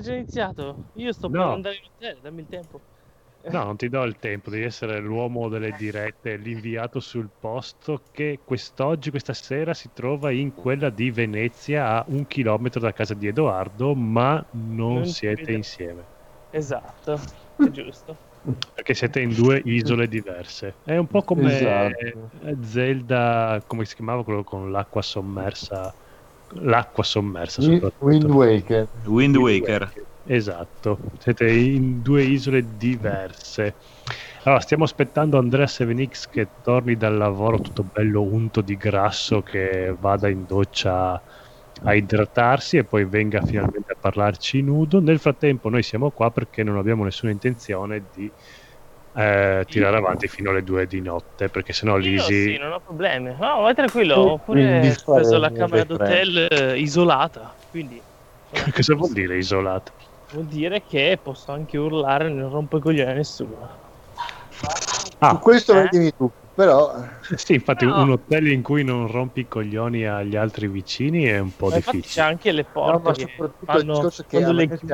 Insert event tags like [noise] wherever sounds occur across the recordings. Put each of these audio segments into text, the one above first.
già iniziato? Io sto No. per andare in hotel, dammi il tempo. No, non ti do il tempo, devi essere l'uomo delle dirette, l'inviato sul posto che quest'oggi, questa sera, si trova in quella di Venezia a un chilometro da casa di Edoardo, ma non, Non siete insieme, Esatto, è giusto. perché siete in due isole diverse. È un po' come Esatto. Zelda, come si chiamava quello con l'acqua sommersa, l'acqua sommersa. Wind Waker. Wind Waker. Esatto, siete in due isole diverse. Allora, stiamo aspettando Andrea 7X che torni dal lavoro tutto bello unto di grasso, che vada in doccia a idratarsi e poi venga finalmente a parlarci nudo. Nel frattempo noi siamo qua perché non abbiamo nessuna intenzione di eh, tirare avanti fino alle due di notte, perché sennò Io Lisi... sì, non ho problemi. No, vai tranquillo, ho pure preso la camera d'hotel eh, isolata, quindi [laughs] Cosa vuol dire isolato? vuol dire che posso anche urlare e non rompo i coglioni a nessuno. Ah, Su questo Eh? vedimi tu, però [laughs] Sì, infatti No. un hotel in cui non rompi i coglioni agli altri vicini è un po' Ma infatti c'è difficile. anche le no, porte ma che soprattutto il fanno discorso che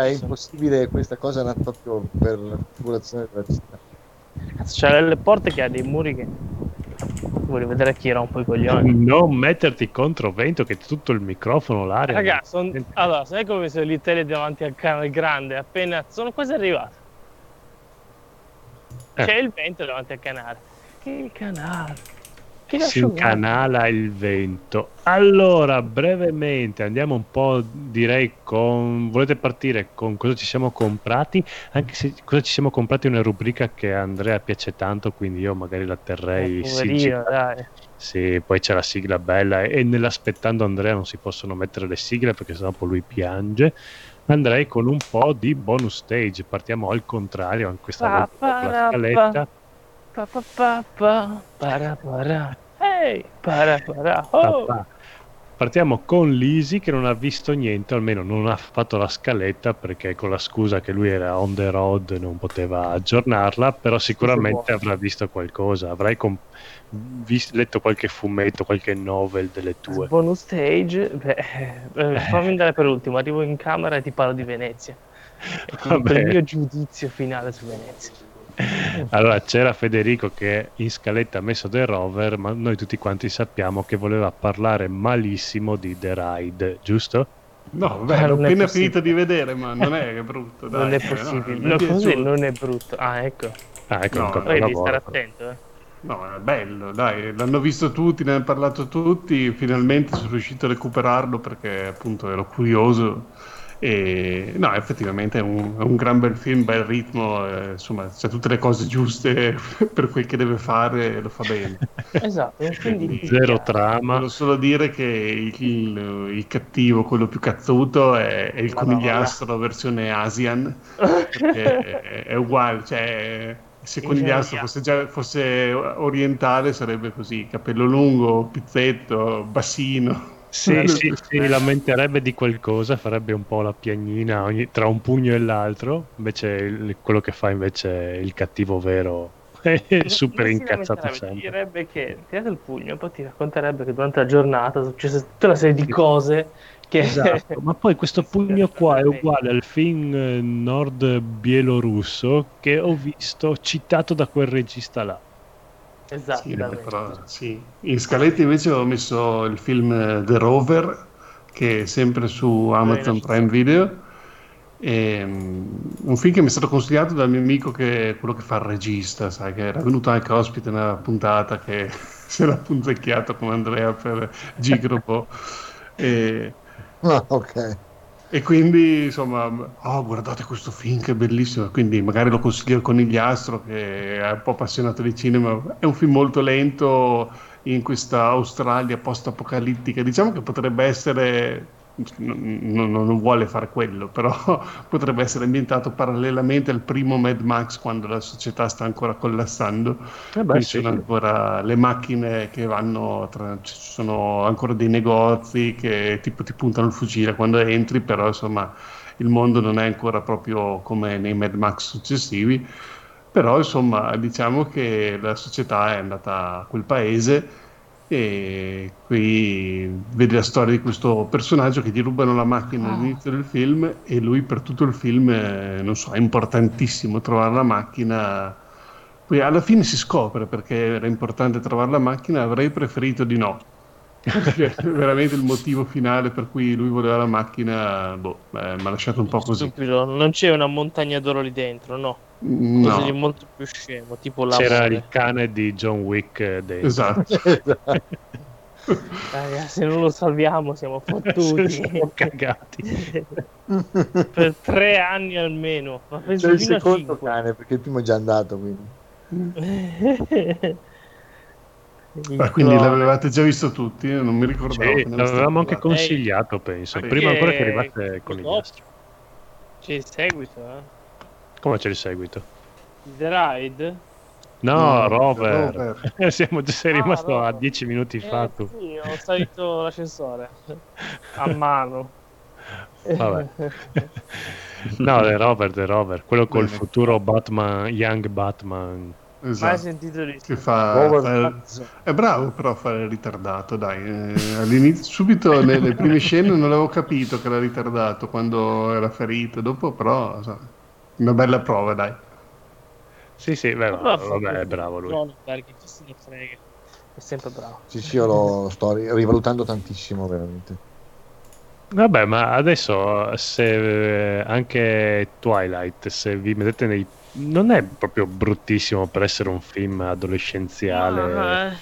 è impossibile questa cosa è proprio per la configurazione della città. Cazzo, C'è le porte che ha dei muri che vuoi vedere chi rompe i coglioni. [laughs] Non metterti contro vento che tutto il microfono, l'aria. Raga, son- allora, sai come sono lì tele davanti al canale grande? Appena sono quasi arrivato. Eh. C'è il vento davanti al canale. Che il canale? Si incanala il vento. Allora, brevemente andiamo un po', direi, con... Volete partire con cosa ci siamo comprati? Anche se cosa ci siamo comprati è una rubrica che a Andrea piace tanto, quindi io magari la terrei Eh, poverino, dai. Sì, poi c'è la sigla bella e, nell'aspettando Andrea non si possono mettere le sigle perché sennò poi lui piange. Andrei con un po' di bonus stage. Partiamo al contrario, anche questa Pa, volta con la pa, scaletta. Pa, pa, pa, pa, para, para. Ehi, para, para. Oh. Partiamo con Lisi che non ha visto niente, almeno non ha fatto la scaletta perché con la scusa che lui era on the road non poteva aggiornarla, però sicuramente avrà visto qualcosa, avrai com- vis- letto qualche fumetto, qualche novel delle tue. Bonus stage. Beh, eh, fammi andare per ultimo. Arrivo in camera e ti parlo di Venezia. [laughs] E il mio giudizio finale su Venezia. [laughs] Allora c'era Federico che in scaletta ha messo The Rover, ma noi tutti quanti sappiamo che voleva parlare malissimo di The Ride, giusto? No, vabbè, Ah, l'ho non è appena possibile. finito di vedere, ma non è che è brutto. [laughs] Dai, non è eh, no, possibile. mi è No, così non è brutto. Ah, ecco. Ah, ecco, No, devi stare attento, eh. No, è bello, dai, l'hanno visto tutti, ne hanno parlato tutti, finalmente sono riuscito a recuperarlo perché appunto ero curioso e no, effettivamente è un, è un gran bel film, bel ritmo, eh, insomma, c'ha tutte le cose giuste [laughs] per quel che deve fare e lo fa bene. Esatto, quindi Zero trama. Volevo solo dire che il, il- il cattivo, quello più cazzuto, è, è il Madonna. conigliastro versione Asian, [laughs] perché è, è uguale, cioè se conigliastro fosse, già, fosse orientale sarebbe così, capello lungo, pizzetto, bassino. Sì, sì, si lamenterebbe di qualcosa, farebbe un po' la piagnina ogni- tra un pugno e l'altro, invece il- quello che fa invece il cattivo vero [laughs] è super Non si incazzato sempre. Direbbe che tirato il pugno, poi ti racconterebbe che durante la giornata è successa tutta una serie di cose che Esatto, ma poi questo [laughs] pugno qua è uguale al film eh, nord bielorusso che ho visto citato da quel regista là. Però, sì. In scaletta invece ho messo il film The Rover, che è sempre su Amazon Prime Video. E, mm, un film che mi è stato consigliato dal mio amico che è quello che fa il regista, sai, che era venuto anche ospite nella puntata che [laughs] si era punzecchiato con Andrea per Gigrobo. [laughs] e, Ah, ok. E quindi insomma, oh, guardate questo film che è bellissimo. Quindi magari lo consiglio al Conigliastro che è un po' appassionato di cinema. È un film molto lento in questa Australia post-apocalittica. Diciamo che potrebbe essere. Non, non- vuole fare quello, però [laughs] potrebbe essere ambientato parallelamente al primo Mad Max quando la società sta ancora collassando. Eh beh, sì, ci sono ancora le macchine che vanno, tra- ci sono ancora dei negozi che tipo ti puntano il fucile quando entri, però insomma il mondo non è ancora proprio come nei Mad Max successivi. Però insomma diciamo che la società è andata a quel paese e qui vedi la storia di questo personaggio che gli rubano la macchina Ah. all'inizio del film e lui per tutto il film, eh, non so, è importantissimo trovare la macchina. Poi alla fine si scopre perché era importante trovare la macchina, avrei preferito di no. Perché [laughs] veramente il motivo finale per cui lui voleva la macchina boh, eh, mi ha lasciato un po' così. Non c'è una montagna d'oro lì dentro, no. No, molto più scemo, tipo C'era l'amore. il cane di John Wick eh, dentro. esatto. [laughs] Raga, se non lo salviamo siamo fottuti. [laughs] Siamo cagati. [laughs] per tre anni almeno. Ma penso C'è il secondo cane perché il primo è già andato. Quindi. Il Ah, quindi l'avevate già visto tutti? Non mi ricordavo. Sì, l'avevamo anche consigliato, penso. Sì. Prima ancora che Eh, arrivasse con dopo. astri. C'è il seguito, eh? Come c'è il seguito? The Ride? No, parlando. Rover. Rover. [laughs] Siamo, sei Ah, rimasto a Rover. dieci minuti fa Eh, tu. sì, ho salito [laughs] l'ascensore a mano. Vabbè. [laughs] No, The Rover, The Rover. Quello col Bene. futuro Batman, Young Batman. Mai Esatto. sentito di Che fa, fa- è bravo però a fare il ritardato, dai. Eh, all'inizio, subito nelle prime scene non avevo capito che era ritardato quando era ferito, dopo però so, una bella prova, dai. Sì, sì, beh, Però vabbè, è bravo lui. No, perché chi se ne frega. È sempre bravo. Sì, sì, io lo sto ri- rivalutando tantissimo, veramente. Vabbè, ma adesso se eh, anche Twilight, se vi mettete nei... Non è proprio bruttissimo per essere un film adolescenziale. Ah, Eh,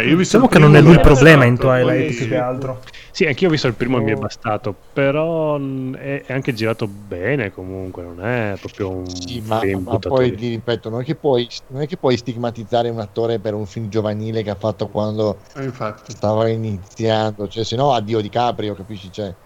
io ho visto Diciamo che non è lui il problema in Twilight poi- più che altro. Sì, anch'io ho visto il primo e mi è Oh. bastato, però mh, è, è anche girato bene comunque, non è proprio un Sì, ma, ma poi ti ripeto, non è, che puoi, non è che puoi stigmatizzare un attore per un film giovanile che ha fatto quando Eh, infatti. stava iniziando, cioè se no addio DiCaprio, capisci? Cioè,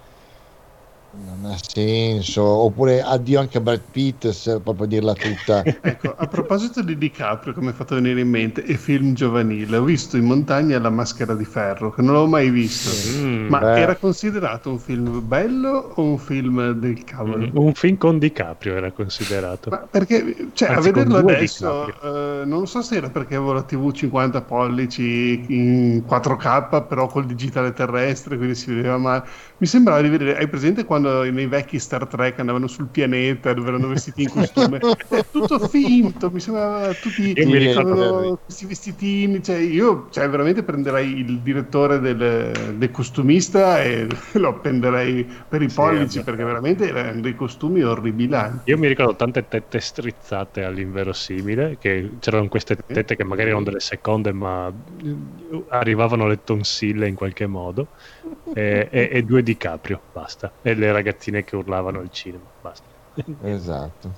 non ha senso, oppure addio anche a Brad Pitt, se proprio dirla tutta. [laughs] Ecco, a proposito di DiCaprio, che mi ha fatto venire in mente, e film giovanile, ho visto in montagna La maschera di ferro, che non l'avevo mai visto. Mm, Ma Beh. era considerato un film bello o un film del cavolo? mm, un film con DiCaprio era considerato. Ma perché, cioè, Anzi, a vederlo adesso, eh, non so se era perché avevo la TV 50 pollici in 4K, però col digitale terrestre, quindi si vedeva male. Mi sembrava di vedere, hai presente quando nei vecchi Star Trek andavano sul pianeta dove erano vestiti in costume? È tutto finto, mi sembrava tutti Io mi ricordo- questi vestitini, cioè io cioè, veramente prenderei il direttore del, del costumista e [laughs] lo appenderei per i Sì, pollici vabbè. perché veramente erano dei costumi orribilanti. Io mi ricordo tante tette strizzate all'inverosimile, che c'erano queste tette che magari erano delle seconde, ma eh, arrivavano le tonsille in qualche modo, [laughs] e, e- e due di Caprio, basta. E le ragazzine che urlavano al cinema, basta. [laughs] esatto.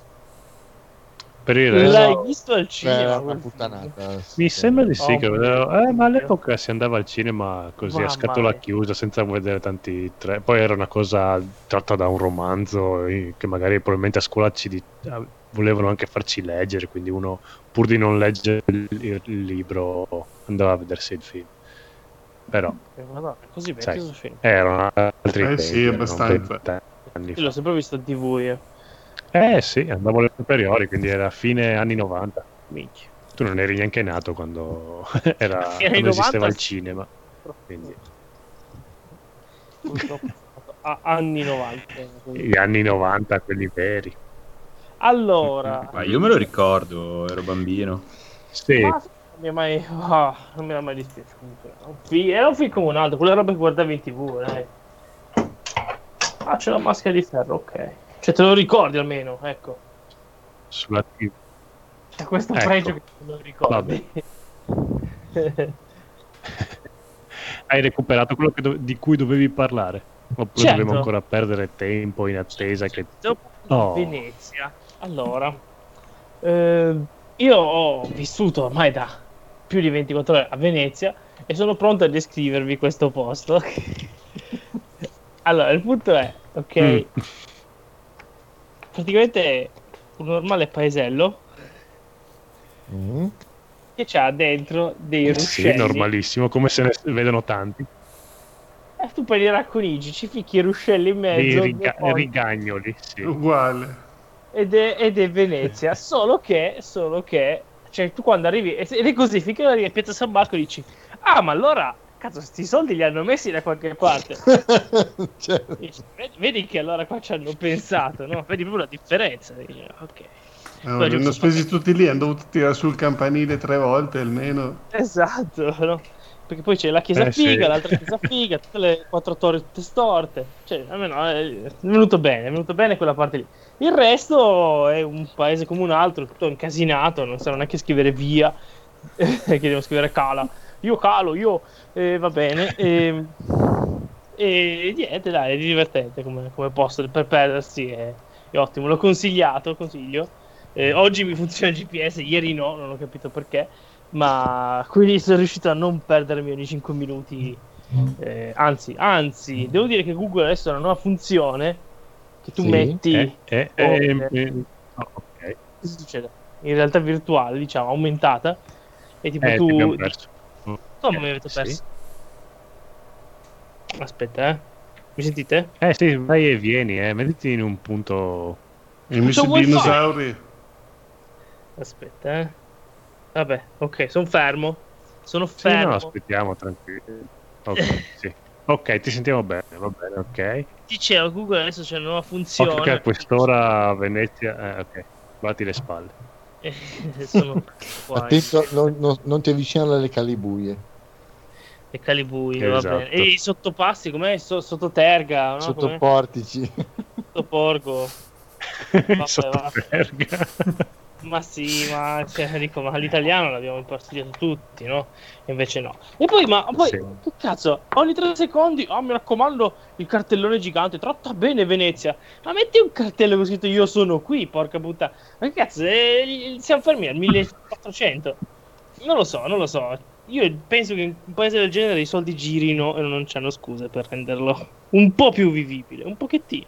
Per il resto, L'hai visto al cinema? una puttanata. mi sembra di sì, Oh, che vedevo- eh, ma all'epoca si andava al cinema così Mamma a scatola mia. chiusa, senza vedere tanti tre. Poi era una cosa tratta da un romanzo eh, che magari probabilmente a scuola ci di- eh, volevano anche farci leggere, quindi uno pur di non leggere il libro andava a vedersi il film. Però Eh, Madonna, così vecchio Sai. film. erano altri Eh tempi, sì, abbastanza. 20 anni Io fa. l'ho sempre visto in tv io. Eh sì, andavo alle superiori, quindi era fine anni 90. Minchia. Tu non eri neanche nato quando, [laughs] era, quando esisteva 90? il cinema. Quindi. Purtroppo a anni 90. quindi. Gli anni 90, quelli veri. Allora, Ma io me lo ricordo, ero bambino. Sì, ma mi è mai, [laughs] ah, non mi era mai dispiaciuto. Era un film come un altro, quella roba che guardavi in tv, dai. Ah, c'è la maschera di ferro, ok. Cioè, te lo ricordi almeno, ecco. sulla TV. C'è questo Ecco. pregio che te lo ricordi. [laughs] Hai recuperato quello do- di cui dovevi parlare? Oppure Certo. dovevo ancora perdere tempo in attesa che... Dopo Oh. Venezia. Allora, eh, io ho vissuto ormai da più di 24 ore a Venezia e sono pronto a descrivervi questo posto. [laughs] allora, il punto è, ok, Mm. praticamente è un normale paesello Mm. che ha dentro dei Sì, ruscelli. normalissimo, come se ne vedono tanti. E tu prendi i racconigi, ci ficchi i ruscelli in Dei mezzo riga- due ponti, rigagnoli, sì. Uguale. ed, è, ed è Venezia. [laughs] solo che, solo che, cioè tu quando arrivi, ed è così, finché arrivi a Piazza San Marco dici, Ah, ma allora, cazzo, sti soldi li hanno messi da qualche parte. [laughs] Cioè, Dici, vedi, vedi che allora qua ci hanno pensato, no? Vedi proprio la differenza. Dici, ok. No, Poi li hanno spesi tutti lì, hanno dovuto tirare sul campanile tre volte almeno. Esatto, no? Perché poi c'è la chiesa Eh, sì. figa, l'altra chiesa [laughs] figa, tutte le quattro torri tutte storte. Cioè, almeno è venuto bene, è venuto bene quella parte lì. Il resto è un paese come un altro, tutto incasinato, non sanno neanche scrivere via, [laughs] che devono scrivere cala. Io calo, io... eh, va bene. E, e niente, dai, è divertente come, come posto per perdersi, è, è ottimo. L'ho consigliato, consiglio. Eh, oggi mi funziona il GPS, ieri no, non ho capito perché ma quindi sono riuscito a non perdermi ogni 5 minuti. eh, anzi, anzi, devo dire che Google adesso ha una nuova funzione che tu Sì, metti. Eh, eh, Oh, eh, eh. eh, oh, ok. Cosa succede? In realtà virtuale, diciamo, aumentata. E tipo Eh, tu. ti perso. Come mi avete Sì. perso? Aspetta, eh. Mi sentite? Eh sì, vai e vieni, eh. mettiti in un punto... I wifi. dinosauri. Aspetta, eh. Vabbè, ok, sono fermo. Sono Sì, fermo. no, aspettiamo, tranquillo. Ok, sì. Ok, ti sentiamo bene, va bene, ok. Dicevo, Google adesso c'è una nuova funzione. Che a quest'ora a Venezia... Eh, ok, batti le spalle. Eh, [laughs] sono [laughs] attento, non, non- non ti avvicinare alle calibuie. E Calibuio, va Esatto. bene. E i sottopassi, com'è? So- sottoterga, no? Sotto Com'è? portici. Sottoporgo. [laughs] va. Sottoterga. Ma sì, ma, cioè, dico, ma l'italiano l'abbiamo impartito tutti, no? E invece no. E poi, ma poi, Sì. che cazzo, ogni tre secondi, oh, mi raccomando, il cartellone gigante, tratta bene Venezia. Ma metti un cartello con scritto io sono qui, porca puttana. Ma che cazzo, eh, siamo fermi al 1400? Non lo so, non lo so. Io penso che in un paese del genere i soldi girino e non c'hanno scuse per renderlo un po' più vivibile, un pochettino.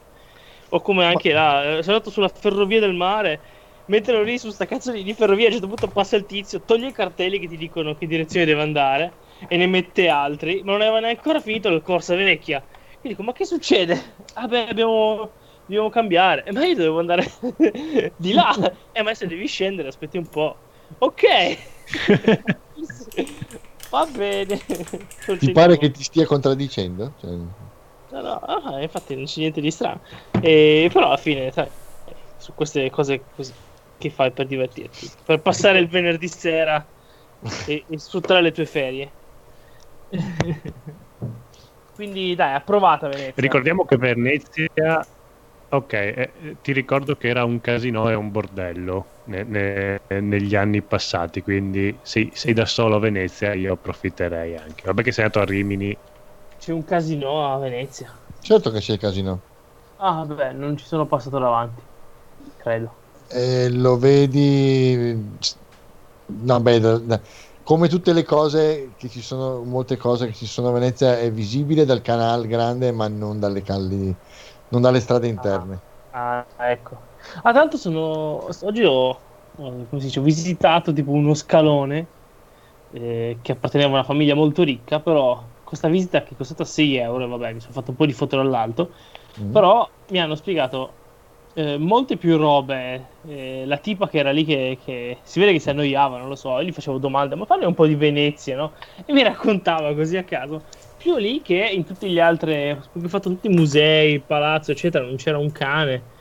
O come anche là, eh, sono andato sulla ferrovia del mare, metterlo lì su sta cazzo di, di ferrovia, a un certo punto passa il tizio, toglie i cartelli che ti dicono che direzione deve andare e ne mette altri, ma non aveva neanche ancora finito la corsa vecchia. Io dico, ma che succede? [laughs] Ah beh, abbiamo... Dobbiamo cambiare. Eh, ma io dovevo andare [laughs] di là. Eh, ma se devi scendere, aspetti un po'. Ok. [laughs] Va bene. Sono Ti pare che ti stia contraddicendo? Cioè, No, no, ah, infatti non c'è niente di strano. E, però alla fine, sai, su queste cose così che fai per divertirti, per passare il venerdì sera [laughs] e, e sfruttare le tue ferie. [laughs] Quindi dai, approvata Venezia. Ricordiamo che Venezia... Ok, eh, eh, ti ricordo che era un casino e un bordello ne- ne- negli anni passati, quindi se sei da solo a Venezia io approfitterei anche. Vabbè che sei andato a Rimini, C'è un casino a Venezia. certo che c'è il casino. Ah, vabbè, non ci sono passato davanti. Credo. E lo vedi... No, beh, da- da- come tutte le cose che ci sono, molte cose che ci sono a Venezia, è visibile dal canale grande, ma non dalle calli, non dalle strade interne. Ah, ecco. Ah, tanto sono. Oggi ho, ho- come si dice, ho visitato tipo uno scalone eh, che apparteneva a una famiglia molto ricca, però questa visita che è costata 6 euro, vabbè, mi sono fatto un po' di foto dall'alto, Mm. però mi hanno spiegato eh, molte più robe. eh, la tipa che era lì che, che si vede che si annoiava, non lo so, e gli facevo domande, ma parli un po' di Venezia, no? E mi raccontava così a caso, più lì che in tutti gli altri, ho fatto tutti i musei, il palazzo, eccetera, non c'era un cane.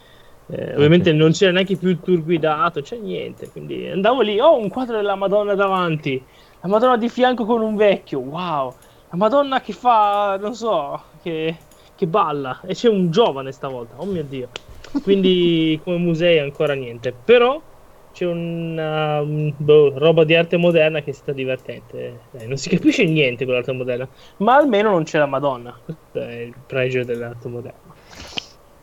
Eh, ovviamente non c'era neanche più il tour guidato, c'è niente. Quindi andavo lì, ho un quadro della Madonna davanti, la Madonna di fianco con un vecchio, wow, la Madonna che fa, non so, che, che balla, e c'è un giovane stavolta, oh mio dio. Quindi come musei ancora niente, però c'è una un- boh, roba di arte moderna che sta divertente. Dai, non si capisce niente con l'arte moderna, ma almeno non c'è la Madonna. Questo è il pregio dell'arte moderna.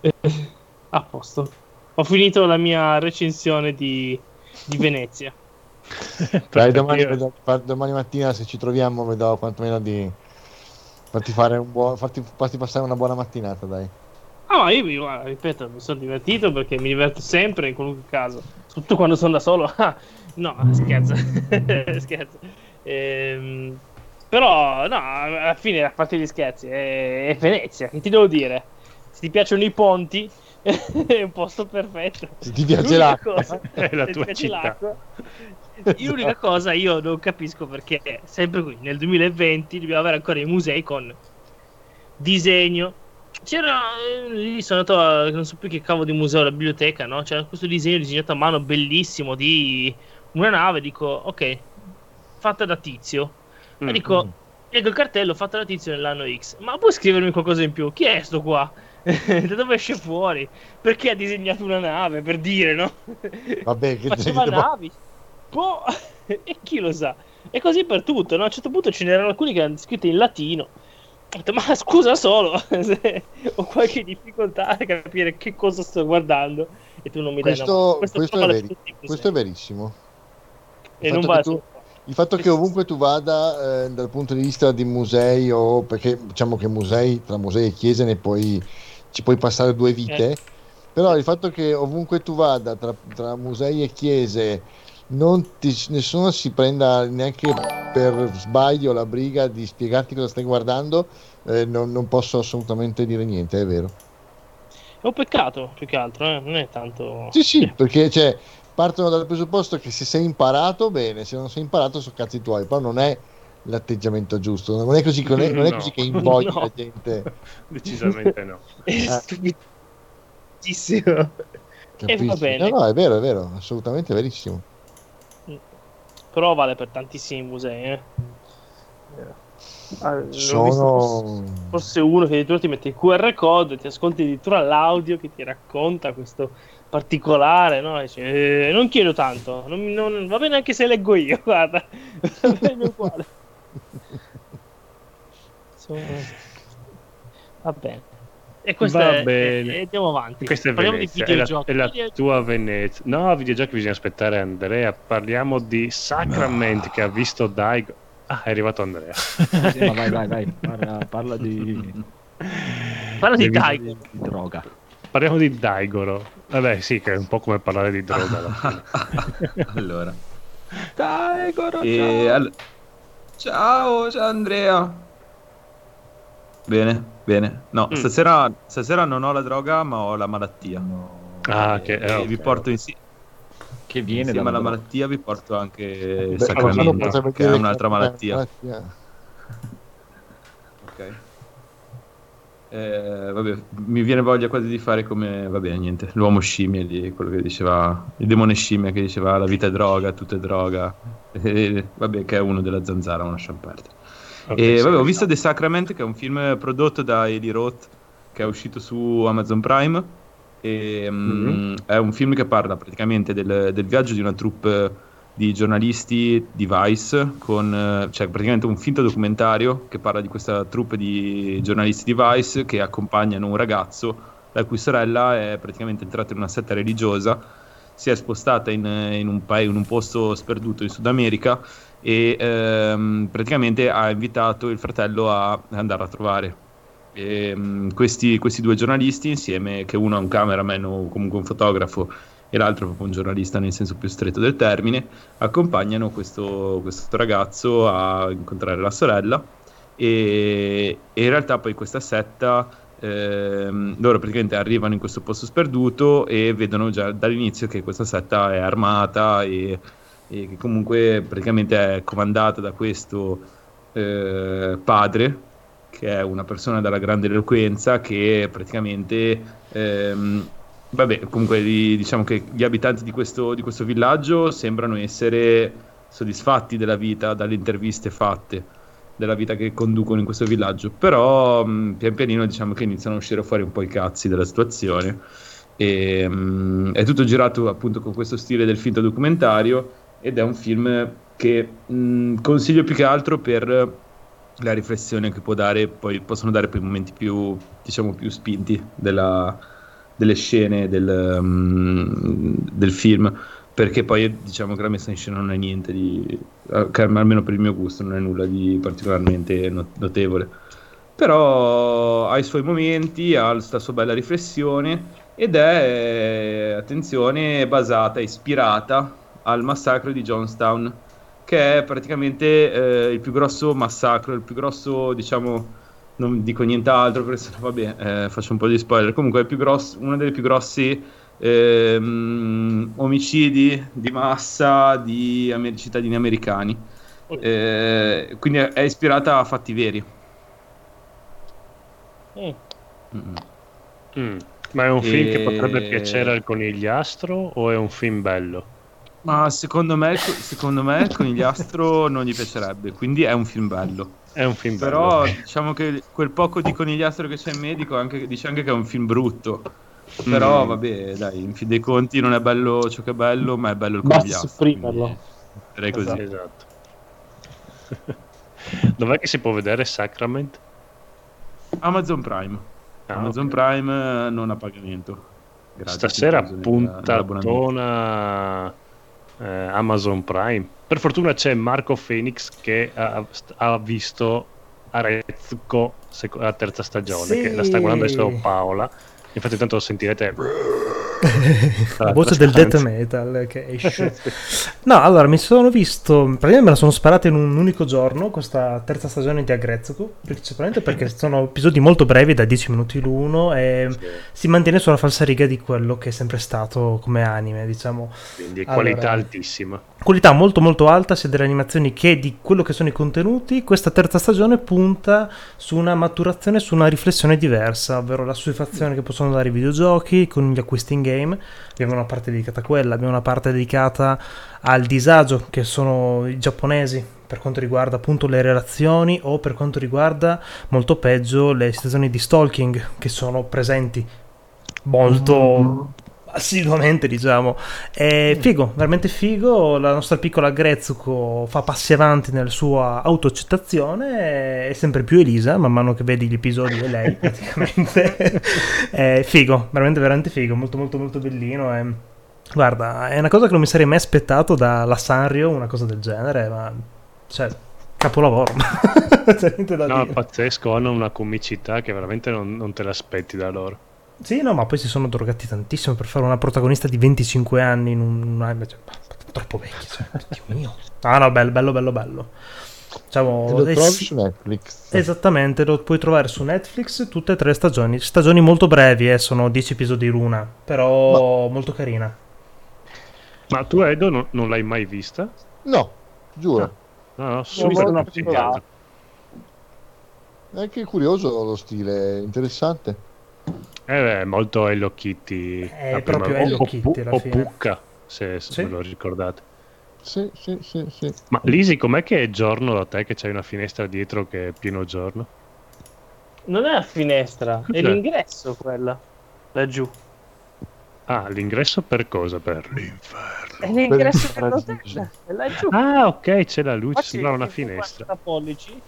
Eh, [laughs] A posto. Ho finito la mia recensione di, di Venezia. [laughs] Dai, domani, vedo- domani mattina se ci troviamo vedo quantomeno di farti, fare un buon, farti, farti passare una buona mattinata, dai. Ah, ma io, io, guarda, ripeto, mi sono divertito perché mi diverto sempre in qualunque caso, soprattutto quando sono da solo. [laughs] Ah, no, scherzo, [laughs] scherzo. Ehm, però, no, alla fine, a parte gli scherzi, è, è Venezia, che ti devo dire? Se ti piacciono i ponti, [laughs] è un posto perfetto. Se ti piace L'unica l'acqua. cosa- È la tua città. l'acqua, L'unica cosa io non capisco perché sempre qui nel 2020 dobbiamo avere ancora i musei con disegno. C'era eh, lì sono andato a non so più che cavolo di museo, la biblioteca, no? C'era questo disegno disegnato a mano bellissimo di una nave, dico, ok, fatta da Tizio. Mm. E dico, leggo il cartello fatta da Tizio nell'anno X. Ma puoi scrivermi qualcosa in più? Chi è sto qua? [laughs] da dove esce fuori? Perché ha disegnato una nave? Per dire, no? [laughs] Vabbè, che Faceva che- navi. Boh, [laughs] e chi lo sa? E così per tutto, no? A un certo punto ce n'erano alcuni che erano scritti in latino. Ho detto, ma scusa solo, [laughs] ho qualche difficoltà a capire che cosa sto guardando. E tu non mi dai una mano. Questo, questo è veri- questo è verissimo. Il fatto vale che tu- Il fatto che ovunque tu vada eh, dal punto di vista di musei o perché diciamo che musei tra musei e chiese ne puoi ci puoi passare due vite Eh. però il fatto che ovunque tu vada tra, tra musei e chiese non ti- nessuno si prenda neanche per sbaglio la briga di spiegarti cosa stai guardando eh, non, non posso assolutamente dire niente è vero È un peccato, più che altro, eh? non è tanto... sì sì perché cioè, partono dal presupposto che se sei imparato bene se non sei imparato sono cazzi tuoi però non è l'atteggiamento giusto non è così, non è, non è [laughs] No. così che invogli [laughs] No. la gente [laughs] Decisamente no. È Eh. stupidissimo. va capisci? bene. no no è vero è vero assolutamente verissimo Però vale per tantissimi musei, eh. Ah, sono forse uno che addirittura ti mette il QR code, ti ascolti addirittura l'audio che ti racconta questo particolare, no? Dici, "Eh, non chiedo tanto, non, non- va bene anche se leggo io, [laughs] guarda, va bene [laughs] E questa Va è, bene. e andiamo avanti. Questa è Parliamo Venezia, di è la, videogiochi. è la Video- tua Venezia. No, videogiochi bisogna aspettare Andrea. Parliamo di Sacrament che ha visto Daigo. Ah, è arrivato Andrea. [laughs] Sì, ma vai, vai, vai. Parla, parla di, Parla di Devi- Daigo. di droga. Parliamo di Daigoro. Vabbè, sì, che è un po' come parlare di droga alla fine. [laughs] allora. Dai, Goro, E ciao. all- Ciao, ciao Andrea. Bene, bene. No, Mm. stasera, stasera non ho la droga, ma ho la malattia. Ah, che E eh, vi ok. porto insi- Che viene insieme alla malattia, vi porto anche il sacramento, che è un'altra malattia. malattia. Ok. Eh, vabbè, mi viene voglia quasi di fare come, vabbè, niente, l'uomo scimmia lì, quello che diceva, il demone scimmia che diceva la vita è droga, tutto è droga, [laughs] Eh, vabbè, che è uno della zanzara, ma lasciamo e vabbè, ho visto The Sacrament, che è un film prodotto da Eli Roth, che è uscito su Amazon Prime, e mm, Mhm. è un film che parla praticamente del, del viaggio di una troupe di giornalisti di Vice, con, cioè praticamente un finto documentario che parla di questa troupe di giornalisti di Vice che accompagnano un ragazzo la cui sorella è praticamente entrata in una setta religiosa, si è spostata in, in un, paese, in un posto sperduto in Sud America e ehm, praticamente ha invitato il fratello a andare a trovare. E, mm, questi, questi due giornalisti insieme, che uno è un cameraman o comunque un fotografo e l'altro proprio un giornalista nel senso più stretto del termine, accompagnano questo, questo ragazzo a incontrare la sorella e, e in realtà poi questa setta ehm, loro praticamente arrivano in questo posto sperduto e vedono già dall'inizio che questa setta è armata e, e che comunque praticamente è comandata da questo eh, padre che è una persona dalla grande eloquenza che praticamente ehm, vabbè comunque di- diciamo che gli abitanti di questo, di questo villaggio sembrano essere soddisfatti della vita dalle interviste fatte della vita che conducono in questo villaggio. Però mh, pian pianino diciamo che iniziano a uscire fuori un po' i cazzi della situazione. E, mh, è tutto girato appunto con questo stile del finto documentario ed è un film che mh, consiglio più che altro per la riflessione che può dare, poi possono dare poi momenti più, diciamo, più spinti della- delle scene del, mm, del film, perché poi diciamo che la messa in scena non è niente di, almeno per il mio gusto, non è nulla di particolarmente no- notevole. Però ha i suoi momenti, ha la sua bella riflessione ed è, attenzione, basata, ispirata al massacro di Jonestown che è praticamente eh, il più grosso massacro, il più grosso, diciamo, non dico nient'altro perché sennò vabbè, eh, faccio un po' di spoiler. Comunque è grosso, uno dei più grossi ehm, omicidi di massa di amer- cittadini americani. Eh, quindi è, ispirata a fatti veri. Mm. Mm. Ma è un film che E- potrebbe piacere al conigliastro o è un film bello? Ma secondo me, secondo me il conigliastro non gli piacerebbe, quindi è un film bello. È un film Però bello. diciamo che quel poco di conigliastro che c'è in medico anche- dice anche che è un film brutto. Però Mm. vabbè, dai, in fin dei conti non è bello ciò che è bello, ma è bello il Basta conigliastro. sopprimerlo. quindi Direi così. Esatto. [laughs] Dov'è che si può vedere Sacrament? Amazon Prime. Ah, Amazon ok. Prime non a pagamento. Gratis, Stasera puntatona eh, Amazon Prime. Per fortuna c'è Marco Phoenix che ha, ha visto Arezzo sec- la terza stagione, Sì. che la sta guardando adesso Paola. Infatti tanto lo sentirete la voce del death metal che esce. [laughs] No, allora mi sono visto, praticamente me la sono sparata in un unico giorno questa terza stagione di Agrezzoku, principalmente perché [laughs] sono episodi molto brevi, da 10 minuti l'uno, e si mantiene sulla falsariga di quello che è sempre stato come anime, diciamo. quindi Allora. qualità altissima. Qualità molto molto alta sia delle animazioni che di quello che sono i contenuti. Questa terza stagione punta su una maturazione, su una riflessione diversa, ovvero la soddisfazione che possono dare i videogiochi con gli acquisti in game. Abbiamo una parte dedicata a quella, abbiamo una parte dedicata al disagio che sono i giapponesi per quanto riguarda appunto le relazioni o per quanto riguarda molto peggio le situazioni di stalking che sono presenti. Molto assiduamente diciamo. È figo veramente figo. La nostra piccola Grezzuko fa passi avanti nella sua autoaccettazione. È sempre più Elisa man mano che vedi gli episodi è lei [laughs] praticamente. È figo veramente veramente figo. Molto molto molto bellino. E guarda è una cosa che non mi sarei mai aspettato dalla Sanrio una cosa del genere ma cioè capolavoro. [laughs] C'è niente da No, dire. pazzesco, hanno una comicità che veramente non, non te l'aspetti da loro. Sì, no, ma poi si sono drogati tantissimo per fare una protagonista di 25 anni in un... un cioè, troppo vecchia, cioè, Dio mio. Ah no, bello, bello, bello, bello. Diciamo, lo eh, trovi su Netflix. Esattamente, lo puoi trovare su Netflix tutte e tre stagioni. Stagioni molto brevi, eh, sono 10 episodi l'una, però molto carina. Ma tu, Edo, non, non l'hai mai vista? No, giuro. No, no, Ho super visto una. È anche curioso lo stile, interessante. Eh, beh, molto Hello Kitty. È la prima- proprio o- Hello o, Kitty, o fine. Pucca, se, se Sì. ve lo ricordate. Sì, sì, sì, sì. Ma Lisi, com'è che è giorno da te che c'hai una finestra dietro che è pieno giorno? Non è la finestra, è Cos'è? l'ingresso quella. Laggiù. Ah, l'ingresso per cosa? Per l'inferno. È l'ingresso Per- dell'hotel. È laggiù. Ah, ok, c'è la luce, c'è sembrava una 50 finestra. pollici.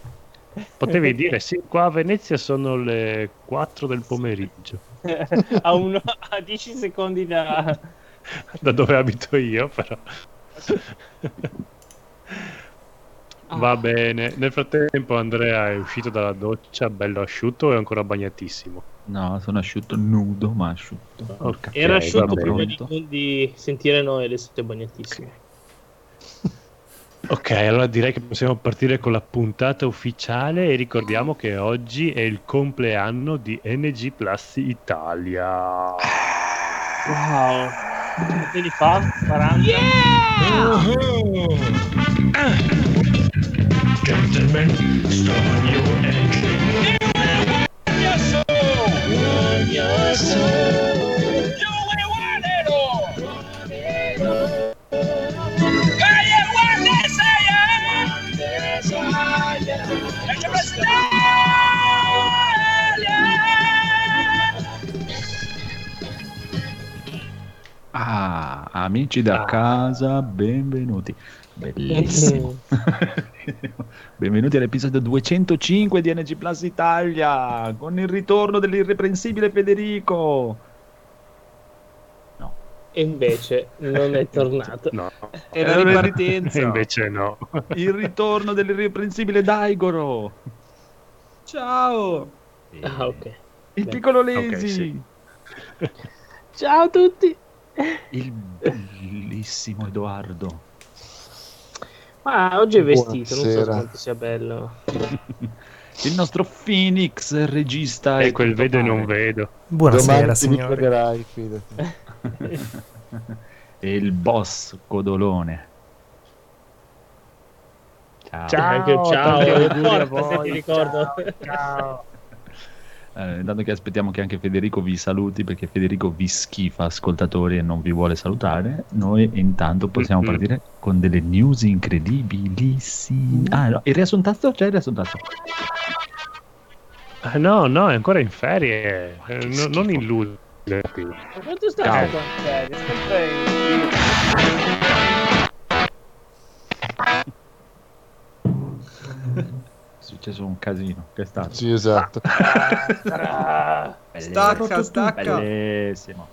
Potevi dire, sì, qua a Venezia sono le 4 del pomeriggio, [laughs] a, uno, a 10 secondi da... da dove abito io, però. Va bene. Nel frattempo Andrea è uscito dalla doccia bello asciutto e ancora bagnatissimo. No, sono asciutto nudo, ma asciutto. Ok, Era asciutto prima di, di sentire noi, adesso è bagnatissimo. Ok, allora direi che possiamo partire con la puntata ufficiale e ricordiamo che oggi è il compleanno di NG Plus Italia. Wow. Quanti anni fa? 40? Ah, amici da Ah. casa, benvenuti. Bellissimo. [laughs] benvenuti all'episodio 205 di NG Plus Italia, con il ritorno dell'irreprensibile Federico. E invece non è tornato. No, E la ripartenza. E invece no. Il ritorno dell'irreprensibile Daigoro. Ciao. Ah, ok. Il Beh. piccolo Lesi. Ok, sì. Ciao a tutti. Il bellissimo Edoardo. Ma oggi è vestito, non so Buonasera. quanto sia bello. [laughs] il nostro Phoenix, regista E quel vedo e non vedo. Buonasera, fidati. e il boss Codolone. Ciao. Ciao, ciao, porca, se voi, ti ricordo. Ciao. Eh, intanto che aspettiamo che anche Federico vi saluti perché Federico vi schifa ascoltatori e non vi vuole salutare, noi intanto possiamo Mhm. partire con delle news incredibilissime. Ah, no, il riassuntato? C'è il riassuntato? Ah, no, no, è ancora in ferie. Eh, no- non illuderti. Ma quanto stai in ferie? Sempre in successo un casino. Che è stato? Sì, esatto. Ah, [laughs] Stacca, stacca. Bellissimo.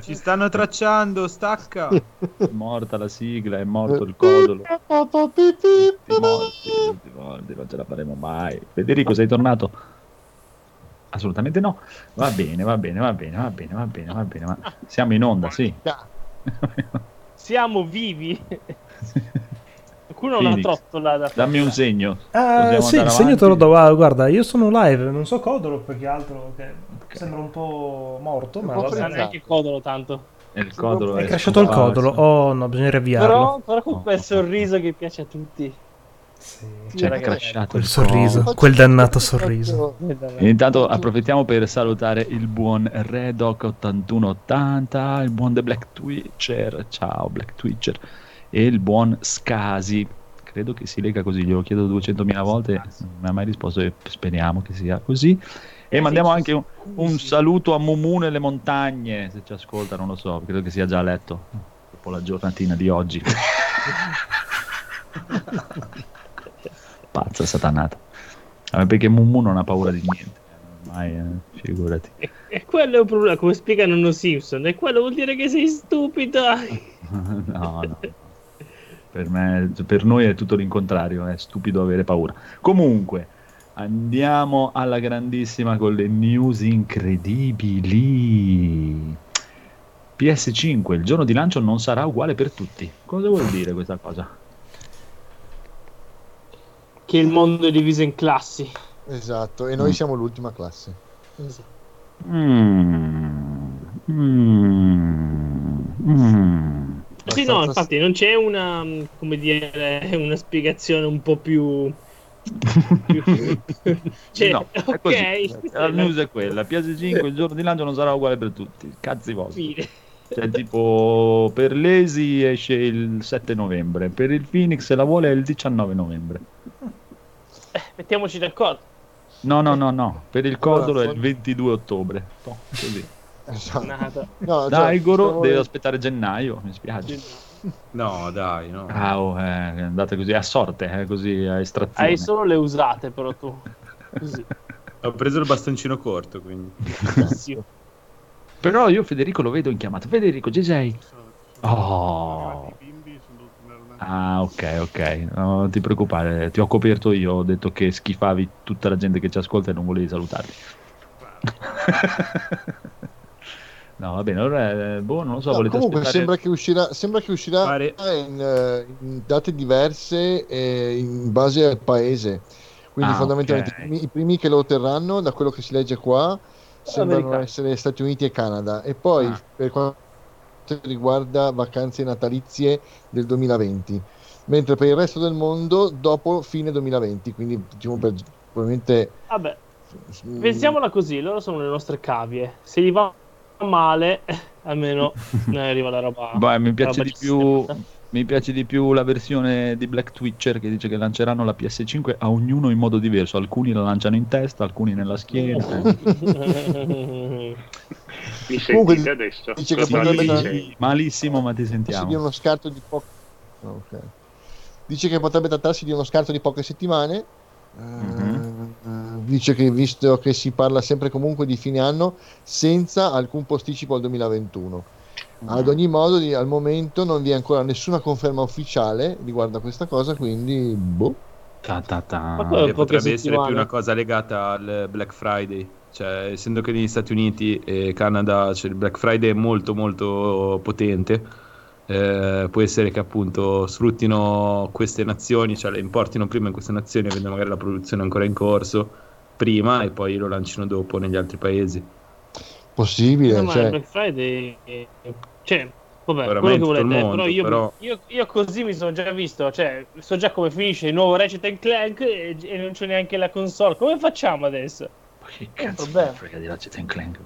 Ci stanno tracciando, stacca. È morta la sigla, è morto il codolo. Tutti morti, tutti morti, non ce la faremo mai. Federico, sei tornato? Assolutamente no. Va bene, va bene, va bene, va bene, va bene, va bene. Ma siamo in onda, sì. [laughs] siamo vivi. [laughs] Qualcuno ha una Phoenix, trottola da Dammi un segno. Ah, Possiamo sì, il segno te lo do. Ah, guarda, io sono live, non so Codolo perché altro che sembra un po' morto, ma. Non è neanche codolo tanto. E il codolo È è cresciuto il codolo. Oh no, bisogna riavviarlo. Però, però con Oh, quel oh, oh. sorriso che piace a tutti. Sì. C'è ragazzi, crashato Quel sorriso. codolo. Quel dannato sorriso. E intanto approfittiamo per salutare il buon Redoc8180, il buon The Black Twitcher, ciao Black Twitcher, e il buon Scasi. Credo che si lega così, glielo chiedo 200.000 volte, non mi ha mai risposto e speriamo che sia così. E Eh, mandiamo anche un, un saluto a Mumu nelle montagne, se ci ascolta non lo so, credo che sia già a letto dopo la giornatina di oggi. [laughs] [laughs] Pazza satanata. Perché Mumu non ha paura di niente. Ormai, eh, figurati. E, e quello è un problema, come spiegano uno Simpson. E quello vuol dire che sei stupido. [laughs] no, no. Per, me, per noi è tutto l'incontrario, è stupido avere paura. Comunque, andiamo alla grandissima con le news incredibili. PS5, il giorno di lancio non sarà uguale per tutti. Cosa vuol dire questa cosa? Che il mondo è diviso in classi. Esatto, e noi Mm. siamo l'ultima classe. Mm. Mm. Mm. Sì, no, infatti non c'è una, come dire, [laughs] una spiegazione un po' più... [laughs] cioè, No, è ok, così. la news è quella. PS5 il giorno di lancio non sarà uguale per tutti. Cazzi vostri. fine. Cioè, tipo, per l'Esi esce il 7 novembre, per il Phoenix se la vuole è il 19 novembre. Eh, mettiamoci d'accordo. No, no, no, no, per il Allora, Codolo è il for- 22 ottobre. No, così. Esatto. No, cioè, Daigoro stavo- deve aspettare gennaio, mi spiace. No, dai, no. Ah, oh, eh, è andata così a sorte, eh, così a estrazione. Hai solo le usate, però tu. Così. Ho preso il bastoncino corto, quindi. Però io Federico lo vedo in chiamata. Federico, ci sei? Oh. Ah, ok, ok. No, non ti preoccupare, ti ho coperto io. Ho detto che schifavi tutta la gente che ci ascolta e non volevi salutarli. [laughs] no, va bene. Allora, eh, boh, non lo so. No, volete comunque aspettare? sembra che uscirà, sembra che uscirà Pare- in, eh, in date diverse eh, in base al paese. Quindi Ah, fondamentalmente ok. i, primi, i primi che lo otterranno, da quello che si legge qua, sembrano essere Stati Uniti e Canada. E poi Ah. per quanto riguarda vacanze natalizie del 2020, mentre per il resto del mondo dopo fine 2020, quindi diciamo per probabilmente Vabbè, mm, pensiamola così, loro sono le nostre cavie. Se gli va male, [laughs] almeno [laughs] ne arriva la roba. Beh, mi piace di più. sta. Mi piace di più la versione di Black Twitcher che dice che lanceranno la PS5 a ognuno in modo diverso. Alcuni la lanciano in testa, alcuni nella schiena. [laughs] Mi Comunque, sentite adesso? dice che potrebbe dare- Malissimo, ma ti trattarsi di sentiamo. uno scarto di poche ok. dice che potrebbe trattarsi di uno scarto di poche settimane eh, dice che visto che si parla sempre comunque di fine anno senza alcun posticipo al 2021 ad ogni modo di- al momento non vi è ancora nessuna conferma ufficiale riguardo a questa cosa quindi boh Ta ta ta. Eh, potrebbe essere più una cosa legata al Black Friday. Cioè, essendo che negli Stati Uniti e Canada cioè, il Black Friday è molto molto potente, Eh, può essere che appunto sfruttino queste nazioni, cioè le importino prima in queste nazioni, avendo magari la produzione ancora in corso prima e poi lo lancino dopo negli altri paesi. Possibile, No, ma cioè, il Black Friday, eh, cioè, vabbè, quello che volete, mondo, però, io, però- Io, io così mi sono già visto, cioè, so già come finisce il nuovo Ratchet Clank e, e non c'è neanche la console. Come facciamo adesso? Ma che un cazzo me frega di Ratchet Clank?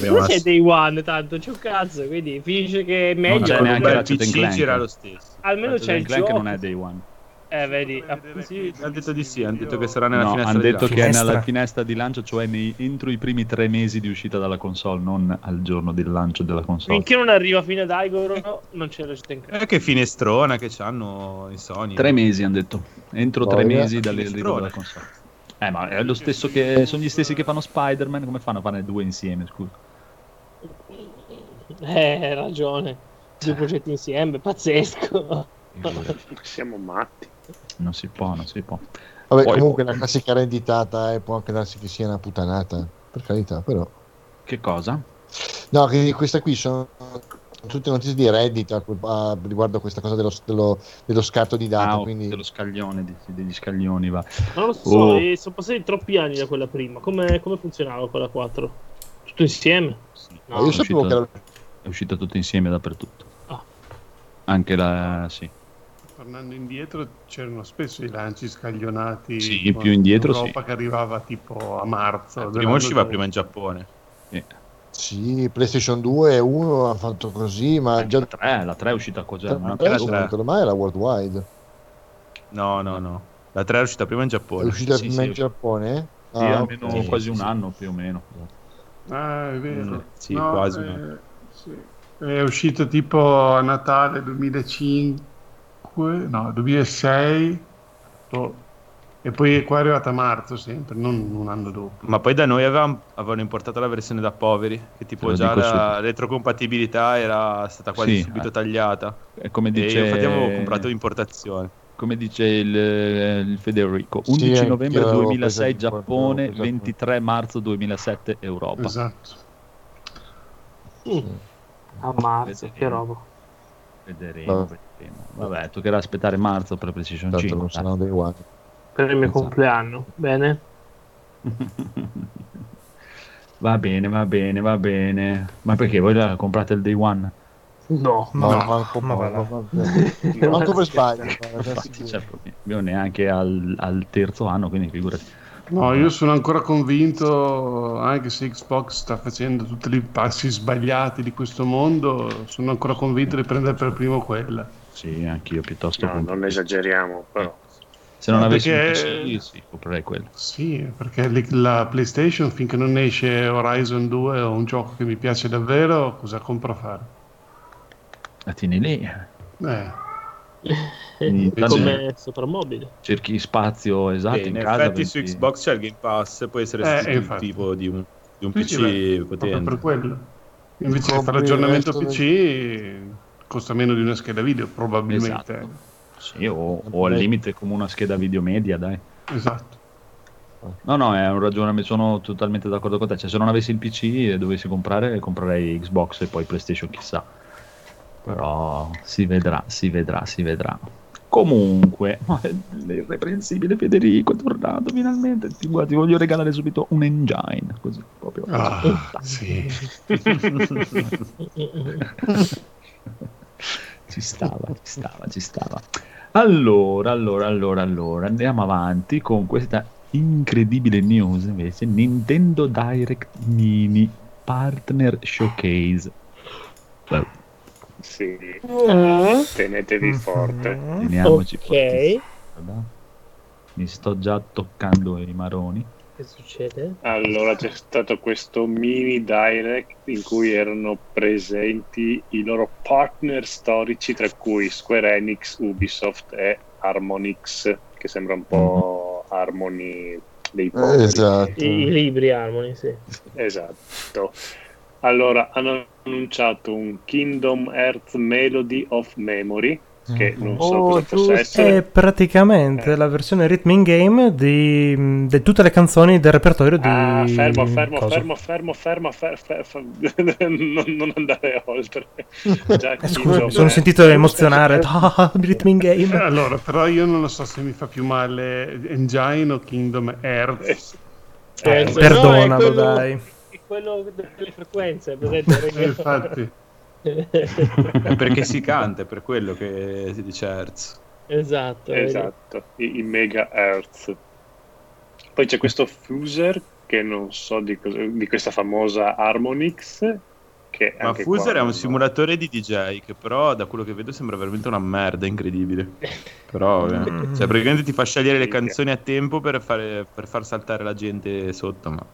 Non c'è day one, tanto c'è un cazzo, quindi finisce che è meglio. Non c'è neanche Ratchet Clank. gira lo stesso. Almeno Ratchet c'è il Clank gioco. non è day one. Eh, vedi, ah, sì. Hanno detto di sì, hanno detto che sarà nella No, finestra hanno detto che è Finestra. nella finestra di lancio, cioè nei- entro i primi tre mesi di uscita dalla console, non al giorno del lancio della console. Finché non arriva fino ad Igor, non c'è Ratchet Clank. Eh, che finestrona che c'hanno i Sony. Tre mesi hanno detto, entro tre Boia. mesi dall'arrivo della console. Eh, ma è lo stesso che sono gli stessi che fanno Spider-Man, come fanno a farne due insieme, scusa? Eh, hai ragione. Due progetti insieme, pazzesco. Siamo matti. Non si può, non si può. vabbè, Poi- comunque la classica renditata eh, può anche darsi che sia una putanata, per carità, però. Che cosa? No, che questa qui sono tutte notizie di Reddit a- a- riguardo a questa cosa dello, dello- dello scatto di data, Ah, quindi dello scaglione, di- degli scaglioni, va. Non lo so, Oh. e sono passati troppi anni da quella prima. Come, come funzionava quella 4? Tutto insieme? Ma io è sapevo uscito- che era... È uscito tutto insieme dappertutto. Ah. Anche la... sì. Tornando indietro c'erano spesso i lanci scaglionati. Sì, più indietro, Europa sì. che arrivava tipo a marzo. Eh, prima usciva dopo. prima in Giappone. Sì, PlayStation 2 e 1 hanno fatto così, ma già La 3, la 3 è uscita qua già. già- ma- era adesso tre. non ormai era worldwide. No, no, no. La 3 è uscita prima in È Giappone. uscita sì, prima sì. in Giappone? Sì, Ah, almeno ok. quasi sì, un sì. anno più o meno. Ah, è vero. Mm, sì, quasi un anno. eh, sì. È uscito tipo a Natale 2005, no, 2006. boh. E poi qua è arrivata a marzo sempre, non un anno dopo. Ma poi da noi avevamo, avevano importato la versione da poveri, che tipo già la subito. retrocompatibilità era stata quasi Sì, subito eh. tagliata. È come E dice, io infatti avevo comprato importazione. come dice il, il Federico, Sì, 11 anch'io novembre avevo 2006 preso- Giappone, avevo preso- 23 marzo 2007 Europa. Esatto. A marzo, Vedremo. che roba. Vedremo, Vabbè. Vabbè, toccherà aspettare marzo per PlayStation Tanto 5. non saranno dei one. Per il mio Esatto. compleanno. Bene? [laughs] va bene, va bene, va bene. Ma perché voi la comprate il day one? No. No, No, manco, ma va là. manco, manco per sbaglio. Infatti, cioè, io neanche al, al terzo anno, quindi figurati. No, io sono ancora convinto, anche se Xbox sta facendo tutti i passi sbagliati di questo mondo, sono ancora convinto di prendere per primo quella. Sì, anch'io piuttosto. No, non esageriamo, però. Se non No, avessi un perché- PC, sì, comprerei quello. Sì, perché la PlayStation finché non esce Horizon 2 o un gioco che mi piace davvero, cosa compro a fare? La tieni lì, Eh, [laughs] Come soprammobile. cerchi spazio esatto E in in casa. effetti su Xbox c'è il Game Pass, può essere Eh, sostitutivo di un, di un PC potente. per quello. Invece Compri fare l'aggiornamento il resto PC costa meno di una scheda video, probabilmente. Esatto. Sì, o, o al limite come una scheda video media, dai. Esatto. No, no, è un ragionamento, sono totalmente d'accordo con te. Cioè, se non avessi il PC e dovessi comprare, comprerei Xbox e poi PlayStation, chissà. Però si vedrà, si vedrà, si vedrà. Comunque, [laughs] l'irreprensibile Federico è tornato finalmente. Ti, guarda, ti voglio regalare subito un engine, così proprio. Ah, sì. [laughs] [laughs] ci stava, ci stava, ci stava. Allora, allora, allora, allora, andiamo avanti con questa incredibile news invece. Nintendo Direct Mini Partner Showcase. Beh, Sì, tenetevi forte. teniamoci Ok. forti. Guarda, Mi sto già toccando i maroni. Che succede? Allora c'è stato questo mini direct in cui erano presenti i loro partner storici, tra cui Square Enix, Ubisoft e Harmonix, che sembra un po' Harmony dei poveri. Esatto. I, i libri Harmony, sì. Esatto. Allora, hanno annunciato un Kingdom Earth Melody of Memory, che non so Oh, cosa possa essere. È praticamente Eh. la versione rhythm in game di, di tutte le canzoni del repertorio di. Ah, fermo, fermo, cosa. fermo, fermo, fermo, fer- fer- fer- [laughs] non, non andare oltre. [laughs] Già Eh, scusa, mi sono è. sentito emozionare. [laughs] Ah, rhythm in Eh, game. allora, però io non lo so se mi fa più male Engine o Kingdom Hearts. Eh, Eh, no, perdonalo, è quello- dai. È quello delle frequenze, presente? Eh, infatti, [laughs] perché si canta, è per quello che si dice Hertz. esatto. Esatto, i, i megahertz. Poi c'è questo Fuser che non so di, cosa- di questa famosa Harmonix. Che Ma anche Fuser qua è un non- simulatore di DJ che però da quello che vedo sembra veramente una merda incredibile. [laughs] Però eh, cioè, praticamente ti fa scegliere le canzoni a tempo per, fare, per far saltare la gente sotto, ma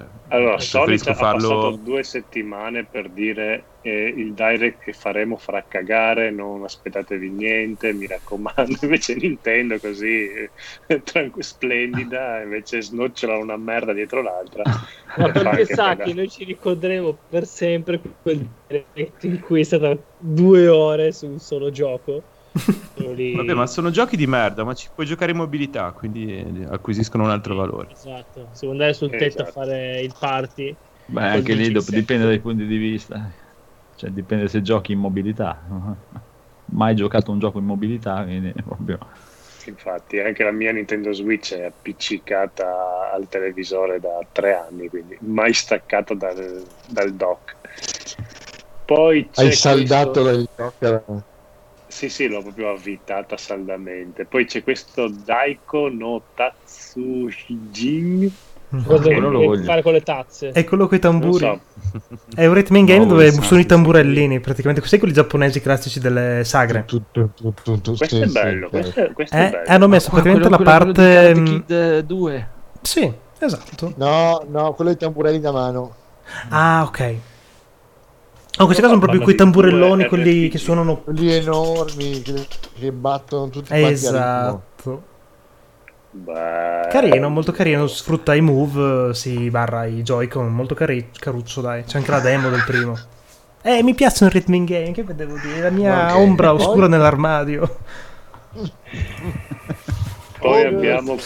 cioè, Allora, Sony preferisco ha passato farlo due settimane per dire eh, il direct che faremo farà cagare, non aspettatevi niente, mi raccomando. [laughs] Invece Nintendo così eh, [laughs] tranqu- splendida, invece snocciola una merda dietro l'altra. [laughs] Ma perché sa cagare. che noi ci ricorderemo per sempre quel direct in cui è stata due ore su un solo gioco. Lì- Vabbè, ma sono giochi di merda, ma ci puoi giocare in mobilità, quindi eh, acquisiscono un altro valore. Esatto, se vuoi andare sul tetto Esatto. a fare il party. Beh, anche lì dopo G7. dipende dai punti di vista. Cioè, dipende se giochi in mobilità. Mai giocato un gioco in mobilità, quindi proprio... Infatti, anche la mia Nintendo Switch è appiccicata al televisore da tre anni, quindi mai staccata dal, dal dock. Poi c'è Hai saldato questo- l'elicottero. Sì, sì, l'ho proprio avvitata saldamente. Poi c'è questo Daiko no Tatsujin. Cosa Che quello lo devi voglio. fare con le tazze? È quello con i Non tamburi. so, È un rhythm in game No, dove sì, sono i sì, tamburellini, praticamente. Sai quelli giapponesi classici delle sagre? Tu, tu, tu, tu, tu, questo sì, è sì, bello, ok. questo, è, questo è Eh, bello. hanno messo praticamente la parte. mm, Kid 2. Sì, esatto. No, no, quello dei tamburelli da mano. Ah, ok. No, in questo caso sono proprio quei tamburelloni, due quelli che suonano. Quelli enormi che, che battono tutti quanti. Esatto. Bello. Carino, molto carino. Sfrutta i move, si barra i Joy-Con. Molto cari- caruccio, dai. C'è anche la demo del primo. Eh, mi piace un rhythm game. Che devo dire? La mia Ok. ombra Poi- oscura nell'armadio. Poi Oh, abbiamo,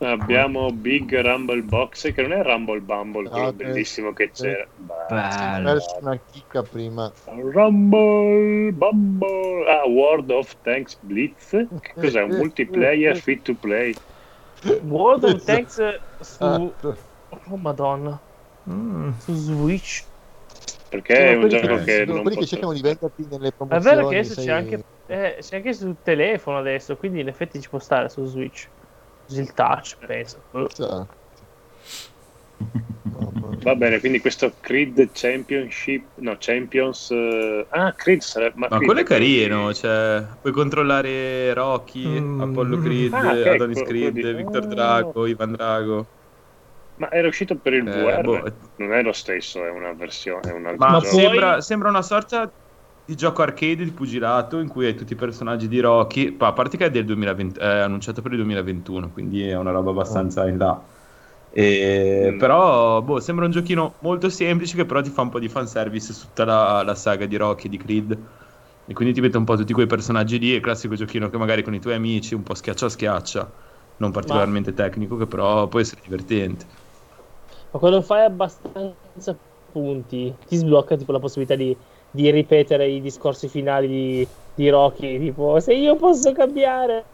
abbiamo Big Rumble Box, che non è Rumble Bumble, quello No, bellissimo che c'era. Ho Bello. perso una chicca prima. Rumble Bumble. Ah, World of Tanks Blitz. Che cos'è? Un [laughs] multiplayer free to play. World of [laughs] Tanks eh, su... Esatto. Oh madonna. Mm. Su Switch. Perché Sono è un gioco che, che sono non quelli che posso... cercano di venderti nelle È promozioni. vero che adesso sai- c'è anche, eh, c'è anche sul telefono adesso, quindi in effetti ci può stare su Switch. Usi il touch, penso. Cioè. [laughs] Va bene, quindi questo Creed Championship, no, Champions... eh, Ah, Creed sarebbe... Ma Creed quello è carino, cioè, puoi controllare Rocky, Mm. Apollo Creed, Ah, ok, Adonis Creed, di- Victor Oh. Drago, Ivan Drago. Ma era uscito per il Eh, VR, boh. non è lo stesso, è una versione, è un altro Ma, Ma sembra, sembra una sorta di gioco arcade di pugilato in cui hai tutti i personaggi di Rocky. Ma a parte che è del 2020, è annunciato per il 2021, quindi è una roba abbastanza in là. E- Mm. Però boh, sembra un giochino molto semplice che però ti fa un po' di fanservice su tutta la, la saga di Rocky e di Creed. E quindi ti mette un po' tutti quei personaggi lì. È il classico giochino che magari con i tuoi amici, un po' schiaccia schiaccia, non particolarmente tecnico, che però può essere divertente. Ma quando fai abbastanza punti, ti sblocca tipo la possibilità di, di ripetere i discorsi finali di, di Rocky, tipo se io posso cambiare.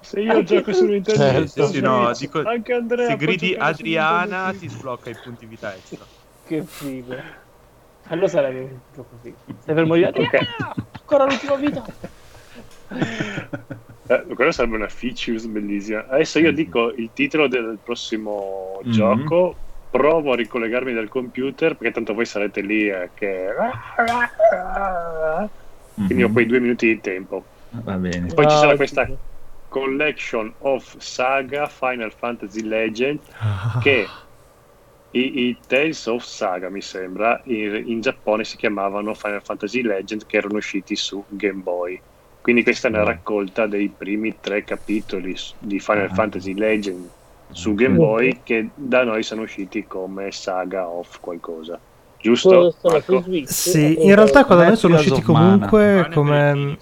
Se io gioco su Nintendo Certo. Sì, sì, no, dico- anche Andrea Se gridi Adriana ti sblocca i punti vita extra. Che figo. Allora sarebbe un gioco figo. Stai per morire. Ah, ancora l'ultima vita. [laughs] Eh, quello sarebbe una features bellissima. Adesso io dico il titolo del prossimo Mhm. gioco. Provo a ricollegarmi dal computer perché tanto voi sarete lì eh, che. Quindi ho Mhm. quei due minuti di tempo. Va bene. Poi ci sarà questa collection of saga Final Fantasy Legend Ah. che i, i Tales of Saga mi sembra in, in Giappone si chiamavano Final Fantasy Legend che erano usciti su Game Boy quindi questa è una raccolta dei primi tre capitoli di Final Ah. Fantasy Legend su Game Boy che da noi sono usciti come Saga of qualcosa giusto? Sono Marco? su Switch, Sì, appunto, in realtà qua da me sono usciti comunque Mana come...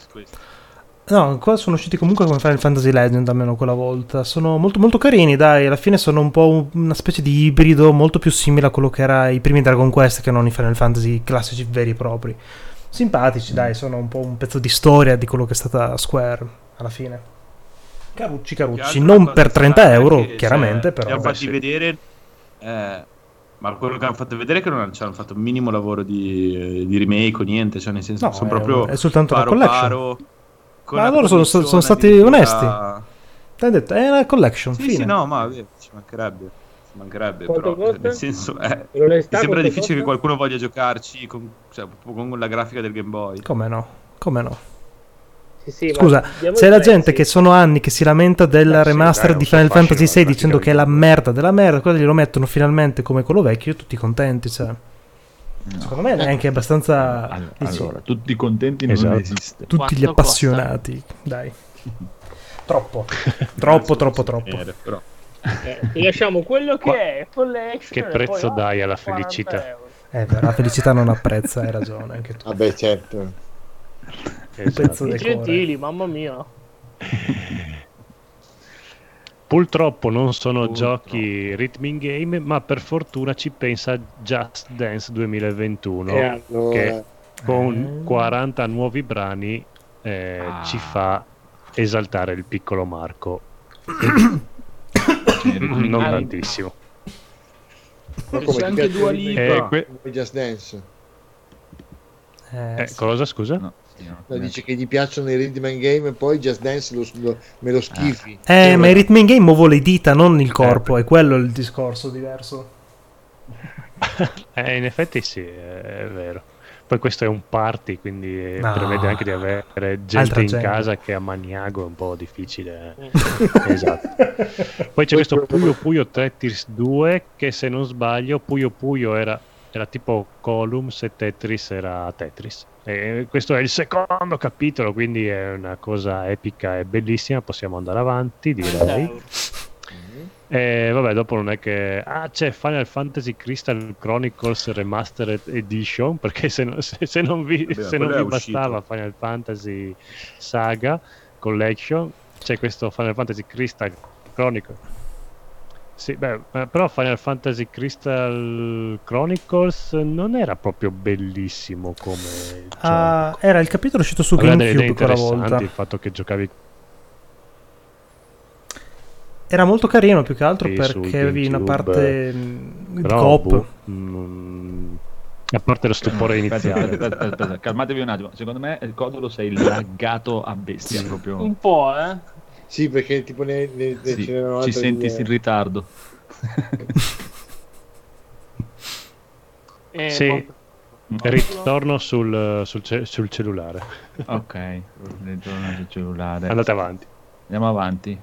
No, qua sono usciti comunque come Final Fantasy Legend, almeno quella volta. Sono molto, molto carini, dai. Alla fine sono un po' un- una specie di ibrido molto più simile a quello che era i primi Dragon Quest che non i Final Fantasy classici veri e propri. Simpatici, dai, sono un po' un pezzo di storia di quello che è stata Square alla fine. Carucci, carucci, non la per cosa 30 strana è euro, che, chiaramente, cioè, però. Li hanno fatti sì. vedere, eh, ma quello che hanno fatto vedere è che non ci hanno fatto un minimo lavoro di, di remake o niente, cioè nel senso No, sono è- proprio è soltanto una paro collection. paro, con Ma loro sono- sono stati onesti. T'hai detto, è una collection, Sì, fine. sì, no, ma eh, ci mancherebbe. Ci mancherebbe, Quanto però, cioè, costa? nel senso, eh, mi sembra difficile che costa? qualcuno voglia giocarci con, cioè, con la grafica del Game Boy. Come no? Come no? Sì, sì, Scusa, c'è la gente che sono anni che si lamenta del sì, remaster dai, di Final Fantasy VI dicendo che è la merda della merda, quelli glielo mettono finalmente come quello vecchio, tutti contenti, cioè. No. Secondo me è anche abbastanza Allora, allora, tutti contenti non Esatto. esiste. tutti gli Quanto appassionati, dai. [laughs] Troppo. Troppo, troppo, troppo. Eh, però. Eh, lasciamo quello che Qua- è collection Che e prezzo poi, dai alla 40 felicità? Eh, beh, la felicità non apprezza, hai ragione, anche tu. Vabbè, certo. Esatto. pezzo I gentili, mamma mia. [laughs] Purtroppo non sono Purtroppo. giochi rhythm game, ma per fortuna ci pensa Just Dance 2021 E allora, che con Eh. 40 nuovi brani eh, Ah. ci fa esaltare il piccolo Marco. [coughs] Non Ah, tantissimo. ma C'è come ti anche Dua Lipa. Eh, que- Just Dance? Eh, eh, sì. cosa scusa? no, no, dice che gli piacciono i rhythm and game e poi Just Dance lo- lo- me lo schifi. Eh, Cioè, ma i Rhythm in Game muovo le dita, non il corpo, è quello il discorso diverso. [laughs] Eh, in effetti sì, è vero. Poi questo è un party, quindi eh, No. prevede anche di avere gente Altra in gente. casa che a Maniago è un po' difficile. eh. [laughs] esatto. Poi c'è questo Puyo Puyo Tetris 2 che se non sbaglio Puyo Puyo era, era tipo Columns e Tetris era Tetris. E questo è il secondo capitolo, quindi è una cosa epica e bellissima. Possiamo andare avanti, direi. E vabbè, dopo non è che. Ah, c'è Final Fantasy Crystal Chronicles Remastered Edition. Perché se non, se- se non vi, Vabbè, se non vi uscito. bastava Final Fantasy Saga Collection, c'è questo Final Fantasy Crystal Chronicles. Sì, beh, eh, però Final Fantasy Crystal Chronicles non era proprio bellissimo come gioco. Ah, era il capitolo uscito su Aveva GameCube quella volta. il fatto che giocavi Era molto carino più che altro Sì, perché avevi una parte di Però, coop. boh, mm, a parte lo stupore [laughs] Aspetta, iniziale. aspetta, aspetta, aspetta, calmatevi un attimo. Secondo me il codolo sei laggato a bestia Sì. proprio. Un po', eh. Sì, perché tipo ne, ne- ne- Sì, ci senti due. in ritardo. [laughs] Eh, Sì. boh. Ritorno sul, sul ce- sul cellulare. ok, ritorno sul cellulare. Andate avanti. Andiamo avanti.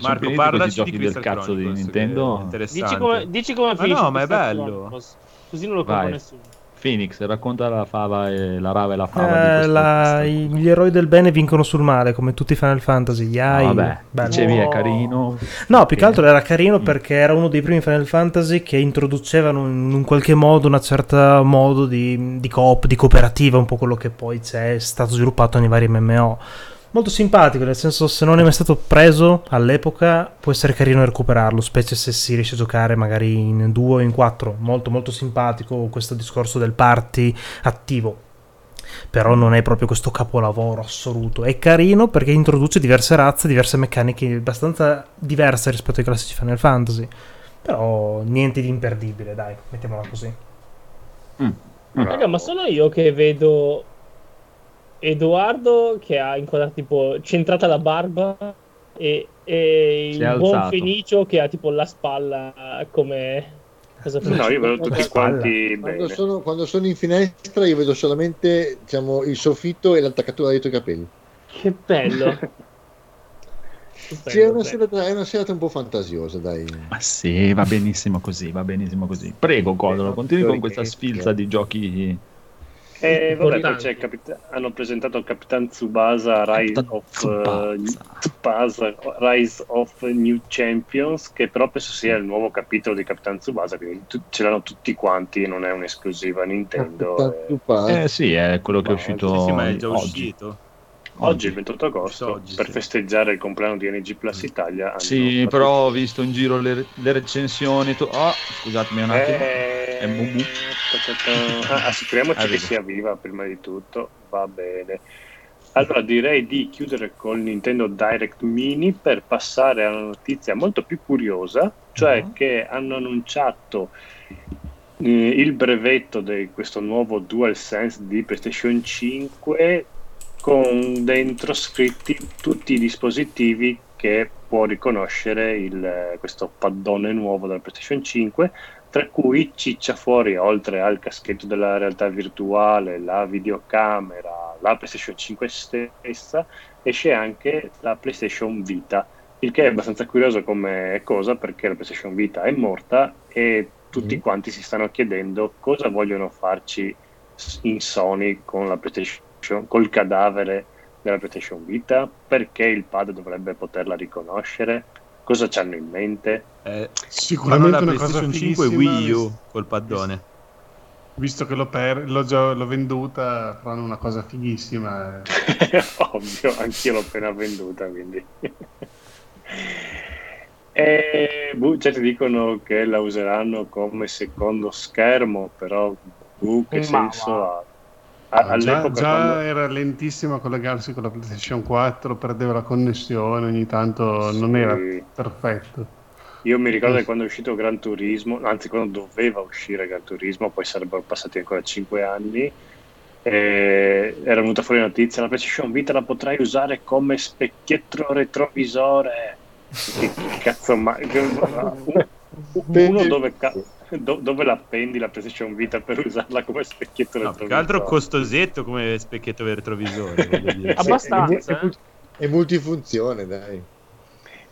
Marco, questi di giochi del cazzo di Chronicles, Nintendo. Dici come, dici come Ma finisce no, ma è bello. Chronicles. Così non lo compra nessuno. Phoenix, racconta la fava e la rava e la fava Eh, la- i- gli eroi del bene vincono sul male, come tutti i Final Fantasy. Yai. Ah, vabbè, Bello. dicevi è carino. No, più che altro era carino Mm. perché era uno dei primi Final Fantasy che introducevano in un qualche modo una certa modo di, di coop, di cooperativa, un po' quello che poi c'è è stato sviluppato nei vari MMO. Molto simpatico, nel senso se non è mai stato preso all'epoca può essere carino recuperarlo, specie se si riesce a giocare magari in due o in quattro. Molto molto simpatico questo discorso del party attivo. Però non è proprio questo capolavoro assoluto. È carino perché introduce diverse razze, diverse meccaniche abbastanza diverse rispetto ai classici Final Fantasy. Però niente di imperdibile, dai, mettiamola così. Raga, ma sono io che vedo Edoardo che ha inquadrato tipo centrata la barba e, e il buon alzato. Fenicio che ha tipo la spalla come... Cosa? No, io vedo tutti quanti Quando bene. sono, quando sono in finestra io vedo solamente diciamo, il soffitto e l'attaccatura dietro i capelli. Che bello. [laughs] Stupendo, Sì, è una, serata, è una serata un po' fantasiosa, dai. Ma sì, va benissimo così, va benissimo così. Prego, Codolo, continui con questa sfilza di giochi. E vabbè, poi c'è Capita- hanno presentato Capitan Tsubasa Rise Capitan of, Tsubasa. eh, Tsubasa Rise of New Champions, che però penso sia il nuovo capitolo di Capitan Tsubasa, quindi tu- ce l'hanno tutti quanti, non è un'esclusiva Nintendo. eh. Eh sì, è quello che è uscito Sì, sì, ma è già oggi. uscito. Oggi, il 28 agosto, Oggi, per sì. festeggiare il compleanno di NG Plus Italia. Sì, fatto- però ho visto in giro le, le recensioni. Tu... Oh, scusatemi un attimo. Eh, È Bubu. Ah, assicuriamoci [laughs] Ah, che sia viva prima di tutto. Va bene. Allora direi di chiudere col Nintendo Direct Mini per passare a una notizia molto più curiosa, cioè Mhm. che hanno annunciato eh, il brevetto di questo nuovo DualSense di PlayStation 5 con dentro scritti tutti i dispositivi che può riconoscere il- questo paddone nuovo della PlayStation 5 tra cui ciccia fuori oltre al caschetto della realtà virtuale, la videocamera, la PlayStation 5 stessa, esce anche la PlayStation Vita, il che è abbastanza curioso come cosa perché la PlayStation Vita è morta e tutti Mm. quanti si stanno chiedendo cosa vogliono farci in Sony con la PlayStation, col cadavere della PlayStation Vita, perché il pad dovrebbe poterla riconoscere, cosa ci hanno in mente. Eh, Sicuramente fanno la una cosa PlayStation 5 e fighissima, Wii U col paddone. Visto che l'ho, per- l'ho già l'ho venduta, faranno una cosa fighissima. eh. [laughs] Ovvio, anch'io l'ho appena venduta, quindi. [laughs] e boh, certi dicono che la useranno come secondo schermo, però boh, che senso ha? A- già all'epoca già quando- era lentissimo a collegarsi con la PlayStation 4, perdeva la connessione, ogni tanto non Sì. era perfetto. Io mi ricordo che quando è uscito Gran Turismo, anzi quando doveva uscire Gran Turismo, poi sarebbero passati ancora 5 anni, eh, era venuta fuori la notizia, la PlayStation Vita la potrai usare come specchietto retrovisore. Che cazzo ma... [laughs] Uno dove, ca- [laughs] do- dove la appendi la PlayStation Vita per usarla come specchietto No, retrovisore? che altro costosetto come specchietto retrovisore. [laughs] Abbastanza, È, multi- è multifunzione, dai.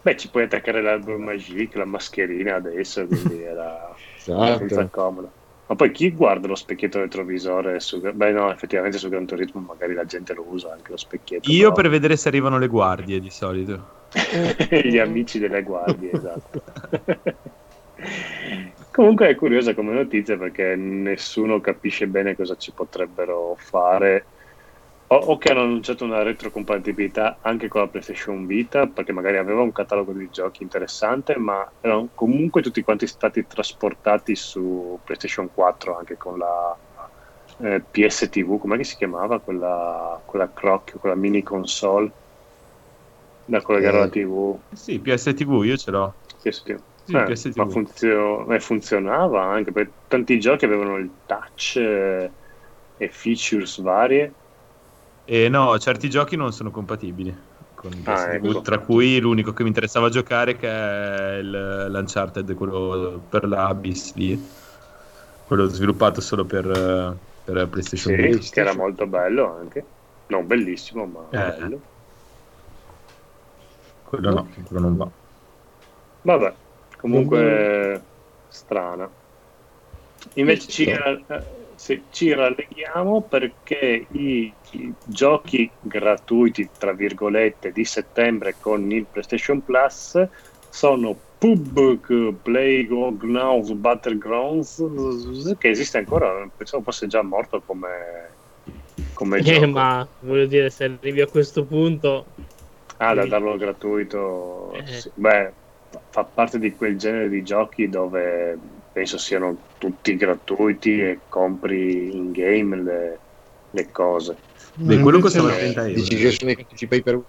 Beh, ci puoi attaccare l'album Magic, la mascherina adesso, quindi era [laughs] abbastanza Esatto. comodo. Ma poi chi guarda lo specchietto retrovisore su... Beh no, effettivamente su Gran Turismo magari la gente lo usa anche lo specchietto. Io però- per vedere se arrivano le guardie di solito. Gli amici delle guardie, esatto. Comunque è curiosa come notizia perché nessuno capisce bene cosa ci potrebbero fare. O, o che hanno annunciato una retrocompatibilità anche con la PlayStation Vita, perché magari aveva un catalogo di giochi interessante, ma erano comunque tutti quanti stati trasportati su PlayStation 4 anche con la eh, PSTV, com'è che si chiamava? Quella, quella crocchio, quella mini console da collegare Eh. alla TV. Sì, PSTV io ce l'ho. PSTV. Sì, Eh, ma funzio- eh, funzionava anche perché tanti giochi avevano il touch eh, e features varie. E no, certi giochi non sono compatibili con il Ah, ecco. tra cui l'unico che mi interessava giocare che è il l'Uncharted, quello per la Abyss lì, quello sviluppato solo per, per PlayStation Sì, Vita. che era molto bello anche. Non bellissimo, ma Eh. bello. Quello no, quello non va. Vabbè, comunque strana. Invece ci, eh, sì, ci ralleghiamo perché i, i giochi gratuiti, tra virgolette, di settembre con il PlayStation Plus sono PUBG Playgrounds Battlegrounds che esiste ancora, pensavo fosse già morto come, come Eh, gioco. ma voglio dire, se arrivi a questo punto, Ah, da darlo gratuito, Eh. sì. beh, fa parte di quel genere di giochi dove penso siano tutti gratuiti e compri in game le, le cose. Beh, quello Invece- costava 30 euro. Dici che sono i classici pay per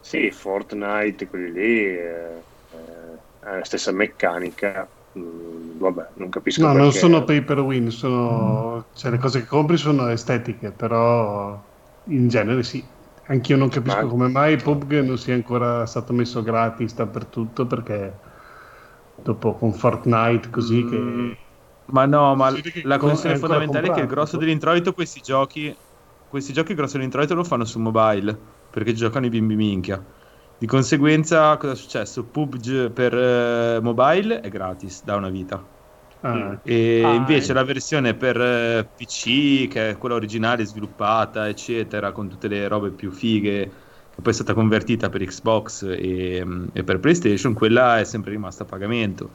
Sì, Fortnite, quelli lì, eh, eh, è la stessa meccanica. Mm, vabbè, non capisco No, perché. non sono pay per win, sono... cioè, le cose che compri sono estetiche, però in genere sì. Anch'io non capisco Ma- come mai PUBG non sia ancora stato messo gratis dappertutto perché dopo con Fortnite così che... Mm, Ma no, ma che la questione fondamentale è che il grosso dell'introito questi giochi, questi giochi il grosso dell'introito lo fanno su mobile, perché giocano i bimbi minchia. Di conseguenza, cosa è successo? PUBG per eh, mobile è gratis da una vita. Ah, E Ah, invece eh. la versione per eh, PC, che è quella originale sviluppata, eccetera, con tutte le robe più fighe, che poi è stata convertita per Xbox e, e per PlayStation, quella è sempre rimasta a pagamento.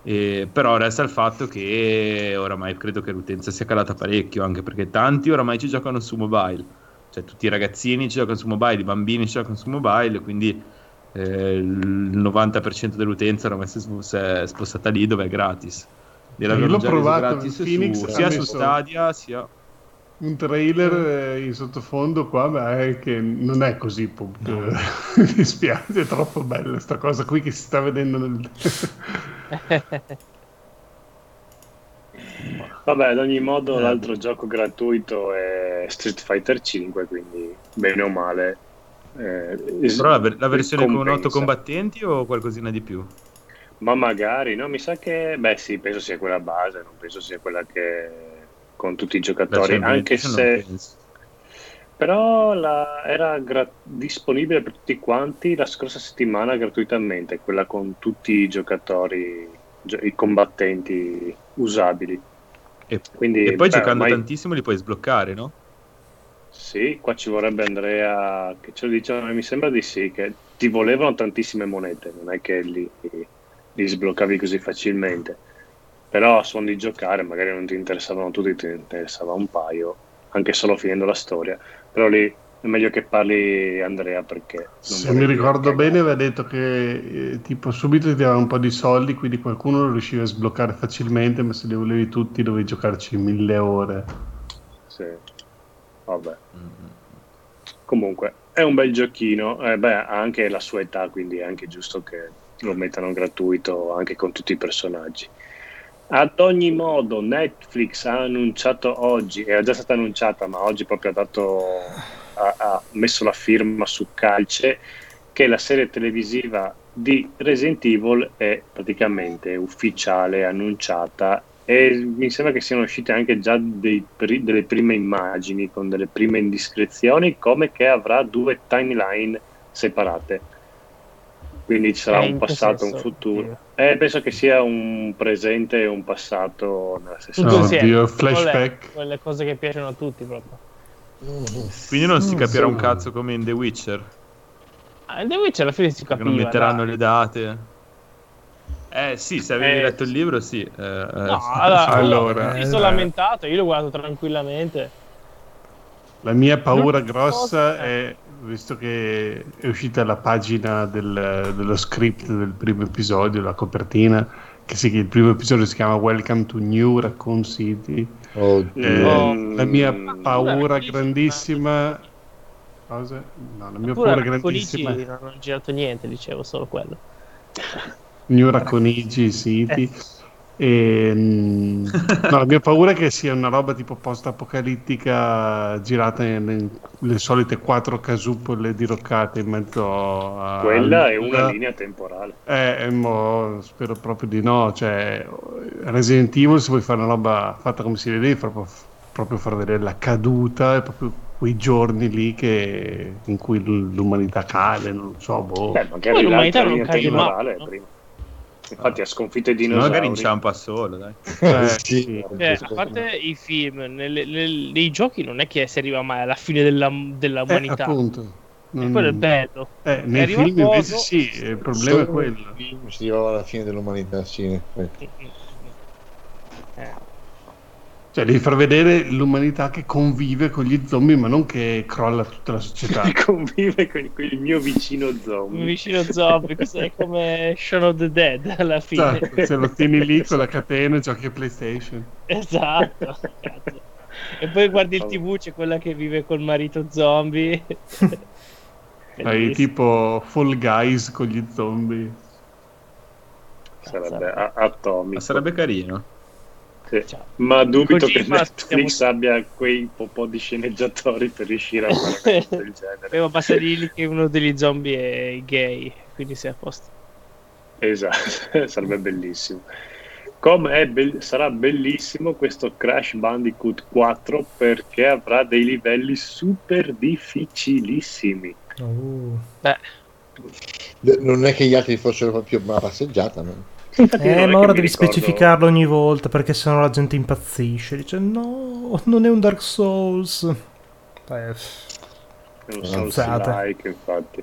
E- però resta il fatto che oramai credo che l'utenza sia calata parecchio, anche perché tanti oramai ci giocano su mobile, cioè tutti i ragazzini ci giocano su mobile, i bambini ci giocano su mobile, quindi eh, il 90% dell'utenza oramai si è spostata lì dove è gratis. Io L'avevano l'ho già provato, gratis Phoenix su- sia su Stadia sia un trailer eh, in sottofondo qua, ma è che non è così pop. [laughs] Mi dispiace, è troppo bella sta cosa qui che si sta vedendo nel... [laughs] Vabbè, ad ogni modo l'altro gioco gratuito è Street Fighter 5, quindi bene o male. eh, es- però la, ver- la versione con compensa. 8 combattenti o qualcosina di più? Ma magari, no? Mi sa che, beh sì, penso sia quella base, non penso sia quella che con tutti i Beh, giocatori, cioè, anche se... Però la- era gra- disponibile per tutti quanti la scorsa settimana gratuitamente, quella con tutti i giocatori, gio- i combattenti usabili. E, Quindi, e poi beh, giocando ormai- tantissimo li puoi sbloccare, no? Sì, qua ci vorrebbe Andrea che ce lo dice, ma mi sembra di sì, che ti volevano tantissime monete, non è che li, li sbloccavi così facilmente. Però a suon di giocare, magari non ti interessavano tutti, ti interessava un paio, anche solo finendo la storia. Però lì è meglio che parli Andrea perché... Se mi ricordo bene aveva detto che eh, tipo subito ti dava un po' di soldi, quindi qualcuno lo riusciva a sbloccare facilmente, ma se li volevi tutti dovevi giocarci mille ore. Sì. Vabbè. Comunque, è un bel giochino. Eh, beh, ha anche la sua età, quindi è anche giusto che lo mettano gratuito anche con tutti i personaggi. Ad ogni modo, Netflix ha annunciato oggi, era già stata annunciata, ma oggi proprio ha, dato, ha, ha messo la firma su Calce, che la serie televisiva di Resident Evil è praticamente ufficiale, annunciata e mi sembra che siano uscite anche già dei delle prime immagini con delle prime indiscrezioni, come che avrà due timeline separate. Quindi ci sarà Eh, un passato e un senso? futuro. Eh, penso che sia un presente e un passato nella stessa Tutto Oh, insieme. Dio, Quelle- flashback. Quelle cose che piacciono a tutti proprio. Quindi non si capirà un cazzo come in The Witcher, Ah, in The Witch alla fine si capiva. non metteranno dai. le date. Eh sì, se avevi Eh, letto il libro sì. eh, eh, No, allora, [laughs] Allora, mi sono eh. lamentato, io l'ho guardato tranquillamente. La mia paura grossa è, visto che è uscita la pagina del- dello script del primo episodio, la copertina, che si, il primo episodio si chiama Welcome to New Raccoon City. Eh, Oh. La mia Mm. paura grandissima... Cosa? No, la mia paura grandissima... non hanno girato niente, dicevo solo quello. New Racconigi City. E, mm, [laughs] no, la mia paura è che sia una roba tipo post-apocalittica girata nelle solite quattro casupole diroccate in mezzo a. Quella è una linea temporale. Eh, mo, spero proprio di no. Cioè, Resident Evil, se vuoi fare una roba fatta come si vede, proprio, proprio far vedere la caduta e proprio quei giorni lì che, in cui l'umanità cade, non so, boh. Beh, magari Poi l'umanità non cade mai, no? prima. Infatti ha sconfitto i Se no magari dinosauri. inciampa solo, dai. [laughs] Eh, sì. sì. Cioè, a parte i film, nelle- nel- nei giochi non è che si arriva mai alla fine della, Eh, dell'umanità. appunto. e quello è bello. Eh, nei Arriva film invece sì, il problema è quello. film Si arrivava alla fine dell'umanità, sì, in effetti. Cioè, devi far vedere l'umanità che convive con gli zombie, ma non che crolla tutta la società. convive con con il mio vicino zombie. vicino zombie, cos'è [laughs] come Shaun of the Dead alla fine. Esatto, se lo tieni lì con la catena e giochi a PlayStation. Esatto. cazzo. E poi guardi il tv, c'è quella che vive col marito zombie. [laughs] Hai tipo Fall Guys con gli zombie. Sarebbe a- atomico. Ma sarebbe carino. Sì. Ciao. Ma dubito Kojima, che Netflix stiamo- abbia quei po', po' di sceneggiatori per riuscire a fare una cosa del [laughs] genere. Avevo basta dirgli che uno degli zombie è gay, quindi sei a posto. Esatto, [laughs] sarebbe bellissimo. Come be- sarà bellissimo questo Crash Bandicoot 4 perché avrà dei livelli super difficilissimi. Uh. Beh, Non è che gli altri fossero proprio una passeggiata, no? Infatti non Eh, ma ora devi ricordo- specificarlo ogni volta perché sennò la gente impazzisce. Dice no, non è un Dark Souls. Eh, È un. Souls-like, infatti.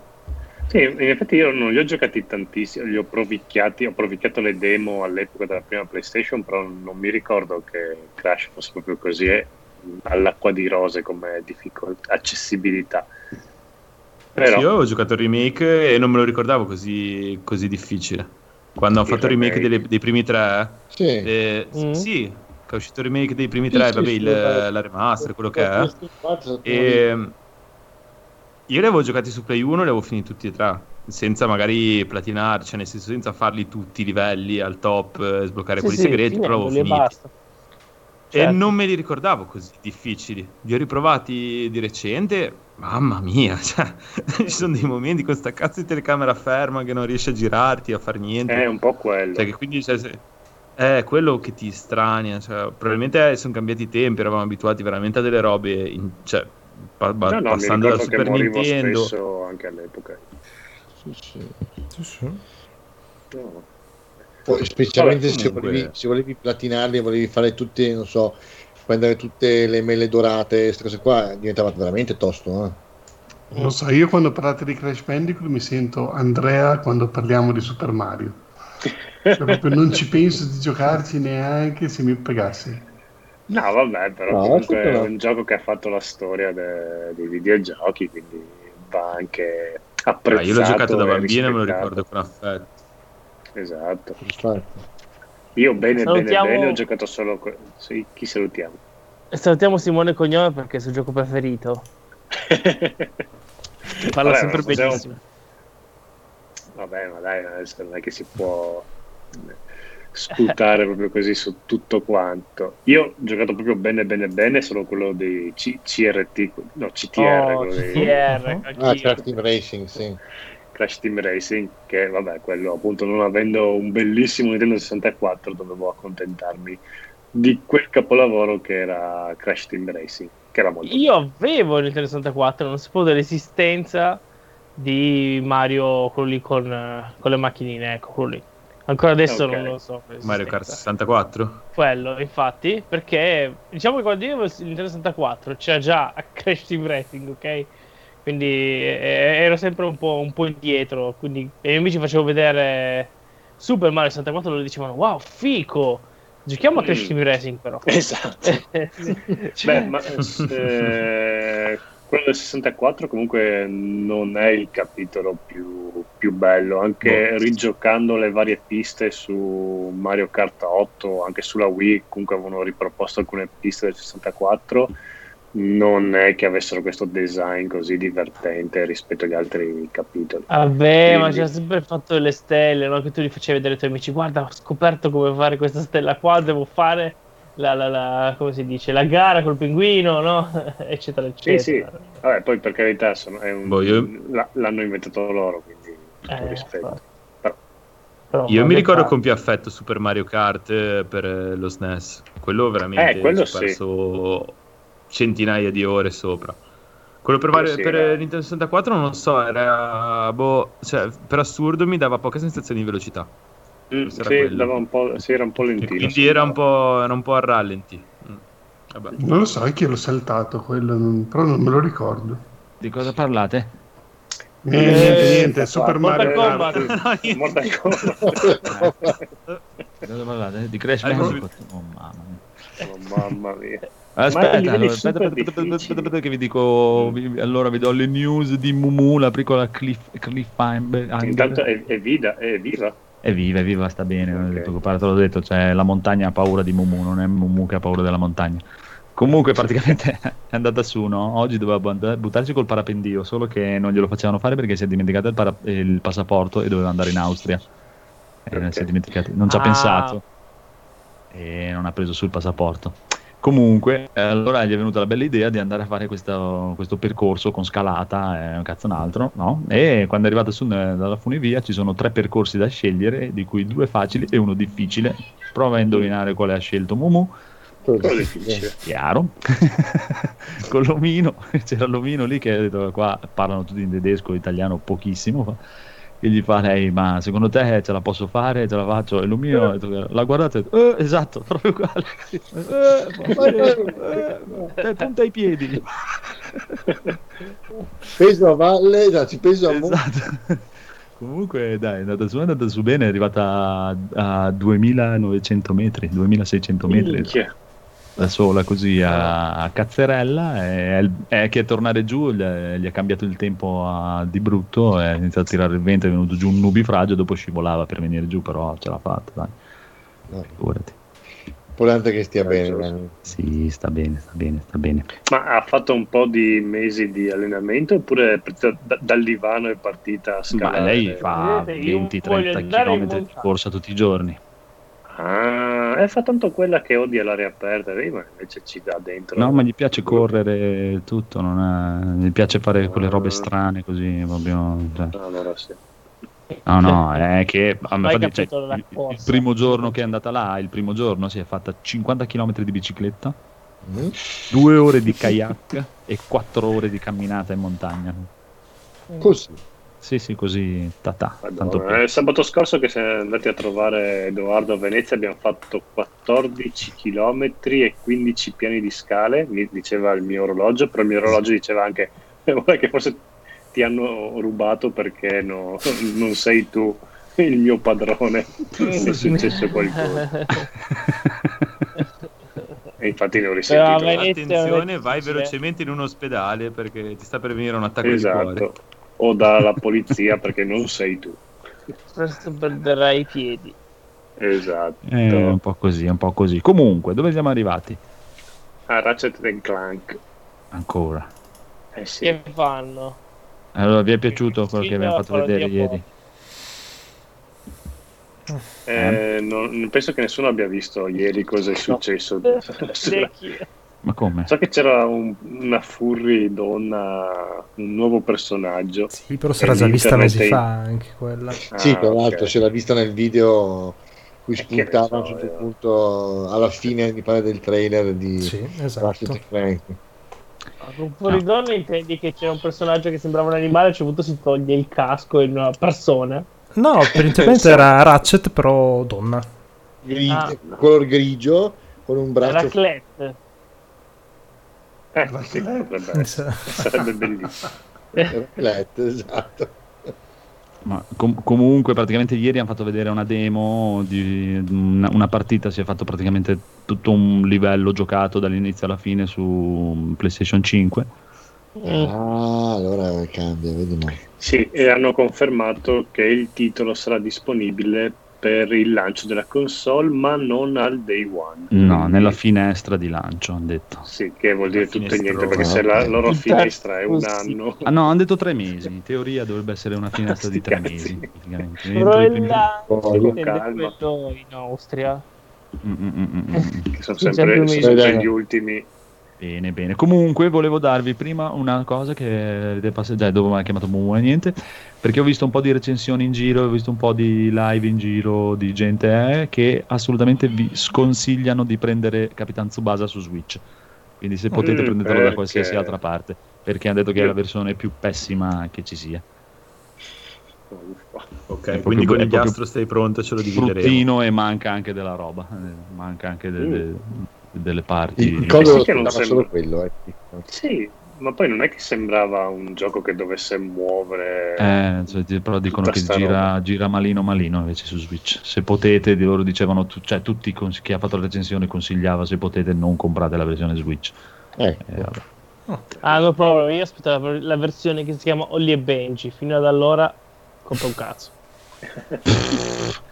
Sì, in effetti io non li ho giocati tantissimo, li ho provicchiati, ho provicchiato le demo all'epoca della prima PlayStation, però non mi ricordo che Crash fosse proprio così eh, all'acqua di rose come difficol- accessibilità. Però Sì, io ho giocato il remake e non me lo ricordavo così, così difficile. Quando ho Il fatto il remake remake. delle- dei primi tre, Sì. eh, Mm. sì, che è uscito il remake dei primi Sì, tre, sì, vabbè, sì, il- eh, la remaster, quello che è. E io li avevo giocati su Play 1 e li avevo finiti tutti e tre, senza magari platinare, cioè nel senso senza farli tutti i livelli al top, eh, sbloccare Sì, quelli sì, segreti, però e finiti. basta. E Certo. non me li ricordavo così difficili. Li ho riprovati di recente. Mamma mia, [laughs] cioè, ci sono dei momenti con sta cazzo di telecamera ferma che non riesce a girarti, a far niente. è un po' quello. Cioè, che quindi cioè, se- è quello che ti strania. Cioè, probabilmente eh, sono cambiati i tempi, eravamo abituati veramente a delle robe. in- cioè, pa- ba- No, no, passando dal Super Nintendo. spesso anche all'epoca. Sì, sì. sì, sì. No. Poi, specialmente Vabbè, se, volevi, se volevi platinarli, volevi fare tutte, non so, prendere tutte le mele dorate, queste cose qua, diventava veramente tosto. Eh? Non so, io quando parlate di Crash Bandicoot mi sento Andrea quando parliamo di Super Mario. Cioè, proprio non ci penso di giocarci neanche se mi pagassi. No, vabbè, però No, comunque è un gioco che ha fatto la storia de- dei videogiochi, quindi va anche Ah, apprezzato. io l'ho giocato da bambino e me lo ricordo con affetto. Esatto. Infatti. Io bene, Salutiamo- bene, bene ho giocato solo... que- sì, chi salutiamo? E salutiamo Simone Cognome perché è il suo gioco preferito. [laughs] Parla Vabbè, sempre possiamo- benissimo. Vabbè, ma dai, adesso non è che si può sputare proprio così su tutto quanto. Io ho giocato proprio bene, bene, bene, solo quello dei C- CRT, no, CTR, Oh, CTR, Ah, anch'io. c'era Team Racing, sì. Crash Team Racing, che vabbè, quello appunto non avendo un bellissimo Nintendo 64 dovevo accontentarmi di quel capolavoro che era Crash Team Racing, che era molto Io avevo il Nintendo 64, non sapevo dell'esistenza di Mario, quello lì con, con le macchinine, ecco, quello lì. Ancora adesso Ok. non lo so. Mario Kart l'esistenza. 64? Quello, infatti, perché diciamo che quando io avevo il Nintendo 64 c'era già [laughs] Crash Team Racing, ok? Quindi eh, ero sempre un po', un po' indietro. Quindi e i miei amici facevo vedere Super Mario 64 loro dicevano wow, fico! Giochiamo a Crash Mm. Team Racing però. [laughs] Esatto. [laughs] Beh, ma eh, quello del 64 comunque non è il capitolo più, più bello, anche rigiocando le varie piste su Mario Kart 8, anche sulla Wii, comunque avevano riproposto alcune piste del 64, non è che avessero questo design così divertente rispetto agli altri capitoli. Vabbè, ma Quindi- c'era sempre il fatto delle stelle, no? Che tu li facevi vedere ai tuoi amici. Guarda, ho scoperto come fare questa stella qua, devo fare la, la, la- come si dice, la gara col pinguino, no? [laughs] eccetera, Sì, eccetera. sì. Vabbè, poi per carità sono- è un- Boh, io- la- l'hanno inventato loro, quindi tutto Eh, rispetto. Però- Però, Io mi ricordo fa- con più affetto Super Mario Kart eh, per eh, lo SNES. Quello veramente Eh, quello ci ho sì. Centinaia di ore sopra. Quello per, Mario- sì, per era- Nintendo 64 non lo so, era boh, cioè, per assurdo mi dava poche sensazioni di velocità. Mm, sì, quello. dava un po', sì, era un po' E lentino. quindi era un po', era un po' a rallenti. Mm. Vabbè. Non lo so, anche io l'ho saltato quello, non- però non me lo ricordo. Di cosa parlate? Niente, Eh, niente, niente, Super Mortal Mario Kombat. Kart. [laughs] Mortal [laughs] Kombat. [laughs] Di cosa parlate? Di Crash Eh, Bandicoot? Oh, mamma mia. Oh, mamma mia. Aspetta, allora, aspetta, aspetta, aspetta, aspetta, aspetta, che vi dico. vi- allora vi do le news di Mumu, la piccola Cliff, Cliffhanger. Intanto è, è, vida, è viva. È viva, è viva, sta bene. non ho Ok. detto, guarda, te l'ho detto, cioè, la montagna ha paura di Mumu, non è Mumu che ha paura della montagna. Comunque, praticamente [laughs] è andata su, no? Oggi doveva bu- buttarsi col parapendio, solo che non glielo facevano fare perché si è dimenticato il, para- il passaporto e doveva andare in Austria. E Ok. si è dimenticato, non ci ha Ah. pensato e non ha preso sul passaporto. Comunque, eh, allora gli è venuta la bella idea di andare a fare questo, questo percorso con scalata e un cazzo un altro, no? E quando è arrivato su eh, dalla funivia ci sono tre percorsi da scegliere, di cui due facili e uno difficile. Prova a indovinare quale ha scelto Mumu. Quello difficile. Chiaro. [laughs] con l'omino, c'era l'omino lì che ha detto qua parlano tutti in tedesco, italiano pochissimo. fa. Che gli fa lei, ma secondo te ce la posso fare? Ce la faccio? E lo mio, la guardate, eh, esatto, [laughs] proprio uguale. Eh, eh, eh, punta ai piedi. Peso a valle, no, ci peso a. Esatto. Comunque, dai, è andata su, è andata su bene, è arrivata a, a 2900 metri, 2600 metri Minchia. Da sola così a, a cazzerella e è che tornare giù gli, gli ha cambiato il tempo a- di brutto è iniziato a tirare il vento è venuto giù un nubifragio dopo scivolava per venire giù però ce l'ha fatta dai No, figurati Importante che stia bene. Certo. dai. sì sta bene sta bene sta bene Ma ha fatto un po' di mesi di allenamento oppure è da- dal divano è partita a ma scalare? lei fa Vedete, io voglio 20-30 andare in km di corsa tutti i giorni Ah, fa tanto quella che odia l'aria aperta, vedi, ma invece ci dà dentro. no ma gli piace correre tutto non è... gli piace fare quelle robe strane così proprio cioè. Ah, Allora sì. No, no, è che dire, cioè, capito la il, primo giorno che è andata là, il primo giorno si è fatta 50 km di bicicletta, Mm? due ore di kayak e quattro ore di camminata in montagna. Così. Sì, sì, così. Tanto Madonna, eh, sabato scorso che siamo andati a trovare Edoardo a Venezia abbiamo fatto 14 km e 15 piani di scale, mi diceva il mio orologio, però il mio orologio diceva anche "Eh, guarda che forse ti hanno rubato perché no- non sei tu il mio padrone, è successo qualcosa. [laughs] E infatti ne ho risentito. Attenzione, vai velocemente in un ospedale perché ti sta per venire un attacco di cuore. O dalla polizia perché non sei tu. Presto perderai i piedi. Esatto. È un po' così, un po' così. Comunque, dove siamo arrivati? A Ratchet and Clank. Ancora. Eh sì. Che fanno? Allora, vi è piaciuto quello Sì, che abbiamo fatto vedere ieri? Eh, non, non penso che nessuno abbia visto ieri cosa è successo. [laughs] Vecchi. Ma come? So che c'era un- una furry donna, un nuovo personaggio. Sì, però si era già vista mesi è- fa anche quella. Sì, Ah, tra l'altro ok. si era vista nel video cui spuntava a un certo io. punto alla fine mi pare del trailer di Sì, Ratchet esatto. Clank. Con fuori donne intendi che c'era un personaggio che sembrava un animale, a un certo punto si toglie il casco in una persona. No, [laughs] evidentemente era Ratchet, però donna. Gri- Ah. color grigio con un braccio Raclette. Eh, sì, potrebbe essere. [laughs] sarebbe bellissimo. Raclette, esatto. Ma com- comunque praticamente ieri hanno fatto vedere una demo di una, una partita, si è fatto praticamente tutto un livello giocato dall'inizio alla fine su PlayStation 5. Mm. Ah, allora cambia, vedi no. Sì, e hanno confermato che il titolo sarà disponibile per il lancio della console, ma non al day one. No, Quindi- nella finestra di lancio hanno detto. Sì, che vuol dire tutto e niente, perché se la loro finestra è un anno... Ah no, hanno detto tre mesi, in teoria dovrebbe essere una [laughs] finestra di tre cazzi. mesi. praticamente. Però il lancio quello in Austria. Mm, mm, mm, mm, mm. che sono sempre, sempre sempre gli ultimi. Bene, bene. Comunque volevo darvi prima una cosa che avete passeggiato, dopo mi ha chiamato Mumu e niente, perché ho visto un po' di recensioni in giro, ho visto un po' di live in giro di gente eh, che assolutamente vi sconsigliano di prendere Capitan Tsubasa su Switch. Quindi se potete Mm, prendetelo da perché? qualsiasi altra parte, perché hanno detto che è la versione più pessima che ci sia. Ok, È quindi con è il gastro stai pronto, ce lo divideremo. Fruttino e manca anche della roba, eh, manca anche de- de- delle parti. Il codo Sì, che non sembra- solo quello, eh. Sì, ma poi non è che sembrava un gioco che dovesse muovere... Eh, cioè, però dicono che gira, gira malino malino invece su Switch. Se potete, di loro dicevano, tu- cioè tutti cons- chi ha fatto la recensione consigliava se potete non comprate la versione Switch. Eh, Eh, vabbè. Ah, no problem. Io aspettavo la versione che si chiama Ollie e Benji. Fino ad allora compro un cazzo. [laughs]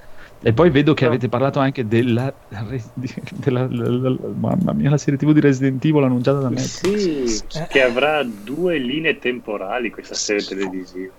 E poi vedo che No. avete parlato anche della, della- la- la- la- mamma mia, la serie TV di Resident Evil annunciata da me. Sì, che avrà due linee temporali questa serie televisiva.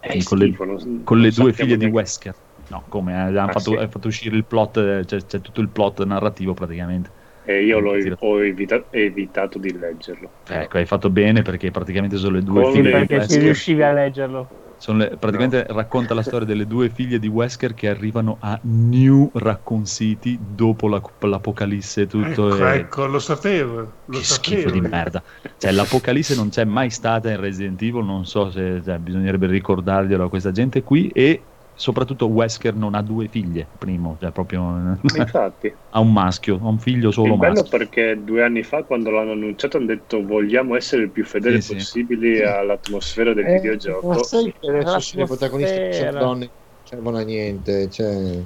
È Con le- non- Con non le due figlie di Wesker. No, come? eh, hanno Ah, fatto, sì. hanno fatto uscire il plot, eh, c'è, tutto il plot narrativo praticamente. E io l'ho ho evita- evitato di leggerlo. Ecco, hai fatto bene perché praticamente sono le due Con figlie di Perché se Wesker. riuscivi a leggerlo. Sono le- praticamente racconta la [laughs] storia delle due figlie di Wesker che arrivano a New Raccoon City dopo la- l'apocalisse e tutto. Ecco, e- ecco, lo sapevo. Lo che sapevo. schifo di merda. Cioè, l'apocalisse non c'è mai stata in Resident Evil, non so se cioè, bisognerebbe ricordarglielo a questa gente qui e soprattutto Wesker non ha due figlie, primo, cioè proprio Infatti, [laughs] ha un maschio, ha un figlio solo il bello maschio. perché due anni fa quando l'hanno annunciato hanno detto vogliamo essere il più fedeli Sì, sì. possibili all'atmosfera del Eh, videogioco. ma sai che adesso le protagoniste sono donne non servono a niente. Cioè...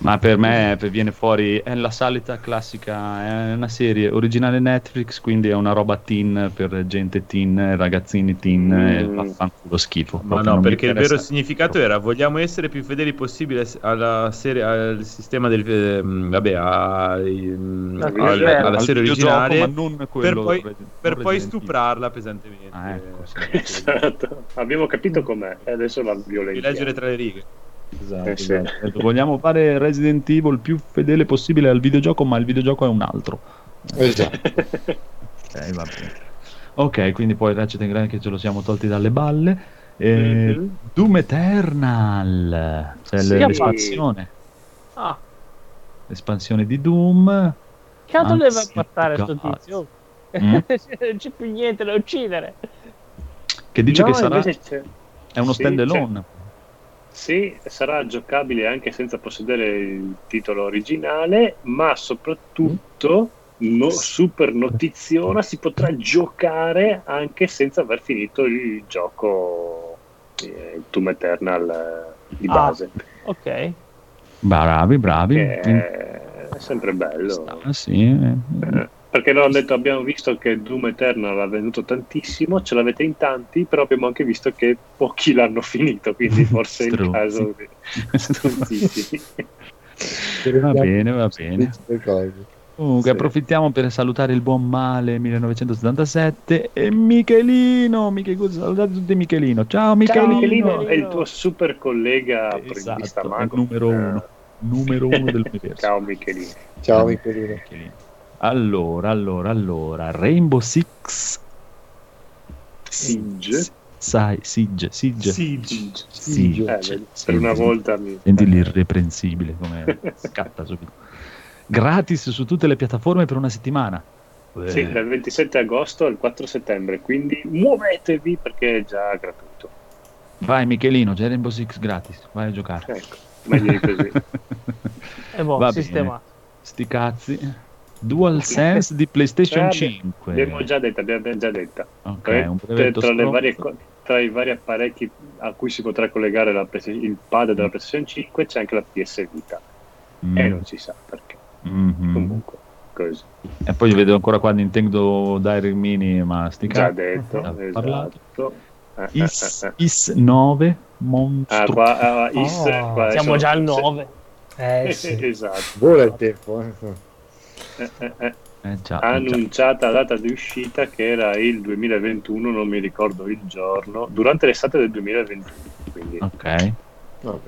Ma per me per- viene fuori, è la solita classica, è una serie originale Netflix, quindi è una roba teen per gente teen, ragazzini teen, e Mm. vaffanculo schifo. Ma no, perché il vero significato era vogliamo essere più fedeli possibile alla serie, al sistema del ehm, vabbè, ai- mm, Al al- alla Al serie originale ma non per quello poi, non per poi stuprarla pesantemente. Ah, ecco, [laughs] sì. Esatto. Abbiamo capito com'è e adesso la Di violenza. leggere tra le righe. Esatto, Eh, sì. esatto. Vogliamo fare Resident Evil il più fedele possibile al videogioco, ma il videogioco è un altro. Esatto. [laughs] Ok, va bene. Ok, quindi poi Ratchet Clank che ce lo siamo tolti dalle balle. E Mhm. Doom Eternal, cioè Sì. l'espansione, Ah, l'espansione di Doom. che altro Anzi, deve portare sto tizio? Mm? [laughs] non c'è più niente da uccidere. Che dice No, che sarà è uno sì, standalone. Sì, sarà giocabile anche senza possedere il titolo originale, ma soprattutto, no- super notiziona, si potrà giocare anche senza aver finito il gioco eh, il Doom Eternal eh, di Ah. base, Ok. Bravi, bravi. che è sempre bello. Ah, sì. eh. Perché loro hanno detto abbiamo visto che Doom Eternal ha venduto tantissimo, ce l'avete in tanti, però abbiamo anche visto che pochi l'hanno finito, quindi [laughs] forse è il caso di [laughs] stronzissimi. Va bene, va bene. Comunque Sì. approfittiamo per salutare il buon Male 1977 e Michelino. Miche- salutate tutti Michelino. Ciao Ciao Michelino. Michelino, è il tuo super collega Esatto, numero uno. Numero uno [laughs] dell'universo. Ciao Michelino. Ciao Michelino. Michelino. Allora, allora, allora, Rainbow Six Siege. Sai, Siege, Siege. Siege. Siege. Eh, per una volta mi... Senti l'irreprensibile come scatta subito. Gratis su tutte le piattaforme per una settimana. Sì, Eh, dal 27 agosto al 4 settembre, quindi muovetevi perché è già gratuito. Vai Michelino, c'è Rainbow Six gratis, vai a giocare. Ecco, meglio di così. [laughs] E boh, Va sistema. Sti cazzi. DualSense di PlayStation Eh, abbi- 5. Abbiamo già detto, abbiamo già detto. Ok, Tra- un tra, le varie tra i vari apparecchi a cui si potrà collegare il pad della PlayStation 5 c'è anche la PS Vita Mm, e non si sa perché. mhm. Comunque, così. E poi vedo ancora qua Nintendo Direct Mini, ma sti Già detto, esatto. Eh, eh, Is, eh, eh. Is 9 Monstro. Ah, qua, ah, Is, Oh, qua Siamo già al se- 9. Eh [laughs] sì. esatto. Vola il tempo. eh. Eh, eh, eh. Eh, già, annunciata la data di uscita che era il 2021, non mi ricordo il giorno, durante l'estate del 2021. Quindi Ok. Vabbè.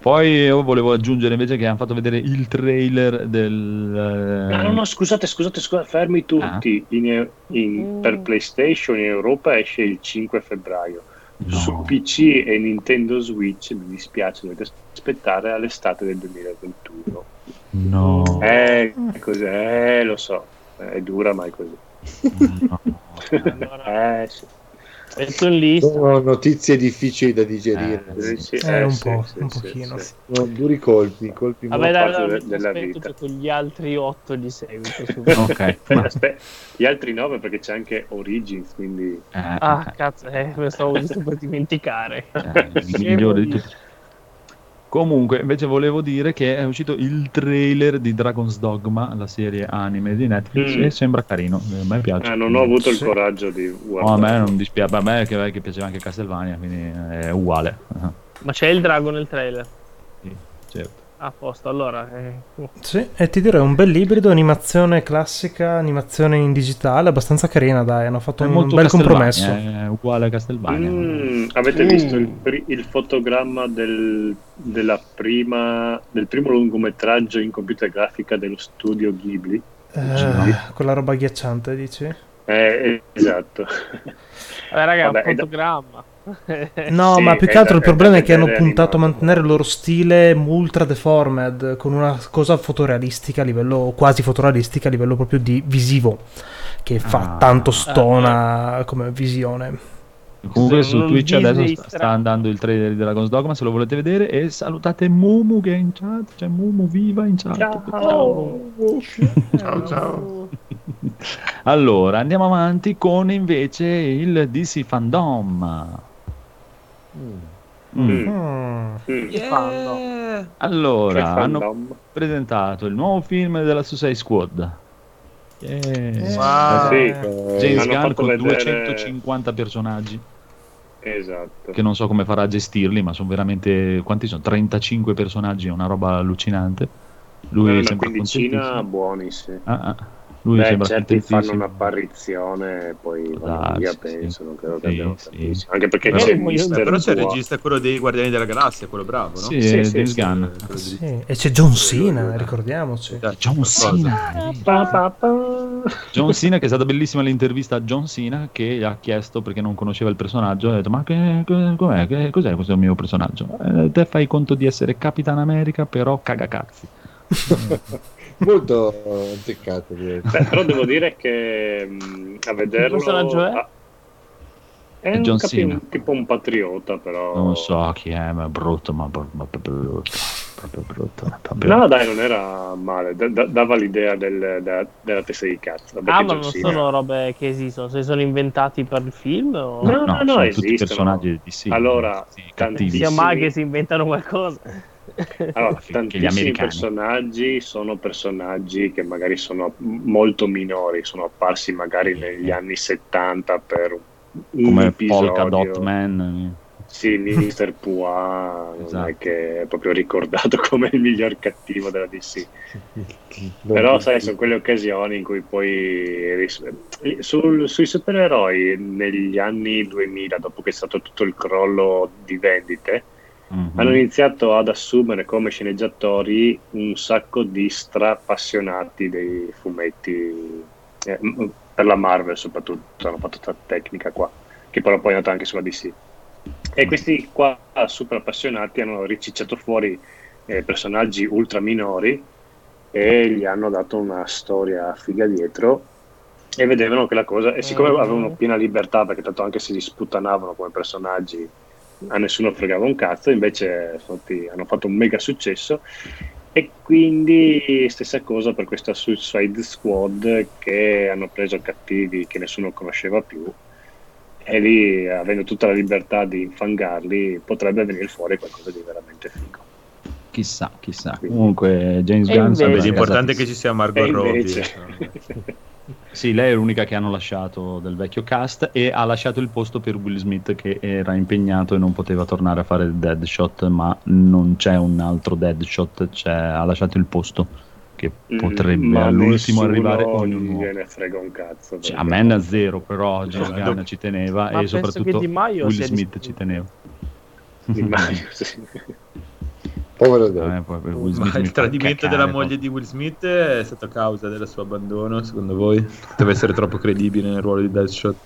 Poi io volevo aggiungere invece che hanno fatto vedere il trailer del... Ah, no, no, scusate, scusate, scusate, fermi tutti. In- in- Mm. Per PlayStation in Europa esce il 5 febbraio. no. Su PC e Nintendo Switch, mi dispiace, dovete aspettare all'estate del 2021. No. Eh, così, eh, lo so, è dura, ma è così. no. Allora, [laughs] Eh, sì. Sono notizie difficili da digerire. Eh, sì, sì, Eh, un po', sì, un sì, pochino, sì. sì. Sono duri colpi, colpi Vabbè, molto- dai, dai, de- della aspetto vita. con gli altri 8 di seguito. subito. [laughs] Ok. ma- Aspe- gli altri 9 perché c'è anche Origins, quindi eh, Ah, cazzo, eh, me stavo giusto per dimenticare. eh, il migliore di tutti. Comunque, invece volevo dire che è uscito il trailer di Dragon's Dogma, la serie anime di Netflix, Mm. e sembra carino. A me piace. ah, non ho avuto il Sì. coraggio di No, a guardare. me non dispiace, a me che, che piaceva anche Castlevania, quindi è uguale. Ma c'è il drago nel trailer. sì, certo. A posto, allora. eh, Sì, e ti direi un bel ibrido, animazione classica, animazione in digitale, abbastanza carina, dai, hanno fatto È un bel compromesso. È uguale a Castlevania. Mm, avete Mm. visto il, il fotogramma del, della prima, del primo lungometraggio in computer grafica dello studio Ghibli? Eh, quella roba agghiacciante, dici? Eh, esatto. Vabbè, raga, Vabbè, un è da- fotogramma. No, Sì, ma più che altro il problema è che hanno puntato a mantenere il loro stile ultra deformed, con una cosa fotorealistica a livello quasi fotorealistica a livello proprio di visivo, che fa Ah. tanto stona come visione. Comunque su Twitch adesso sta, sta andando il trailer della Ghost Dogma se lo volete vedere e salutate Mumu che è in chat, c'è Mumu viva in chat. Ciao. Ciao, ciao. Allora, andiamo avanti con invece il DC Fandom. Mm. Mm. Mm. Che fanno? Allora, hanno presentato il nuovo film della Suicide Squad. Yeah. Wow. Sì, James Gunn con vedere- 250 personaggi Esatto. che non so come farà a gestirli, ma sono veramente quanti sono? 35 personaggi, è una roba allucinante. Lui Una sembra quindicina contentissimo. buoni, sì. Ah, ah. Lui Beh, sembra certi fanno un'apparizione e poi vanno Darsi, via, sì. penso. Non credo che Sì, abbiano sì. Anche perché Però- c'è vogliono- Mister Però c'è il regista, quello dei Guardiani della Galassia, quello bravo, no? Sì, Sì, sì, sì. E c'è John Cena, ricordiamoci. Dai, John. Cena. Pa, pa, pa. John Cena, che è stata bellissima l'intervista a John Cena, che gli ha chiesto perché non conosceva il personaggio. Ha detto: Ma che, che- com'è, che- cos'è questo mio personaggio? "Eh, te fai conto di essere Capitan America, però cagacazzi. [laughs] Molto azzeccato. direi. Beh, però devo dire che mh, a vederlo... personaggio è? ah, È È un John capi- Cena. tipo un patriota, però... Non so chi è, ma è brutto, ma pro- ma proprio brutto. Proprio brutto. proprio- No, dai, non era male. Da- da- dava l'idea del- da- della testa di cazzo. Ah, ma John non Cena- sono robe che esistono, se sono inventati per il film o... No, no, no, sono tutti esistono. personaggi di sì. Allora, sì, tanti- cattivi. sia mai che si inventano qualcosa. [laughs] Allora, Che tantissimi americani. personaggi sono personaggi che magari sono molto minori, sono apparsi magari negli anni 70 per un Come episodio. Polka Dot Man. Sì, [laughs] Mr. Pua non Esatto. è che è proprio ricordato [laughs] come il miglior cattivo della DC. Però, sai, sono quelle occasioni in cui poi ris- sul- sui supereroi negli anni 2000, dopo che è stato tutto il crollo di vendite, Mhm. hanno iniziato ad assumere come sceneggiatori un sacco di strappassionati dei fumetti eh, per la Marvel soprattutto hanno fatto tanta tecnica qua che però poi è andata anche sulla DC e questi qua super appassionati hanno ricicciato fuori eh, personaggi ultra minori e gli hanno dato una storia figa dietro e vedevano che la cosa e siccome Mhm. avevano piena libertà perché tanto anche se li sputtanavano come personaggi a nessuno fregava un cazzo, invece stati- hanno fatto un mega successo e quindi stessa cosa per questa Suicide Squad che hanno preso cattivi che nessuno conosceva più e lì avendo tutta la libertà di infangarli potrebbe venire fuori qualcosa di veramente figo. Chissà, chissà. Quindi- Comunque, James Gunn invece- l'importante è che ci sia Margot Robbie. invece [laughs] Sì, lei è l'unica che hanno lasciato del vecchio cast e ha lasciato il posto per Will Smith che era impegnato e non poteva tornare a fare il Deadshot, ma non c'è un altro Deadshot, c'è- ha lasciato il posto che potrebbe Mm, all'ultimo arrivare uno nuovo. gliene frega un cazzo. Cioè, a me ne zero, però James No, Gunn dopo- ci teneva Ma e soprattutto Di Will Smith disponibile. ci teneva. Di Maio, [laughs] sì. Povero Will Ma il tradimento cacare della proprio. moglie di Will Smith è stato causa del suo abbandono, secondo voi? Deve essere troppo credibile nel ruolo di Deadshot.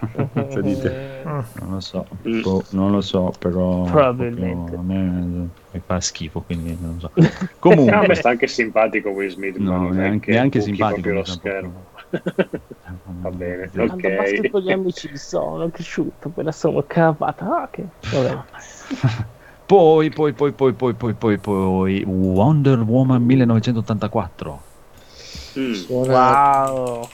[laughs] Cosa dite? Non lo so, boh, non lo so, però Probabilmente. a me mi fa schifo, quindi non lo so. [laughs] No, a Comunque, me sta anche simpatico Will Smith, no, neanche, che neanche simpatico. lo schermo. proprio. Va bene, ok. Quando basta con gli amici sono cresciuto, me la sono cavata. Ah, che... [laughs] Poi, poi, poi, poi, poi, poi, poi, poi, Wonder Woman 1984. Mm. Suona Wow.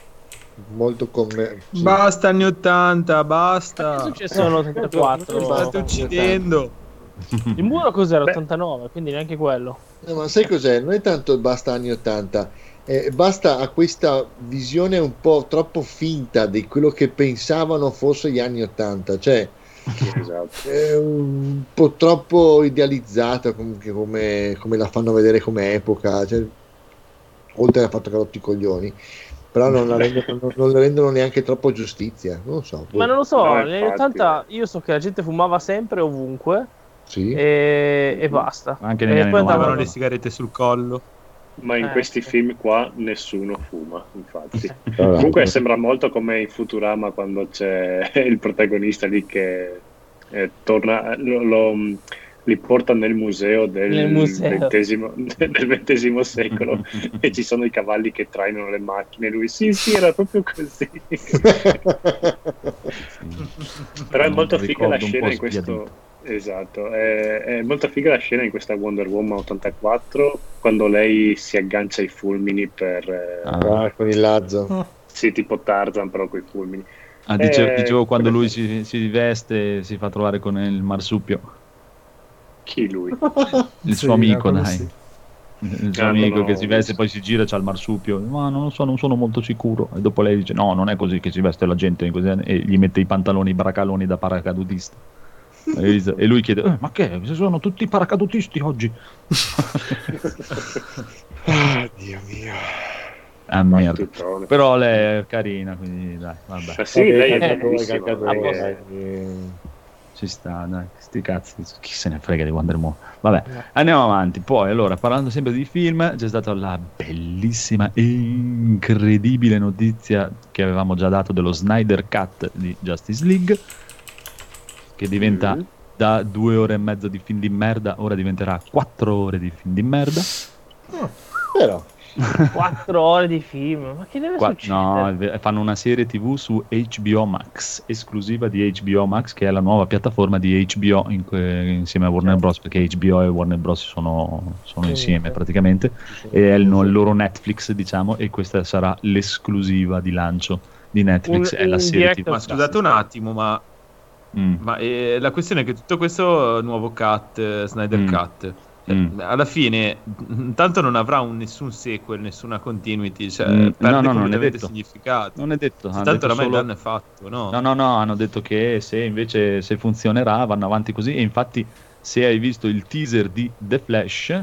molto come... sì. Basta anni 80, Che è basta. successo nell'84? State uccidendo. Il muro cos'era? Beh. 89, quindi neanche quello. No, ma sai cos'è? Non è tanto basta anni 80, eh, basta a questa visione un po' troppo finta di quello che pensavano fosse gli anni 80, cioè Esatto. [laughs] è un po' troppo idealizzata comunque come, come la fanno vedere come epoca, cioè, oltre al fatto che ha rotto i coglioni, però non, la rendono, non- non le rendono neanche troppo giustizia, non lo so. Ma non lo so, No, negli anni infatti. 80 io so che la gente fumava sempre ovunque Sì? e, e basta. Anche negli E anni poi 90. Avevano andavano- le sigarette sul collo. Ma in Eh, questi sì. film qua nessuno fuma, infatti. L'altro. Comunque sembra molto come in Futurama quando c'è [laughs] il protagonista lì che eh, torna, lo, lo- li porta nel museo del Nel museo. XX [laughs] del secolo [laughs] e ci sono i cavalli che trainano le macchine. Lui, sì, sì, era proprio così. Però è molto figa la scena in questo. Esatto, è, è molto figa la scena in questa Wonder Woman 84 quando lei si aggancia ai fulmini per. eh, Ah. Ah, con il lazzo. Sì, tipo Tarzan, però con i fulmini. Ah, dicevo, Eh, dicevo quando lui sì. si, si veste si fa trovare con il marsupio, Chi lui? il Sì, suo amico, dai. sì. Il suo Ah, amico no, che si veste e poi si gira c'ha il marsupio. Ma non lo so, non sono molto sicuro. E dopo lei dice: No, non è così che si veste la gente. così", E gli mette i pantaloni i bracaloni da paracadutista. E lui chiede: "Eh, Ma che? Se sono tutti paracadutisti oggi? [laughs] Ah, Dio mio. Ah, merda. Però lei è carina, quindi dai, vabbè. Ma sì, lei è cacatore, perché- dai. Ci sta, dai, sti cazzi, chi se ne frega di Wonder Woman. Vabbè, andiamo avanti. Poi, allora, parlando sempre di film, c'è stata la bellissima e incredibile notizia che avevamo già dato dello Snyder Cut di Justice League, che diventa Mhm. da due ore e mezza di film di merda, ora diventerà quattro ore di film di merda. Però, [laughs] Quattro ore di film. Ma che deve Qua- succedere? no, fanno una serie TV su HBO Max, esclusiva di HBO Max, che è la nuova piattaforma di HBO in que- insieme a Warner Bros. Perché HBO e Warner Bros. sono, sono insieme praticamente, e è il, no- il loro Netflix, diciamo, e questa sarà l'esclusiva di lancio di Netflix. Un- è la serie TV. Ma scusate un attimo, ma, Mm, ma eh, la questione è che tutto questo nuovo cut, eh, Snyder Mm. Cut, eh, Mm. alla fine intanto non avrà un- nessun sequel, nessuna continuity, cioè Mm, no, no, non è detto. significato. Non è detto, Tanto detto oramai solo- è fatto, no? No, no, no, hanno detto che se invece se funzionerà vanno avanti così e infatti se hai visto il teaser di The Flash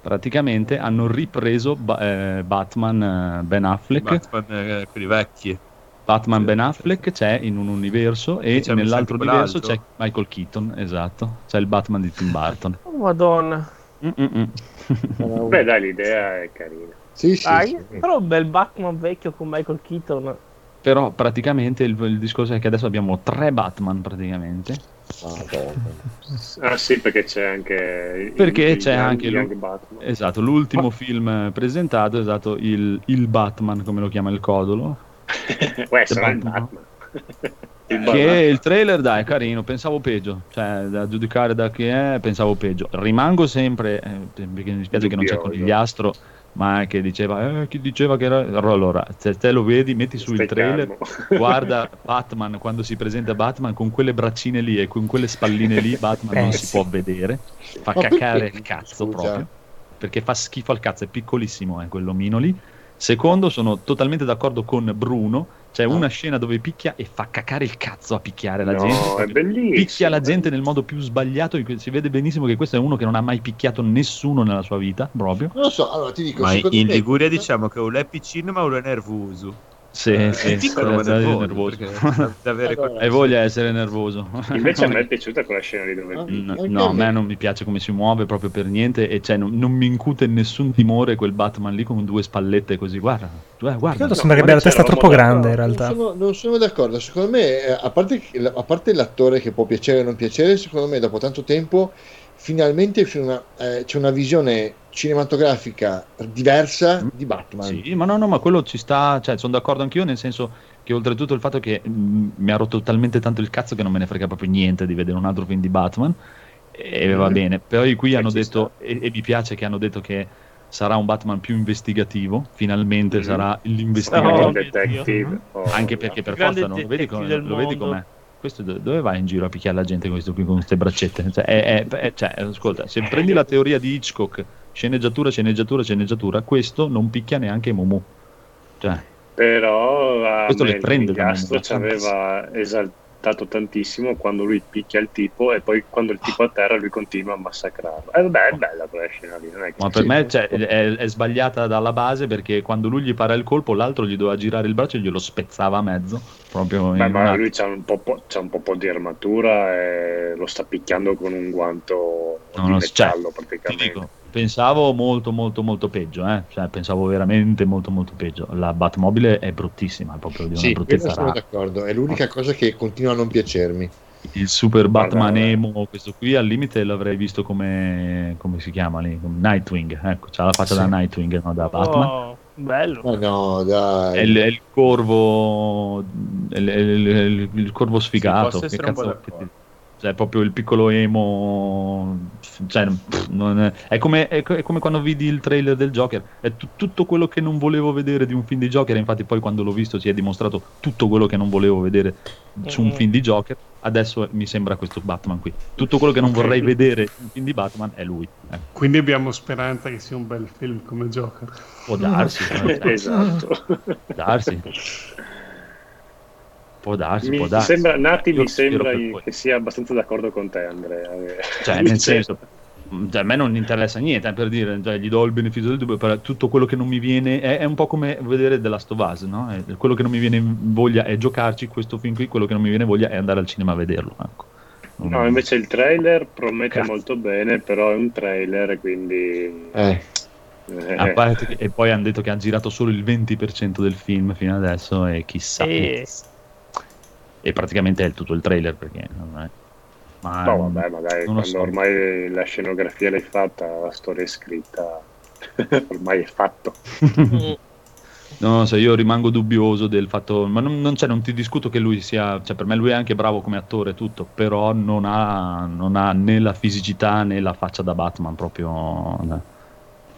praticamente hanno ripreso Ba- eh, Batman eh, Ben Affleck Batman, eh, quelli vecchi. Batman Ben Affleck c'è in un universo e C'è nell'altro universo c'è Michael Keaton, esatto, c'è il Batman di Tim Burton. [laughs] Oh, madonna. Mm-mm-mm. [laughs] Beh, dai, l'idea è carina. sì, sì, Ah, sì. Però un bel Batman vecchio con Michael Keaton. Però praticamente il, il discorso è che adesso abbiamo tre Batman praticamente. Madonna. Ah sì, perché c'è anche... il- Perché il c'è Young- anche. Young Batman. Esatto, l'ultimo film eh, presentato è stato il, il Batman, come lo chiama il codolo. Uè, sarà il Batman. Il Che il trailer, dai, è carino, pensavo peggio. Cioè, da giudicare da chi è, pensavo peggio. Rimango sempre, eh, perché mi dispiace che non c'è. Conigliastro, ma che diceva, eh, chi diceva che era... Allora, se te lo vedi, metti su il Stai trailer, [laughs] guarda Batman, quando si presenta Batman, con quelle braccine lì e con quelle spalline lì, Batman Eh, non sì. si può vedere. Fa Ma cacare perché? il cazzo Scusa. proprio. Perché fa schifo al cazzo, è piccolissimo eh, quell'omino lì. Secondo, sono totalmente d'accordo con Bruno. C'è Ah. una scena dove picchia e fa cacare il cazzo a picchiare la No, gente. è bellissimo. Picchia la gente nel modo più sbagliato. Si vede benissimo che questo è uno che non ha mai picchiato nessuno nella sua vita, proprio. Non lo so, allora ti dico, Ma in Liguria diciamo che uno è piccino ma uno è nervoso. Sì, Eh, sì, piccolo ma nervoso. nervoso. Allora, [laughs] [laughs] Hai voglia di essere nervoso. Invece a me è [laughs] piaciuta quella scena lì dove. No, Anche no, a me. non mi piace come si muove proprio per niente e cioè, non, non mi incute nessun timore quel Batman lì con due spallette così. Guarda, guarda, Credo guarda. sembra che ma abbia la testa troppo grande in Non realtà. sono, non sono d'accordo, secondo me, eh, a parte, che- a parte l'attore che può piacere o non piacere, secondo me dopo tanto tempo finalmente c'è una, eh, c'è una visione cinematografica diversa di Batman. Sì, ma no, no, ma quello ci sta, cioè sono d'accordo anch'io nel senso che oltretutto il fatto che mh, mi ha rotto talmente tanto il cazzo che non me ne frega proprio niente di vedere un altro film di Batman e va Mhm. bene. Poi qui Eh, hanno detto, e, e mi piace che hanno detto che sarà un Batman più investigativo, finalmente Mhm. sarà Oh, l'investigatore. il detective. Oh, Anche perché per forza non lo vedi, del lo vedi mondo. com'è. Questo do- dove vai in giro a picchiare la gente questo qui con queste braccette? Cioè, è- è- cioè, ascolta, se prendi la teoria di Hitchcock, sceneggiatura, sceneggiatura, sceneggiatura, questo non picchia neanche Mumu. Cioè, Però a Questo le prende il da me, ci aveva esaltato tantissimo quando lui picchia il tipo e poi quando il tipo a terra lui continua a massacrarlo. Eh, vabbè, è bella quella scena lì, non è che... ma per me cioè, è, è sbagliata dalla base perché quando lui gli para il colpo, l'altro gli doveva girare il braccio e glielo spezzava a mezzo. Proprio Beh, ma lui c'ha un, po', po- c'ha un po' di armatura e lo sta picchiando con un guanto No, di cioè, metallo Ti praticamente. Pensavo molto molto molto peggio, eh? cioè, pensavo veramente molto molto peggio. La Batmobile è bruttissima, è proprio di una Sì, bruttezza sono d'accordo, è l'unica cosa che continua a non piacermi. il super Batman Guarda, emo, questo qui al limite l'avrei visto come, come si chiama lì? Nightwing, ecco, c'ha la faccia Sì. da Nightwing, no, da Batman. Oh, bello. Ma no, dai. È il, è il corvo, è il, è il- è il- il corvo sfigato. che cazzo- che- cioè, proprio il piccolo emo. Cioè, pff, non è, è come, è è come quando vidi il trailer del Joker. È tu- tutto quello che non volevo vedere di un film di Joker. e Infatti, poi quando l'ho visto si è dimostrato tutto quello che non volevo vedere su un Mm. film di Joker. Adesso mi sembra questo Batman qui. Tutto quello che non vorrei vedere in un film di Batman è lui. Ecco, Quindi abbiamo speranza che sia un bel film come Joker. può darsi, [laughs] eh, esatto. darsi. [laughs] Può darsi, mi può darsi. sembra, Nati Io mi sembra per che sia abbastanza d'accordo con te, Andrea. Eh, Cioè, [laughs] nel senso, cioè, a me non interessa niente, eh, per dire, cioè, gli do il beneficio del dubbio, però tutto quello che non mi viene è, è un po' come vedere The Last of Us, no? È- quello che non mi viene voglia è giocarci questo film qui, quello che non mi viene voglia è andare al cinema a vederlo. Ecco. No, invece il trailer promette Cazzo. molto bene, però è un trailer, quindi... Eh, eh, A parte che- e poi hanno detto che hanno girato solo il 20% del film fino adesso e chissà. E- E praticamente è tutto il trailer perché non è... Ma No, vabbè, ma dai, non lo quando so. ormai la scenografia l'hai fatta, la storia è scritta, [laughs] ormai è fatto. Non lo so, io rimango dubbioso del fatto, ma non, non, c'è, non ti discuto che lui sia, cioè per me lui è anche bravo come attore e tutto, però non ha, non ha né la fisicità né la faccia da Batman proprio.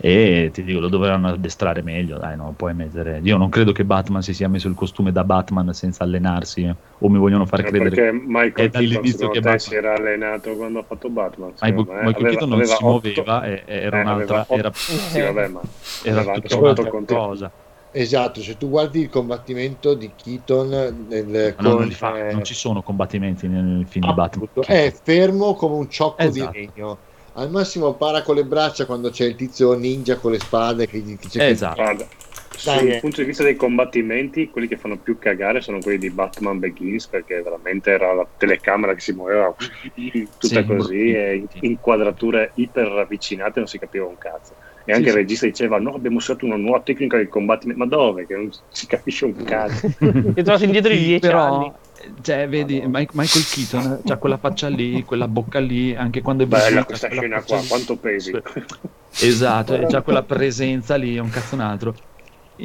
E ti dico, lo dovranno addestrare meglio, dai, non puoi mettere... Io non credo che Batman si sia messo il costume da Batman senza allenarsi, o mi vogliono far Eh, credere perché Michael Keaton dall'inizio che Batman- si era allenato quando ha fatto Batman. Michael, secondo me. Michael Aveva- Keaton non si otto- muoveva, e- era eh, un'altra, era, otto- Sì, vabbè, ma [laughs] era tutta un'altra cosa. esatto, se tu guardi il combattimento di Keaton nel, Ma non, con, li fa- eh, non ci sono combattimenti nel film di Batman. è fermo come un ciocco Esatto. di legno. Al massimo para con le braccia quando c'è il tizio ninja con le spade che gli dice Esatto. Guarda, Dai, sul eh. punto di vista dei combattimenti, quelli che fanno più cagare sono quelli di Batman Begins, perché veramente era la telecamera che si muoveva tutta Sì, così, e inquadrature iper ravvicinate, non si capiva un cazzo. E anche Sì, il sì. regista diceva: No, abbiamo usato una nuova tecnica di combattimento. Ma dove? Che non si capisce un cazzo. [laughs] Ti è trovato indietro di Sì, 10 però, anni. cioè, vedi, Michael Keaton ha quella faccia lì, quella bocca lì, anche quando è Bella vestito, questa scena qua, lì. quanto pesi? Esatto, è già quella presenza lì, è un cazzo un altro.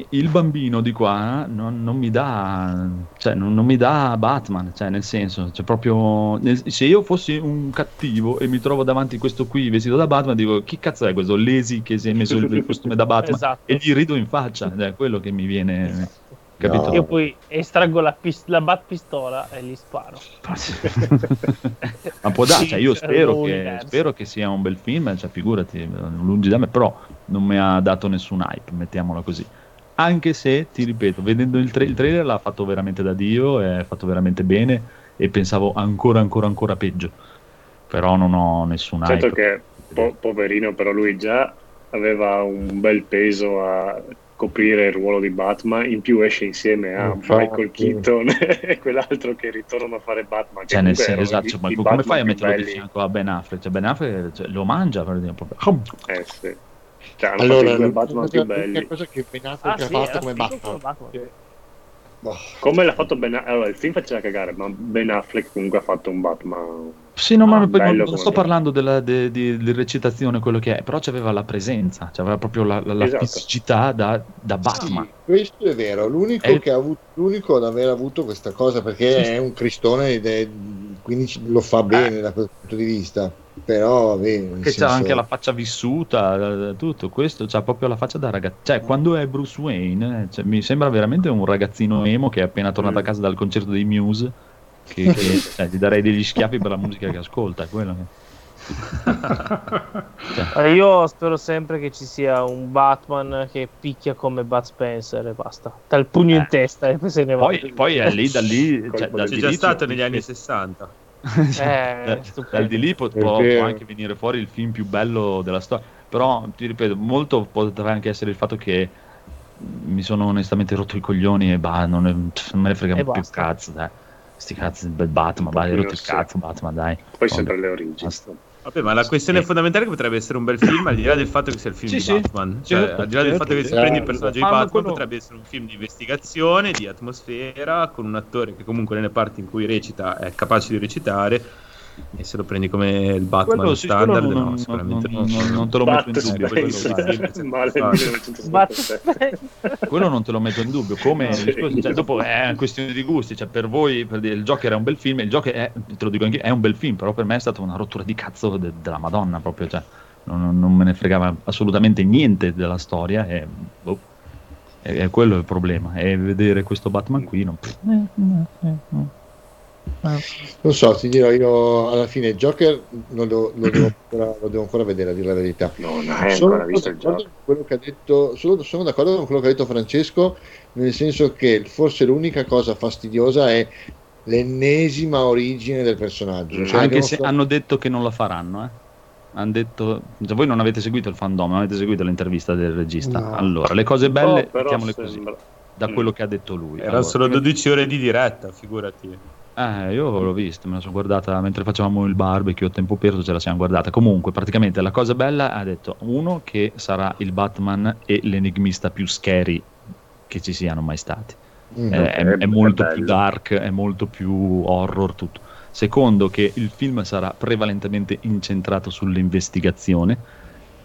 Il bambino di qua non, non mi dà, cioè, non, non mi dà Batman, cioè, nel senso, cioè, proprio, nel- se io fossi un cattivo e mi trovo davanti questo qui vestito da Batman, dico, chi cazzo è questo Lazy che si è messo il, costume da Batman? [laughs] Esatto. E gli rido in faccia, ed è quello che mi viene, capito? No. Io poi estraggo la, pis- la bat pistola e gli sparo. [laughs] Ma può darsi, cioè, io Sì, spero che, spero che sia un bel film, cioè, figurati, lungi da me, però non mi ha dato nessun hype, mettiamola così. Anche se, ti ripeto, vedendo il, tra- il trailer l'ha fatto veramente da Dio, è fatto veramente bene e pensavo ancora, ancora, ancora peggio. Però non ho nessun Certo hype. che, po- poverino, però lui già aveva un bel peso a coprire il ruolo di Batman, in più esce insieme a Infatti. Michael Keaton [laughs] e quell'altro che ritornano a fare Batman. Cioè, nel senso, esatto, cioè, ma come Batman fai a metterlo di fianco a Ben Affleck? Cioè, Ben Affleck cioè, lo mangia per proprio. Eh, sì. Cioè, hanno Allora, fatto i due Batman più belli. cosa che Ben Ah, Affleck ha sì, fatto come Batman. come Batman. Boh. Come l'ha fatto Ben Allora, il film faceva cagare, ma Ben Affleck comunque ha fatto un Batman. Sì, no, ma Ah, non, bello non come sto parlando della de- di, di recitazione, quello che è, però c'aveva la presenza, c'aveva proprio la, la- la Esatto. fisicità da, da Batman. Sì, questo è vero, l'unico, È- che ha avuto, l'unico ad aver avuto questa cosa perché Sì, sì. è un cristone ed è- quindi lo fa bene da quel punto di vista. Però, vabbè, nel Che c'ha senso- anche la faccia vissuta, eh, tutto questo, c'ha proprio la faccia da ragazzo. Cioè, quando è Bruce Wayne, eh, cioè, mi sembra veramente un ragazzino emo che è appena tornato a Mm. casa dal concerto dei Muse. Che, [laughs] che- cioè, gli darei degli schiaffi per la musica che ascolta. è Quello che... [laughs] Allora, io spero sempre che ci sia un Batman che picchia come Bud Spencer e basta. Dal pugno Eh. in testa e poi se ne va. Poi, poi è lì, da lì, cioè, C'è già lì stato negli anni 60. [laughs] Eh, dal, di lì può, può- anche venire fuori il film più bello della storia. Però ti ripeto, molto potrà anche essere il fatto che mi sono onestamente rotto i coglioni e bah, non, è- non me ne frega E più basta. cazzo, dai. Sti cazzi del Batman, vai, rotto il cazzo, Batman, dai. Poi sempre le origini. basta. Vabbè, ma la questione fondamentale è che potrebbe essere un bel film, al di là del fatto che sia il film Sì, di sì. Batman. Cioè, Certo, al di là del certo, fatto che si prendi il personaggio di Ma Batman, quello- potrebbe essere un film di investigazione, di atmosfera, con un attore che comunque nelle parti in cui recita è capace di recitare. E se lo prendi come il Batman Quello sì, standard, non, no, non- sicuramente non- non- non te lo metto in dubbio. Quello, Space, [laughs] male. 1977. quello non te lo metto in dubbio. Come Sì. discorso- cioè, dopo è una questione di gusti. Cioè, per voi per dire, il Joker è un bel film, il Joker è, te lo dico anche, è un bel film, però per me è stata una rottura di cazzo de- della Madonna proprio. Cioè, non, non me ne fregava assolutamente niente della storia. E, boh, quello è il problema. E vedere questo Batman qui non. Non so, ti dirò io alla fine Joker non lo, lo devo, [clears throat] ancora, lo devo ancora vedere a dire la verità. Non hai Sono ancora visto il con quello che ha detto, sono, sono d'accordo con quello che ha detto Francesco, nel senso che forse l'unica cosa fastidiosa è l'ennesima origine del personaggio. Cioè, Anche se so- hanno detto che non la faranno, eh. Hanno detto, cioè, voi non avete seguito il fandom, non avete seguito l'intervista del regista. No. Allora, le cose belle, Oh, però mettiamole così, sembra- da quello che ha detto lui. Era Allora, solo 12 ore di diretta, figurati. Eh, io l'ho vista, me la sono guardata mentre facevamo il barbecue a tempo perso, ce la siamo guardata. Comunque, praticamente la cosa bella ha detto uno che sarà il Batman e l'enigmista più scary che ci siano mai stati. Mm. Eh, è, è- molto è più bello. dark, è molto più horror tutto. Secondo che il film sarà prevalentemente incentrato sull'investigazione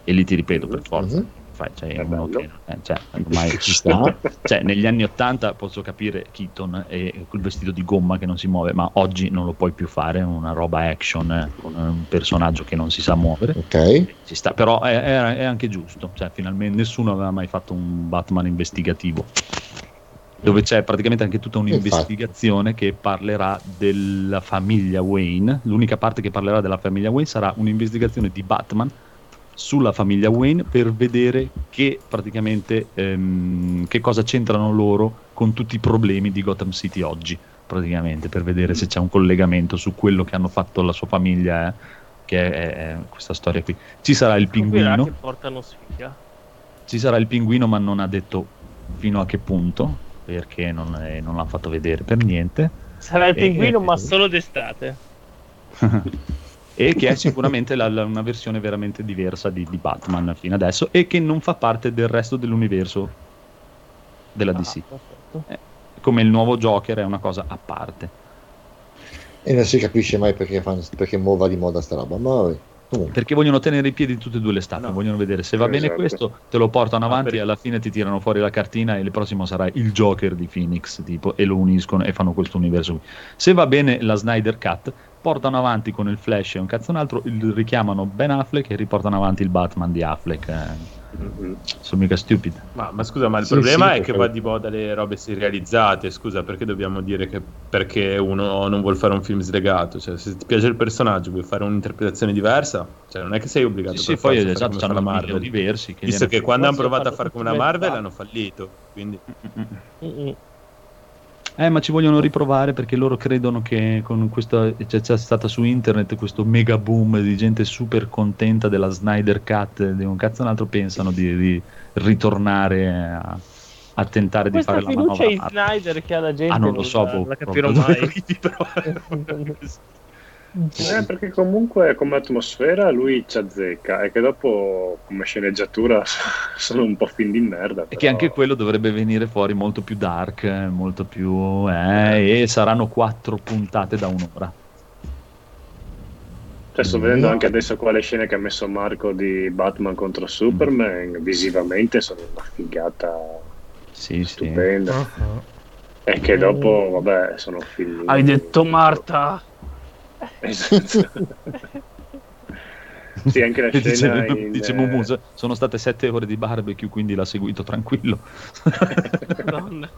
e lì ti ripeto per forza. Mhm. Fai, cioè, È uno bello. che, eh, cioè, ormai ci sta. [laughs] Cioè, negli anni 80 posso capire Keaton e quel vestito di gomma che non si muove, ma oggi non lo puoi più fare, una roba action eh, con un personaggio che non si sa muovere. Ok, Ci sta, però è, è- è anche giusto, cioè, finalmente nessuno aveva mai fatto un Batman investigativo. Dove c'è praticamente anche tutta un'investigazione che parlerà della famiglia Wayne. L'unica parte che parlerà della famiglia Wayne sarà un'investigazione di Batman sulla famiglia Wayne per vedere che praticamente ehm, che cosa c'entrano loro con tutti i problemi di Gotham City oggi. Praticamente per vedere se c'è un collegamento su quello che hanno fatto la sua famiglia, eh, che è, è- questa storia qui. Ci sarà il pinguino. che portano sfiga. Ci sarà il pinguino, ma non ha detto fino a che punto, perché non, è- non l'ha fatto vedere per niente. Sarà il pinguino, eh, ma solo d'estate. [laughs] e che è sicuramente la- la- una versione veramente diversa di, di Batman fino adesso e che non fa parte del resto dell'universo della DC. Ah, perfetto. Come il nuovo Joker è una cosa a parte. e non si capisce mai perché, fanno, perché muova di moda sta roba, ma vabbè. Comunque, Perché vogliono tenere in piedi tutte e due le statue, No. vogliono vedere se va bene Esatto. questo, te lo portano avanti e alla fine ti tirano fuori la cartina e il prossimo sarà il Joker di Phoenix tipo, e lo uniscono e fanno questo universo qui. Se va bene la Snyder Cut, portano avanti con il Flash e un cazzo un altro, il- richiamano Ben Affleck e riportano avanti il Batman di Affleck. eh. Mhm. Sono mica stupidi. Ma, ma scusa, ma il Sì, problema sì, è che va di moda le robe serializzate. Scusa, perché dobbiamo dire che perché uno non vuole fare un film slegato? Cioè, se ti piace il personaggio, vuoi fare un'interpretazione diversa? Cioè, non è che sei obbligato Sì, sì, per poi a fare esatto, come la Marvel. universi che Visto che quando hanno provato a fare come una tutti Marvel hanno fallito. Quindi Mm-mm. Eh, ma ci vogliono riprovare perché loro credono che con questo c'è, c'è stata su internet questo mega boom di gente super contenta della Snyder Cut, di un cazzo un altro pensano di, di ritornare a, a tentare di Questa fare la manovra. in Snyder che ha la gente Ah, non lo so, la, boh, la capirò mai. [laughs] [laughs] Eh, perché comunque come atmosfera lui ci azzecca e che dopo come sceneggiatura [laughs] sono un po' fin di merda. E però- che anche quello dovrebbe venire fuori molto più dark, eh, molto più... eh, e saranno quattro puntate da un'ora. Cioè, sto vedendo anche adesso qua le scene che ha messo Marco di Batman contro Superman, visivamente sono una figata Sì, sì. stupenda. Ah, E che dopo, vabbè, sono film. Hai detto Marta. Esatto. [laughs] sì, anche la Dice, scena in... dice Mumu, so- sono state sette ore di barbecue, quindi l'ha seguito tranquillo. [laughs] Madonna.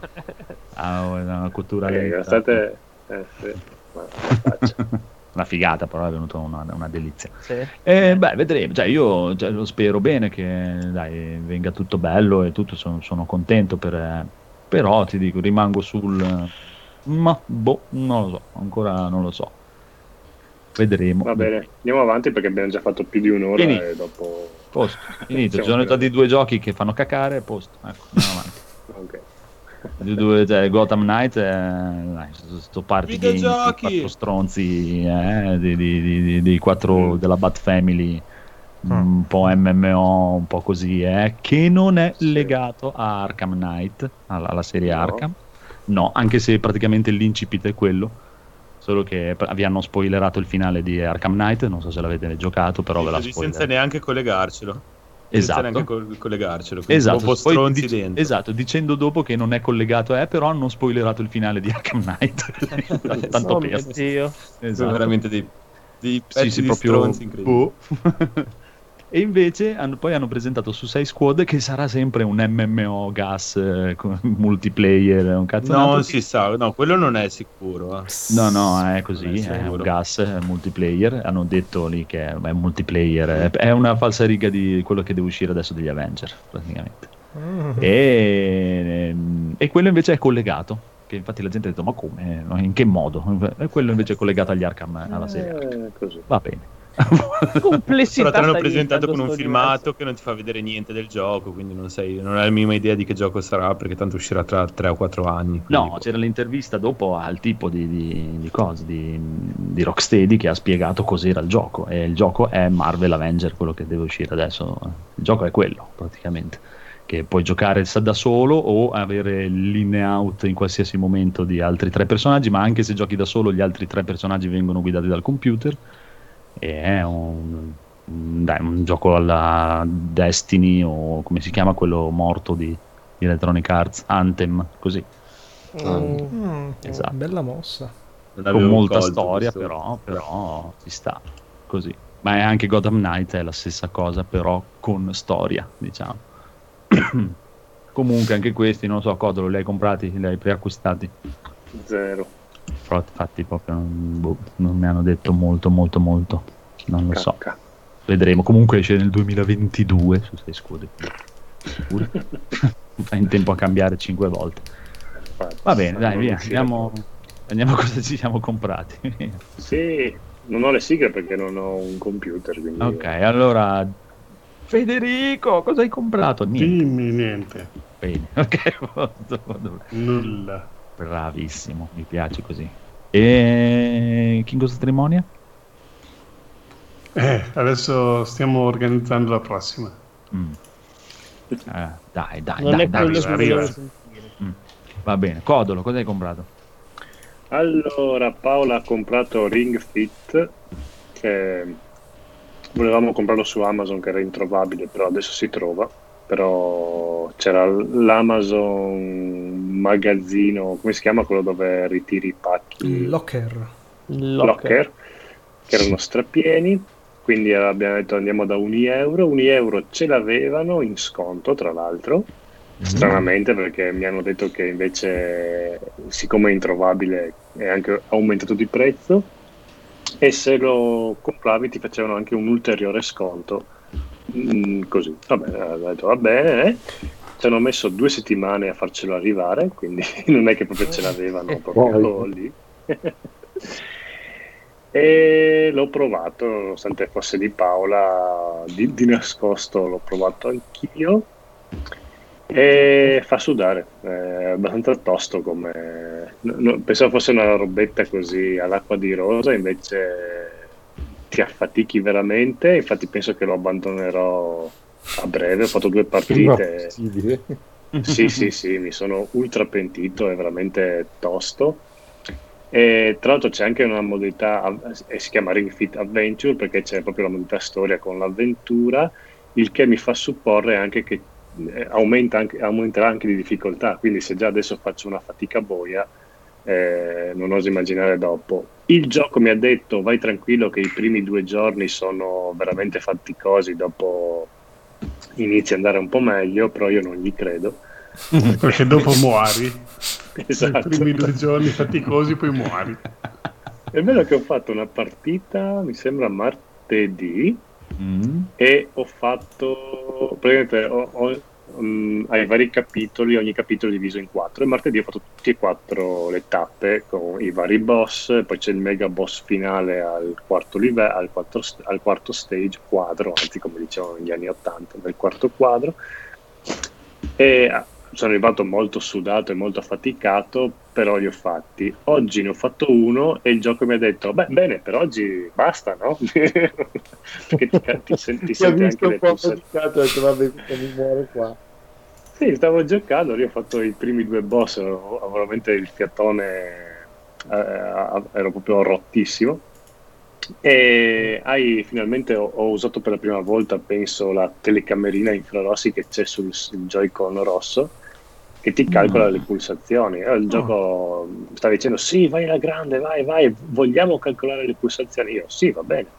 Ah, oh, è una cottura eh, lenta. state... Eh, sì. [laughs] Una figata, però è venuta una, una delizia. Sì. Eh, beh, vedremo. Cioè, io cioè, lo spero bene che dai, venga tutto bello e tutto. Sono, sono contento per. eh, però ti dico, rimango sul. Ma boh, non lo so, ancora non lo so. Vedremo. Va bene, andiamo avanti perché abbiamo già fatto più di un'ora Finito. e dopo... Posto, [laughs] finito. Ci sono stati due giochi che fanno cacare. Posto. Ecco, andiamo [laughs] avanti. Ok. di due, cioè, Gotham Knight è dai, sto party game di Videogiochi! quattro stronzi eh, di, di- di- di- di quattro della Bat Family un po' MMO un po' così eh, che non è legato a Arkham Knight alla, alla serie No. Arkham no anche se praticamente l'incipit è quello solo che vi hanno spoilerato il finale di Arkham Knight non so se l'avete giocato però ve la Così senza neanche collegarcelo. Esatto. Senza neanche col- collegarcelo. Esatto, Un po' poi dic- esatto, dicendo dopo che non è collegato a, però hanno spoilerato il finale di Arkham Knight. [laughs] Tanto Oh per. Dio. Sono Esatto. veramente dei, dei Sì, sì, di proprio stronzi incredibili. boh. [laughs] e invece hanno- poi hanno presentato Suicide Squad che sarà sempre un MMO gas eh, multiplayer, un cazzo No, nato. si sa, no, quello non è sicuro. eh. No, no, è così, è è un gas è multiplayer. Hanno detto lì che è è multiplayer, è- è una falsa riga di quello che deve uscire adesso degli Avenger, praticamente. Mm. E, e quello invece è collegato. Che infatti la gente ha detto: Ma come? In che modo? E quello invece è collegato agli Arkham alla serie. Arkham. Eh, così. Va bene. [laughs] Complessità. Però te l'hanno presentato con un filmato che non ti fa vedere niente del gioco, quindi non, sei, non hai la minima idea di che gioco sarà, perché tanto uscirà tra 3 o 4 anni. No, quindi- c'era l'intervista dopo al tipo di, di, di cose di, di Rocksteady che ha spiegato cos'era il gioco. E il gioco è Marvel Avenger, quello che deve uscire adesso. Il gioco è quello, praticamente. Che puoi giocare da solo o avere linea out in qualsiasi momento di altri tre personaggi, ma anche se giochi da solo, gli altri tre personaggi vengono guidati dal computer. E è un, dai, un gioco alla Destiny o come si chiama quello morto di, di Electronic Arts, Anthem, così. Mm. Mm, Esatto. Bella mossa. con molta colto storia, però, però ci sta così. Ma è anche Gotham Knight è la stessa cosa, però con storia, diciamo. [coughs] Comunque anche questi, non so, Codolo, li hai comprati, li hai preacquistati? Zero. Però infatti proprio non, boh, non mi hanno detto molto, molto, molto. Non lo so. Cacca. Vedremo. Comunque esce nel 2022 su 6 scudi. Sicuro. [laughs] Fa in tempo a cambiare 5 volte. Va bene, dai, via. Andiamo, andiamo a cosa ci siamo comprati. Sì, non ho le sigle perché non ho un computer, quindi... Ok, allora Federico, cosa hai comprato? Niente. Dimmi niente. Bene, [laughs] ok. Nulla. Bravissimo, mi piace così. E King of Cerimonia? Eh, adesso stiamo organizzando la prossima. Mm. Eh, dai, dai, Non dai, è dai, quello arriva, sentire. Va bene, Codolo, cosa hai comprato? Allora, Paola ha comprato Ring Fit, che volevamo comprarlo su Amazon, che era introvabile, però adesso si trova. Però c'era l'Amazon magazzino, come si chiama quello dove ritiri i pacchi? Locker. Locker, che erano strapieni. Quindi abbiamo detto andiamo da Uni Euro. Uni Euro ce l'avevano in sconto, tra l'altro. Stranamente, perché mi hanno detto che invece, siccome è introvabile, è anche aumentato di prezzo. E se lo compravi ti facevano anche un ulteriore sconto. Mm, così, vabbè, ho detto va bene. eh. Ci hanno messo due settimane a farcelo arrivare, quindi [laughs] non è che proprio ce l'avevano proprio [laughs] lì. e l'ho provato, nonostante fosse di Paola, di, di nascosto l'ho provato anch'io. E fa sudare, è abbastanza tosto come... no- no, pensavo fosse una robetta così all'acqua di rosa, invece ti affatichi veramente, infatti penso che lo abbandonerò a breve, ho fatto due partite. [laughs] Sì, sì, sì, mi sono ultra pentito, è veramente tosto. E tra l'altro c'è anche una modalità, av- e si chiama Ring Fit Adventure perché c'è proprio la modalità storia con l'avventura, il che mi fa supporre anche che eh, aumenta anche, aumenterà anche di difficoltà, quindi se già adesso faccio una fatica boia, eh, non oso immaginare dopo. Il gioco mi ha detto vai tranquillo che i primi due giorni sono veramente faticosi, dopo inizia ad andare un po' meglio, però io non gli credo. [laughs] Perché dopo muori. [laughs] Esatto. I primi due giorni faticosi, poi muori. È vero che ho fatto una partita, mi sembra martedì, Mm. e ho fatto praticamente ho, ho, mm, ai vari capitoli, ogni capitolo diviso in quattro. E martedì ho fatto tutte e quattro le tappe con i vari boss, poi c'è il mega boss finale al quarto livello, al, quattro st- al quarto stage quadro, anzi come dicevano negli anni 80, nel quarto quadro. E sono arrivato molto sudato e molto affaticato, però li ho fatti. Oggi ne ho fatto uno e il gioco mi ha detto, beh, bene, per oggi basta, no? [laughs] Perché ti, ti, senti, ti senti anche un po' affaticato e ho detto vabbè mi muore qua. Sì, stavo giocando, lì ho fatto i primi due boss, avevo veramente il fiatone, eh, ero proprio rottissimo. E hai finalmente ho, ho usato per la prima volta, penso, la telecamerina infrarossi che c'è sul, sul Joy-Con rosso che ti calcola Mm. le pulsazioni. E il gioco stava dicendo: Sì, vai alla grande, vai, vai, vogliamo calcolare le pulsazioni. Io, sì, va bene.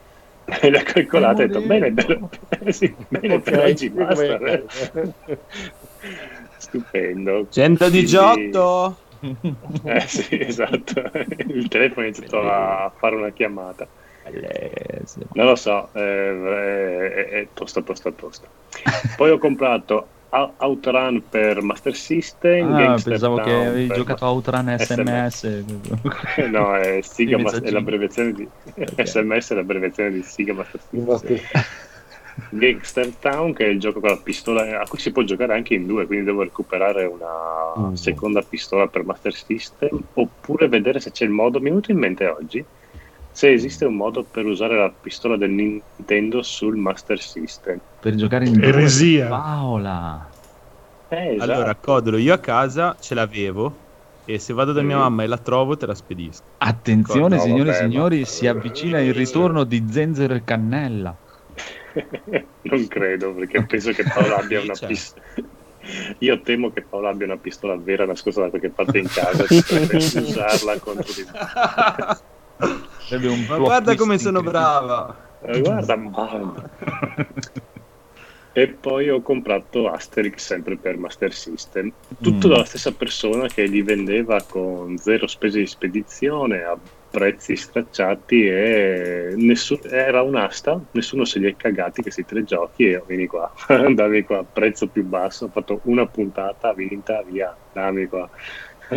[laughs] E l'ha calcolata e ho detto: Bene, per, [laughs] sì, bene, per Ok, oggi sì, come- basta. [laughs] Stupendo. 118! Eh sì, esatto. Il telefono ha iniziato a fare una chiamata. Non lo so, eh, è, è tosta, tosta, tosta. Poi ho comprato Outrun per Master System. Ah, pensavo che Town avevi per giocato Outrun SMS. [laughs] No, è Siga I Mas- è l'abbreviazione di Ok. [laughs] SMS è l'abbreviazione di Siga Master System. Gangster Town, che è il gioco con la pistola a cui si può giocare anche in due, quindi devo recuperare una Mm. seconda pistola per Master System, oppure vedere se c'è il modo. Mi è venuto in mente oggi se esiste un modo per usare la pistola del Nintendo sul Master System. Per giocare in. Eresia. Paola. Eh, esatto. Allora, Codolo, io a casa ce l'avevo e se vado da mia Mm. mamma e la trovo te la spedisco. Attenzione, No, signore e signori, ma- si avvicina il ritorno di Zenzero e Cannella. [laughs] non credo, perché penso che Paolo abbia una Cioè. pistola. [laughs] Io temo che Paolo abbia una pistola vera nascosta da qualche parte in casa [laughs] per usarla contro di me. Guarda come sono brava! Eh, guarda, mamma. E poi ho comprato Asterix sempre per Master System, tutto Mm. dalla stessa persona che li vendeva con zero spese di spedizione a prezzi stracciati e nessuno, era un'asta, nessuno se li è cagati questi tre giochi e vieni qua, [laughs] dammi qua, prezzo più basso, ho fatto una puntata, vinta, via, dammi qua.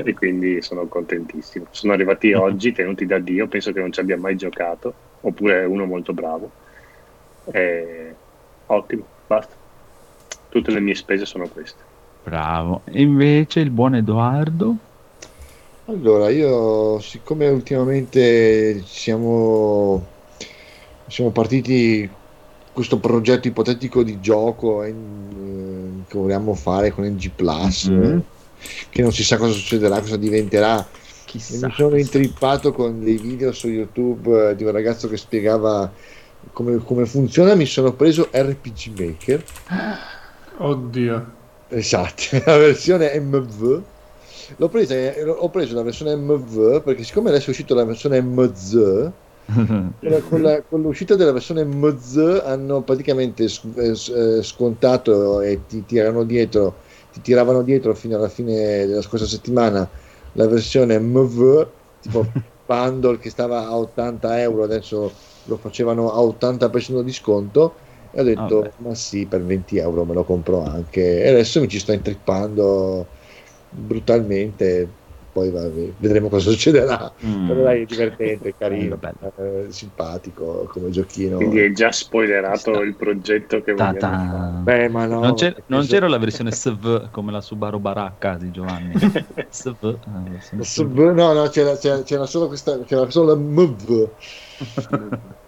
[laughs] E quindi sono contentissimo. Sono arrivati oggi, tenuti da Dio, penso che non ci abbia mai giocato, oppure è uno molto bravo. E... Ottimo, basta. Tutte le mie spese sono queste. Bravo. E invece il buon Edoardo? Allora, io siccome ultimamente siamo, siamo partiti questo progetto ipotetico di gioco eh, che vogliamo fare con NG Plus, Mhm. Eh, che non si sa cosa succederà, cosa diventerà. E Chissà. mi sono intrippato con dei video su YouTube eh, di un ragazzo che spiegava come, come funziona. Mi sono preso RPG Maker, [gasps] Oddio. esatto, [laughs] la versione MV. L'ho presa, eh, ho preso la versione MV perché siccome adesso è uscita la versione MZ, con, la- [laughs] con la- con l'uscita della versione MZ hanno praticamente eh, eh, scontato e ti tirano dietro, ti tiravano dietro fino alla fine della scorsa settimana la versione MV, tipo [laughs] bundle che stava a 80 euro, adesso lo facevano a 80% di sconto. E ho detto, Vabbè. ma sì, per 20 euro me lo compro anche. E adesso mi ci sto intrippando brutalmente. Poi vabbè, vedremo cosa succederà. Mm. Però dai, è divertente, carino, Bello, eh, simpatico come giochino. Quindi hai già spoilerato Sta- il progetto che vogliamo. Beh, ma no, non, c'era, non c'era la versione SV come la Subaru Baracca di Giovanni. [laughs] SV, eh, SV. No, no, c'era, c'era- c'era solo questa, c'era solo la MV. [laughs]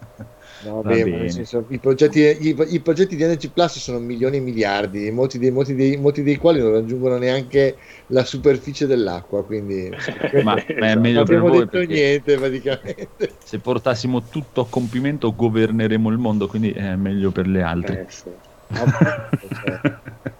No, Va beh, nel senso, i, progetti, i, i progetti di NG Plus sono milioni e miliardi, molti dei, molti, dei, molti dei quali non raggiungono neanche la superficie dell'acqua, quindi [laughs] Ma, ma è meglio non per abbiamo voi detto niente praticamente. se portassimo tutto a compimento governeremo il mondo, quindi è meglio per le altre. Eh, sì. Cioè, [laughs]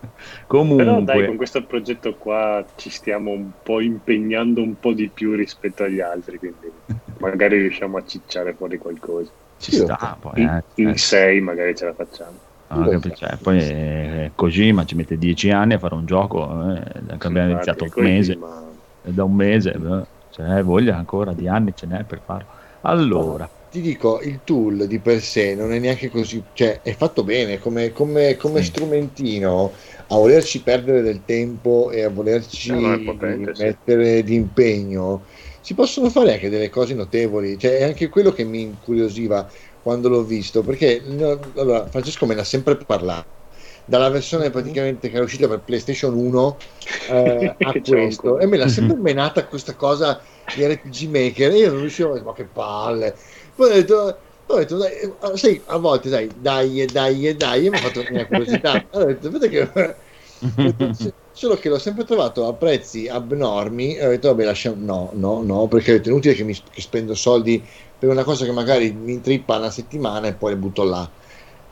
Comunque, Però dai, con questo progetto qua ci stiamo un po' impegnando un po' di più rispetto agli altri, quindi magari riusciamo a cicciare fuori qualcosa. Ci sta. Poi, In, eh, in eh, sei magari ce la facciamo. capi- cioè, poi eh, Kojima ci mette dieci anni a fare un gioco, eh, che abbiamo iniziato un mese, ma- da un mese, beh, cioè, voglia ancora di anni ce n'è per farlo. Allora, ti dico, il tool di per sé non è neanche così, cioè è fatto bene come, come- come Sì. strumentino a volerci perdere del tempo e a volerci No, no, potente, sì. mettere di impegno. Si possono fare anche delle cose notevoli, cioè è anche quello che mi incuriosiva quando l'ho visto, perché no, allora, Francesco me ne ha sempre parlato. dalla versione praticamente che era uscita per PlayStation 1 eh, [laughs] a questo e me l'ha sempre menata questa cosa di RPG Maker e io non riuscivo a dire ma che palle poi ho detto, ho detto dai, eh, sai, a volte dai, dai, dai, dai, mi ha fatto la curiosità. Allora, [laughs] ho detto, vedete che... [laughs] Solo che l'ho sempre trovato a prezzi abnormi e ho detto vabbè lasciamo no no no perché ho detto, è inutile che mi che spendo soldi per una cosa che magari mi intrippa una settimana e poi le butto là.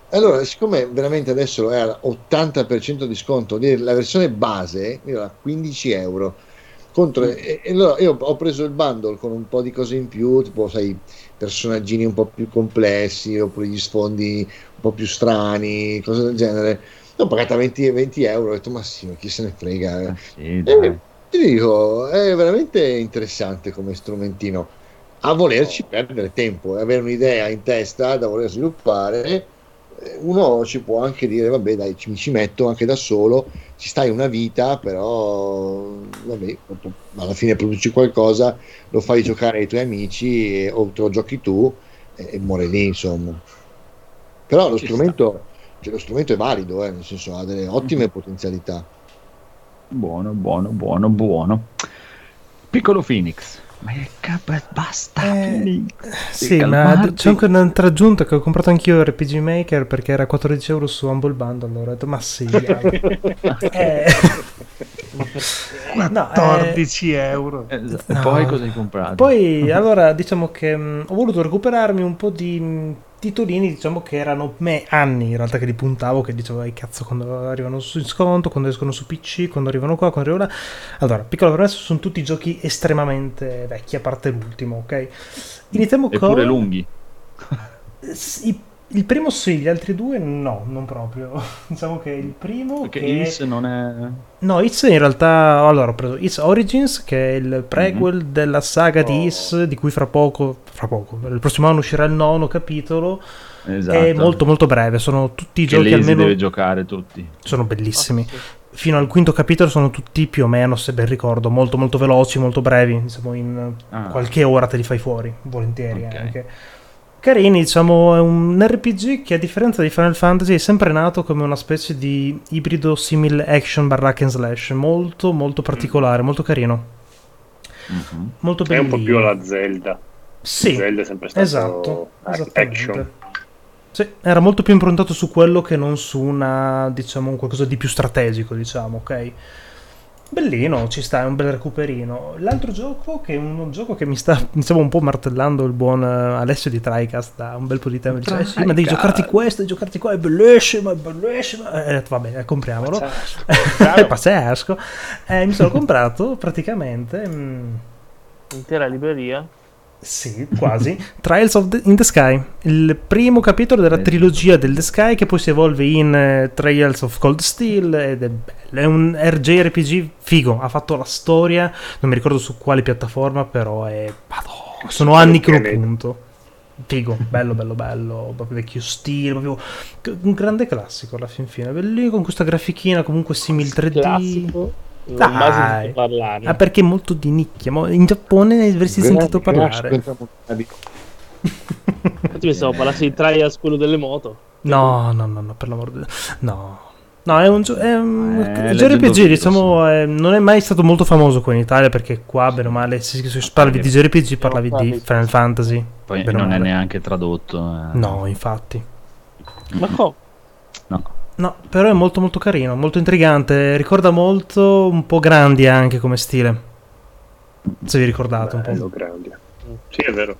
Allora siccome veramente adesso è al 80% di sconto la versione base io a 15 euro contro, e, e allora io ho preso il bundle con un po' di cose in più tipo sai personaggini un po' più complessi oppure gli sfondi un po' più strani cose del genere l'ho pagata 20, 20 euro ho detto ma sì chi se ne frega eh. Ah, sì. Eh, ti dico, è veramente interessante come strumentino. A volerci perdere tempo, e avere un'idea in testa da voler sviluppare, eh, uno ci può anche dire, vabbè dai, ci, mi ci metto anche da solo, ci stai una vita, però vabbè, alla fine produci qualcosa, lo fai giocare ai tuoi amici e- o te lo giochi tu e, e muore lì, insomma. Però lo Ci strumento, cioè, lo strumento è valido, eh, nel senso ha delle ottime potenzialità. Buono, buono, buono, buono. Piccolo Phoenix. Ma basta, Eh. Sì, ma c'è anche un'altra aggiunta che ho comprato anch'io RPG Maker perché era 14 euro su Humble Bundle. Allora ho detto, ma sì, dai. [laughs] Eh, no, eh, 14 euro. Esatto. No. Poi cosa hai comprato? Poi, allora, diciamo che mh, ho voluto recuperarmi un po' di mh, titolini, diciamo che erano me anni in realtà che li puntavo, che dicevo, ai cazzo, quando arrivano su sconto, quando escono su PC, quando arrivano qua, quando arrivano là. Allora, piccolo premesso, sono tutti giochi estremamente vecchi, a parte l'ultimo, ok? Iniziamo con... Eppure lunghi. I- il primo sì, gli altri due no, non proprio. [laughs] diciamo che il primo Perché che... Is non è... No, It's in realtà. Allora, ho preso It's Origins, che è il prequel della saga di Oh. Is, di cui fra poco. Fra poco. Il prossimo anno uscirà il nono capitolo. Esatto. È molto, molto breve. Sono tutti i Che giochi si almeno. deve giocare tutti. Sono bellissimi. Ah, sì. Fino al quinto capitolo sono tutti più o meno, se ben ricordo, molto, molto veloci, molto brevi. Diciamo, in Ah. qualche ora te li fai fuori, volentieri Ok. anche. Carini, diciamo, è un RPG che a differenza di Final Fantasy è sempre nato come una specie di ibrido simile action barra hack and slash, molto molto particolare, molto carino, Mhm. molto È bellino. un po' più alla Zelda. Sì, Zelda è sempre stato esatto, action. Sì, era molto più improntato su quello che non su una, diciamo, un qualcosa di più strategico, diciamo, ok? Bellino, ci sta, è un bel recuperino. L'altro gioco, che è un gioco che mi sta, diciamo, un po' martellando il buon eh, Alessio di Tricast da un bel po' di tempo. Dice, eh sì, ma devi giocarti questo, devi giocarti qua, è bellissimo, è bellissimo. E ho detto, vabbè, eh, compriamolo. È [laughs] pazzesco. Eh, mi sono comprato praticamente... mm, Intera libreria. Sì, quasi. [laughs] Trials of the- in the Sky, il primo capitolo della trilogia del The Sky che poi si evolve in eh, Trials of Cold Steel ed è bello. È un RJRPG figo, ha fatto la storia, non mi ricordo su quale piattaforma, però è... Madò, sono anni che lo punto. Figo, bello, bello, bello, proprio vecchio stile, proprio un grande classico alla fin fine. Bellino con questa grafichina comunque simil 3D. Classico. Dai. parlare. Ah, perché è molto di nicchia. ma in Giappone ne avresti sentito parlare. Infatti pensavo parlassi di Trials, quello delle moto. No, no, no, no, per l'amor di No. No, è un, gio- è un Eh, JRPG, diciamo, eh, non è mai stato molto famoso qua in Italia perché qua, bene o male, se, se parlavi di JRPG parlavi di Final Fantasy. Poi non è neanche tradotto. eh. No, infatti. Ma come? No. No, però è molto molto carino, molto intrigante, ricorda molto un po' grandi anche come stile. Se vi ricordate un Bello, po'. grandi. Sì, è vero.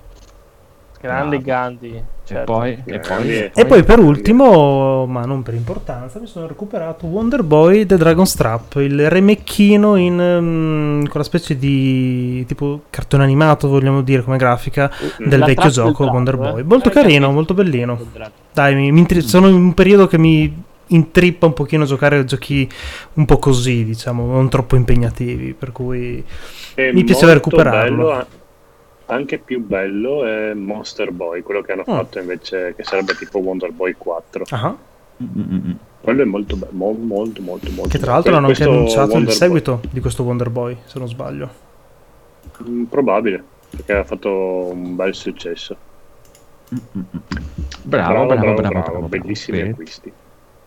Grande No. Gandhi. E certo. poi... E Grandi poi... e- E poi per ultimo, ma non per importanza, mi sono recuperato Wonder Boy The Dragon Strap, il remecchino in mm, quella specie di tipo cartone animato, vogliamo dire, come grafica del La vecchio del gioco drago, Wonder eh? Boy. Molto Hai carino, molto bellino. Del. Dai, mi, mi intri- sono in un periodo che mi intrippa un pochino a giocare a giochi un po' così, diciamo, non troppo impegnativi, per cui È Mi piaceva recuperarlo. bello, anche più bello è Monster Boy, quello che hanno Ah. fatto invece, che sarebbe tipo Wonder Boy 4. ah, mm. Quello è molto bello, molto, molto, molto. che tra bello. l'altro hanno anche annunciato il Wonder seguito di questo Wonder Boy, se non sbaglio. Boy- Mm, probabile, perché ha fatto un bel successo. Bravo, bravo, bravo, bravo, bravo, bellissimi Bene. acquisti.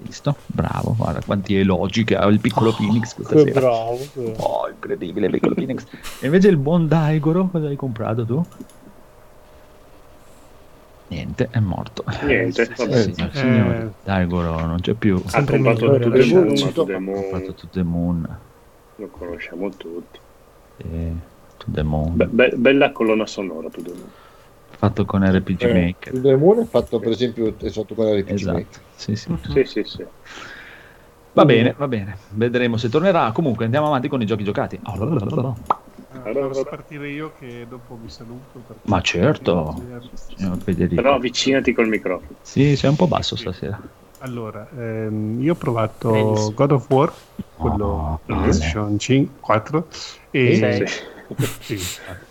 Visto? Bravo, guarda quanti elogi che ha il piccolo Phoenix questa Che sera. bravo. Oh, incredibile, piccolo Phoenix. E invece il buon Daigoro, cosa hai comprato tu? Niente, è morto. Niente, Sì, sì, vabbè. sì, Eh. Daigoro non c'è più. Ha comprato migliore, To vero? the Moon, Sì, ma To the Ha Moon fatto To The Moon. lo conosciamo tutti. eh, To The Moon. Be- be- bella colonna sonora To the Moon. Fatto con RPG Eh, Maker. il Moon è fatto per esempio è sotto con RPG Esatto. Maker. Sì, sì. Sì, sì, sì. Va bene, va bene. Vedremo se tornerà. Comunque andiamo avanti con i giochi giocati. Ah, posso partire io che dopo vi saluto. Ma certo. Però avvicinati col microfono. Sì, sei un po' basso stasera. Allora, ehm, io ho provato Benissimo. God of War, quello Oh, PlayStation 5, 4, e. Sì. sì. [laughs]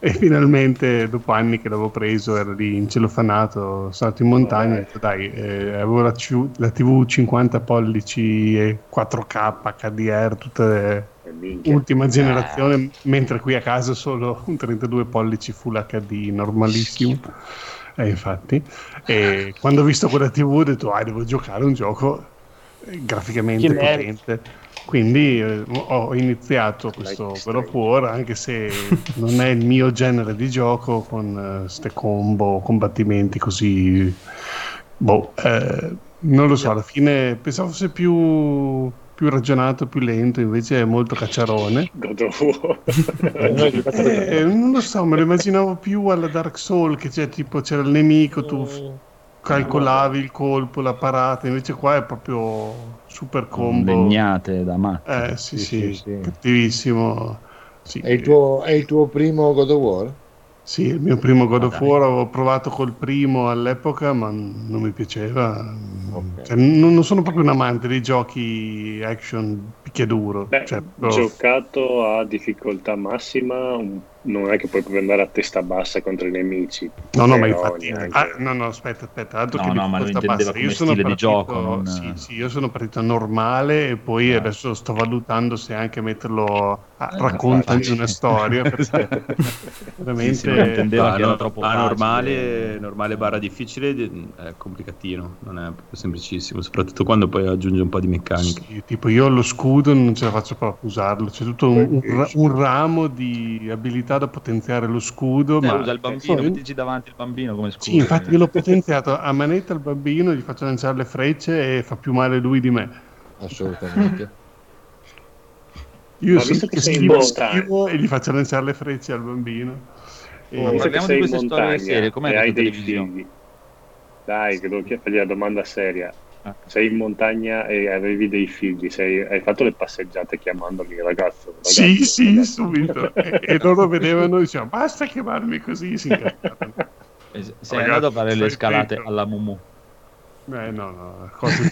[laughs] e finalmente dopo anni che l'avevo preso, ero lì incellofanato, sono stato in montagna, ho detto, dai, eh, avevo la, C- la TV 50 pollici e 4K, HDR, tutte Eh, ultima generazione, mentre qui a casa solo un 32 pollici Full HD normalissimo. E infatti, e quando ho visto quella TV ho detto, ah, devo giocare un gioco eh, graficamente merda. potente. Quindi eh, ho iniziato questo God of War, anche se [laughs] non è il mio genere di gioco, con queste combo, combattimenti così. Boh, eh, non lo so, alla fine pensavo fosse più, più ragionato, più lento, invece è molto cacciarone. [laughs] God of War. [laughs] Eh, non lo so, me lo immaginavo più alla Dark Soul, che c'è tipo c'era il nemico, tu f- calcolavi il colpo, la parata, invece qua è proprio super combo. Legnate da matto. Eh sì, Sì, sì, sì, sì. cattivissimo. Sì, È il, tuo, è il tuo primo God of War? sì, il mio primo God of dai. War, avevo provato col primo all'epoca, ma non mi piaceva. Ok. Cioè, non, non sono proprio un amante dei giochi action picchiaduro. Beh, cioè, proprio- giocato a difficoltà massima, un- non è che puoi proprio andare a testa bassa contro i nemici. No, no, ma infatti. neanche- ah, no, no, aspetta, aspetta. Altro No, che no, ma lo intendeva Io sono stile di partito, gioco, non- Sì, sì, io sono partito normale e poi Eh. adesso sto valutando se anche metterlo a Eh, raccontami una storia. [laughs] Perché Sì, veramente. sì, ma intendeva Ah, che era troppo ah, facile. normale, normale barra difficile di- è complicatino, non è proprio semplicissimo, soprattutto quando poi aggiunge un po' di meccanica. Sì, tipo io lo scudo non ce la faccio proprio a usarlo, c'è tutto un, un un ramo di abilità da potenziare lo scudo. Eh, ma usa il bambino, Sì, mettici davanti il bambino come scudo. Sì, infatti io l'ho potenziato a manetta al bambino, gli faccio lanciare le frecce e fa più male lui di me. Assolutamente. Io sono visto che schivo, schivo e gli faccio lanciare le frecce al bambino. E- Ma parliamo di queste storie serie, com'è dei televisione? Dai, che devo fargli la domanda seria. Ah. Sei in montagna e avevi dei figli, sei- hai fatto le passeggiate chiamandoli ragazzo. ragazzo sì, sì, ragazzo. subito. e, e loro [laughs] vedevano e dicevano basta chiamarmi così. Si incazzavano. [laughs] Eh, Sei Ragazzi, andato a fare le scalate zitto. alla Mumu. Eh, no, no, cose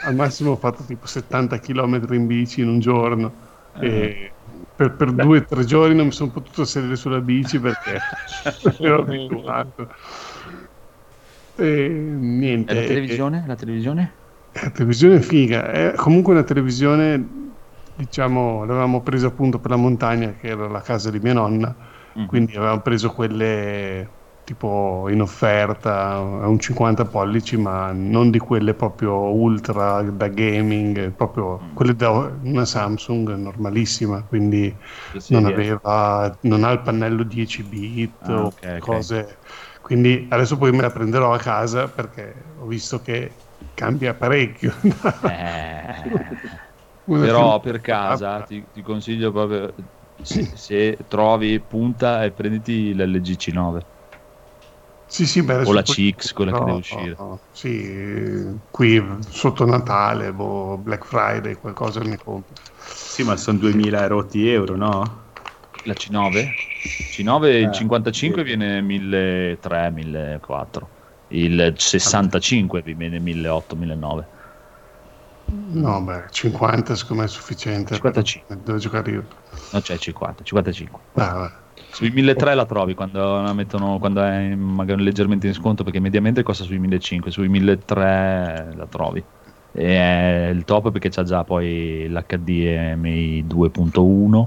al massimo ho fatto tipo 70 km in bici in un giorno. E per, per due o tre giorni non mi sono potuto sedere sulla bici perché [laughs] ero abituato. E niente. E la e- televisione? La televisione? La televisione è figa, è comunque una televisione, diciamo, l'avevamo presa appunto per la montagna che era la casa di mia nonna, Mm. quindi avevamo preso quelle tipo in offerta a un 50 pollici, ma non di quelle proprio ultra da gaming, proprio Mm. quelle da una Samsung normalissima, quindi non aveva, non ha il pannello 10 bit Ah, o ok, ok. cose. Quindi adesso poi me la prenderò a casa perché ho visto che cambia parecchio. Eh, però per casa ti, ti consiglio proprio se, se trovi punta e prenditi l'LG C9 Sì, sì, beh, adesso o la poi- CX, quella che no, deve uscire. no, sì, qui sotto Natale, boh, Black Friday, qualcosa mi compro. Sì, ma sono 2000 rotti euro, no? La C9? C9 il Eh, 55 sì. viene 1300, 1400. Il 65 vi viene 1800, 1900. No, beh, 50 secondo me è sufficiente. 55. Devo giocare io. No, c'è 50, 55. Ah. Sui 1300 la trovi quando la mettono quando è magari leggermente in sconto perché mediamente costa sui 1500, sui 1300 la trovi. E è il top perché c'ha già poi l'HDMI 2.1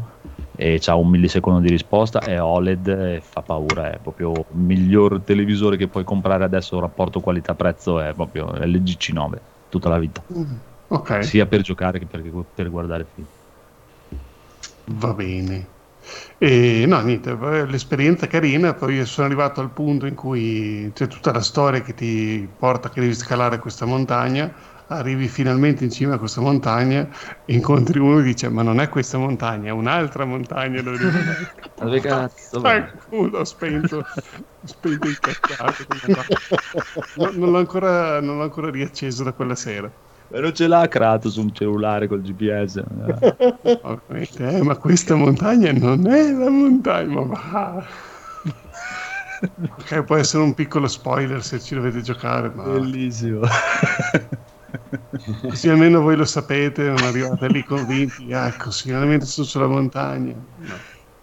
e c'ha un millisecondo di risposta, è OLED e fa paura, è proprio il miglior televisore che puoi comprare adesso, rapporto qualità-prezzo è proprio LG C9. tutta la vita, Ok, sia per giocare che per, per guardare film. va bene. E no, niente, poi l'esperienza è carina, poi sono arrivato al punto in cui c'è tutta la storia che ti porta che devi scalare questa montagna, arrivi finalmente in cima a questa montagna, incontri uno e dice ma non è questa montagna, è un'altra montagna dove devi Dove cazzo Dai, vai? culo, ho spento, spento il cazzato. No, non, l'ho ancora, non l'ho ancora riacceso da quella sera. Ma non ce l'ha Kratos un cellulare col GPS. Ovviamente, eh, ma questa montagna non è la montagna, ma va. Ok, può essere un piccolo spoiler se ci dovete giocare, ma Bellissimo. Così almeno voi lo sapete, non arrivate lì convinti, ecco, finalmente sono sulla montagna. No.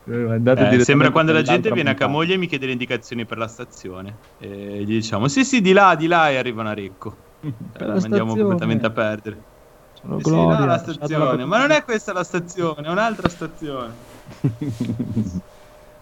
Eh, Eh, sembra quando la gente viene a montagna. Camoglia e mi chiede le indicazioni per la stazione. E gli diciamo: Sì, sì, di là, di là, e arrivano a Recco. Eh, mandiamo stazione. completamente a perdere. Sono Sì, sì, Gloria, là, la stazione. Ma non è questa la stazione, è un'altra stazione. [laughs]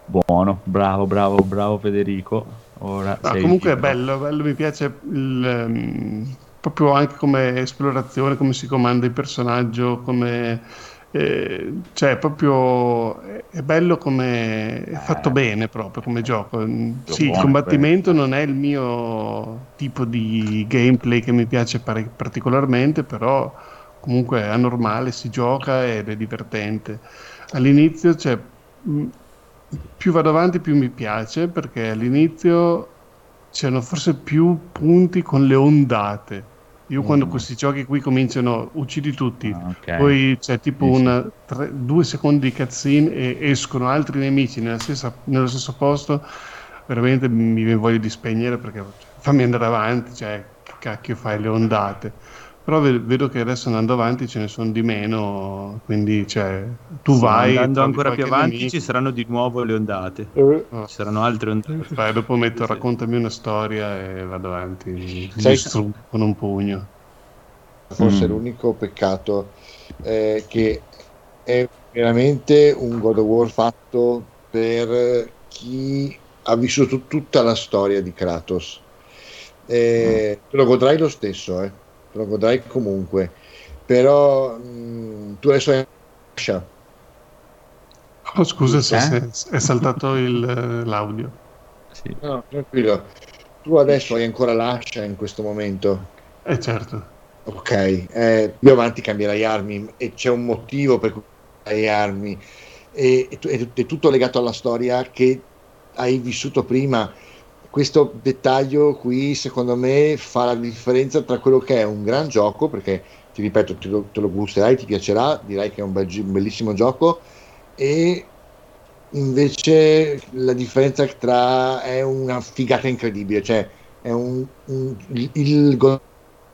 Buono, bravo, bravo, bravo Federico. Ora No, sei comunque è libero. bello, bello, mi piace il, ehm, proprio anche come esplorazione, come si comanda il personaggio, come eh, cioè proprio è- bello come è fatto Eh. bene proprio come gioco. Mm, Sì, il combattimento non è il mio tipo di gameplay che mi piace pare- particolarmente, però comunque è normale, si gioca ed è divertente. All'inizio c'è mm, più vado avanti più mi piace perché all'inizio c'erano forse più punti con le ondate. Io quando Mm. questi giochi qui cominciano, uccidi tutti, Ah, ok. poi c'è tipo Sì, una, tre- due secondi di cutscene e escono altri nemici nella stessa- nello stesso posto, veramente mi viene voglia di spegnere perché cioè, fammi andare avanti, cioè che cacchio fai le ondate. Però ve- vedo che adesso andando avanti ce ne sono di meno, quindi cioè, tu Sì, vai... Andando ancora più avanti nemico. ci saranno di nuovo le ondate. Eh, Ci saranno altre ondate. Vai, dopo metto Sì. raccontami una storia e vado avanti. Sai- distruggo con un pugno. forse Mm. l'unico peccato è che è veramente un God of War fatto per chi ha vissuto tutta la storia di Kratos. Eh, Te lo godrai lo stesso, eh. Lo godrai comunque, però mh, tu adesso hai Asha, Oh, scusa se, Eh? se- è saltato il, eh, l'audio. Sì. no, tranquillo, tu adesso hai ancora l'Asha in questo momento. Eh certo. Ok, eh, più avanti cambierai armi e c'è un motivo per cui cambierai armi e, è tutto legato alla storia che hai vissuto prima. Questo dettaglio qui, secondo me, fa la differenza tra quello che è un gran gioco, perché ti ripeto, te lo, te lo gusterai, ti piacerà, dirai che è un, bel un bellissimo gioco, e invece la differenza tra è una figata incredibile, cioè è un, un- il, il God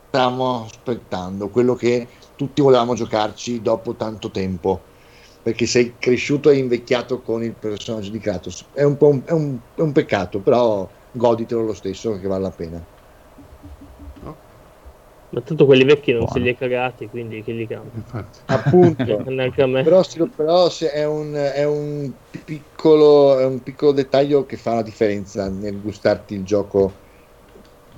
stavamo aspettando, quello che tutti volevamo giocarci dopo tanto tempo, perché sei cresciuto e invecchiato con il personaggio di Kratos. È un, po' un, è un- è un peccato, però goditelo lo stesso perché vale la pena. Ma tanto quelli vecchi non Buono. se li è cagati, quindi che li cambia. Infatti. Appunto. [laughs] Neanche a me. però, se- però se è, un, è, un piccolo, è un piccolo dettaglio che fa la differenza nel gustarti il gioco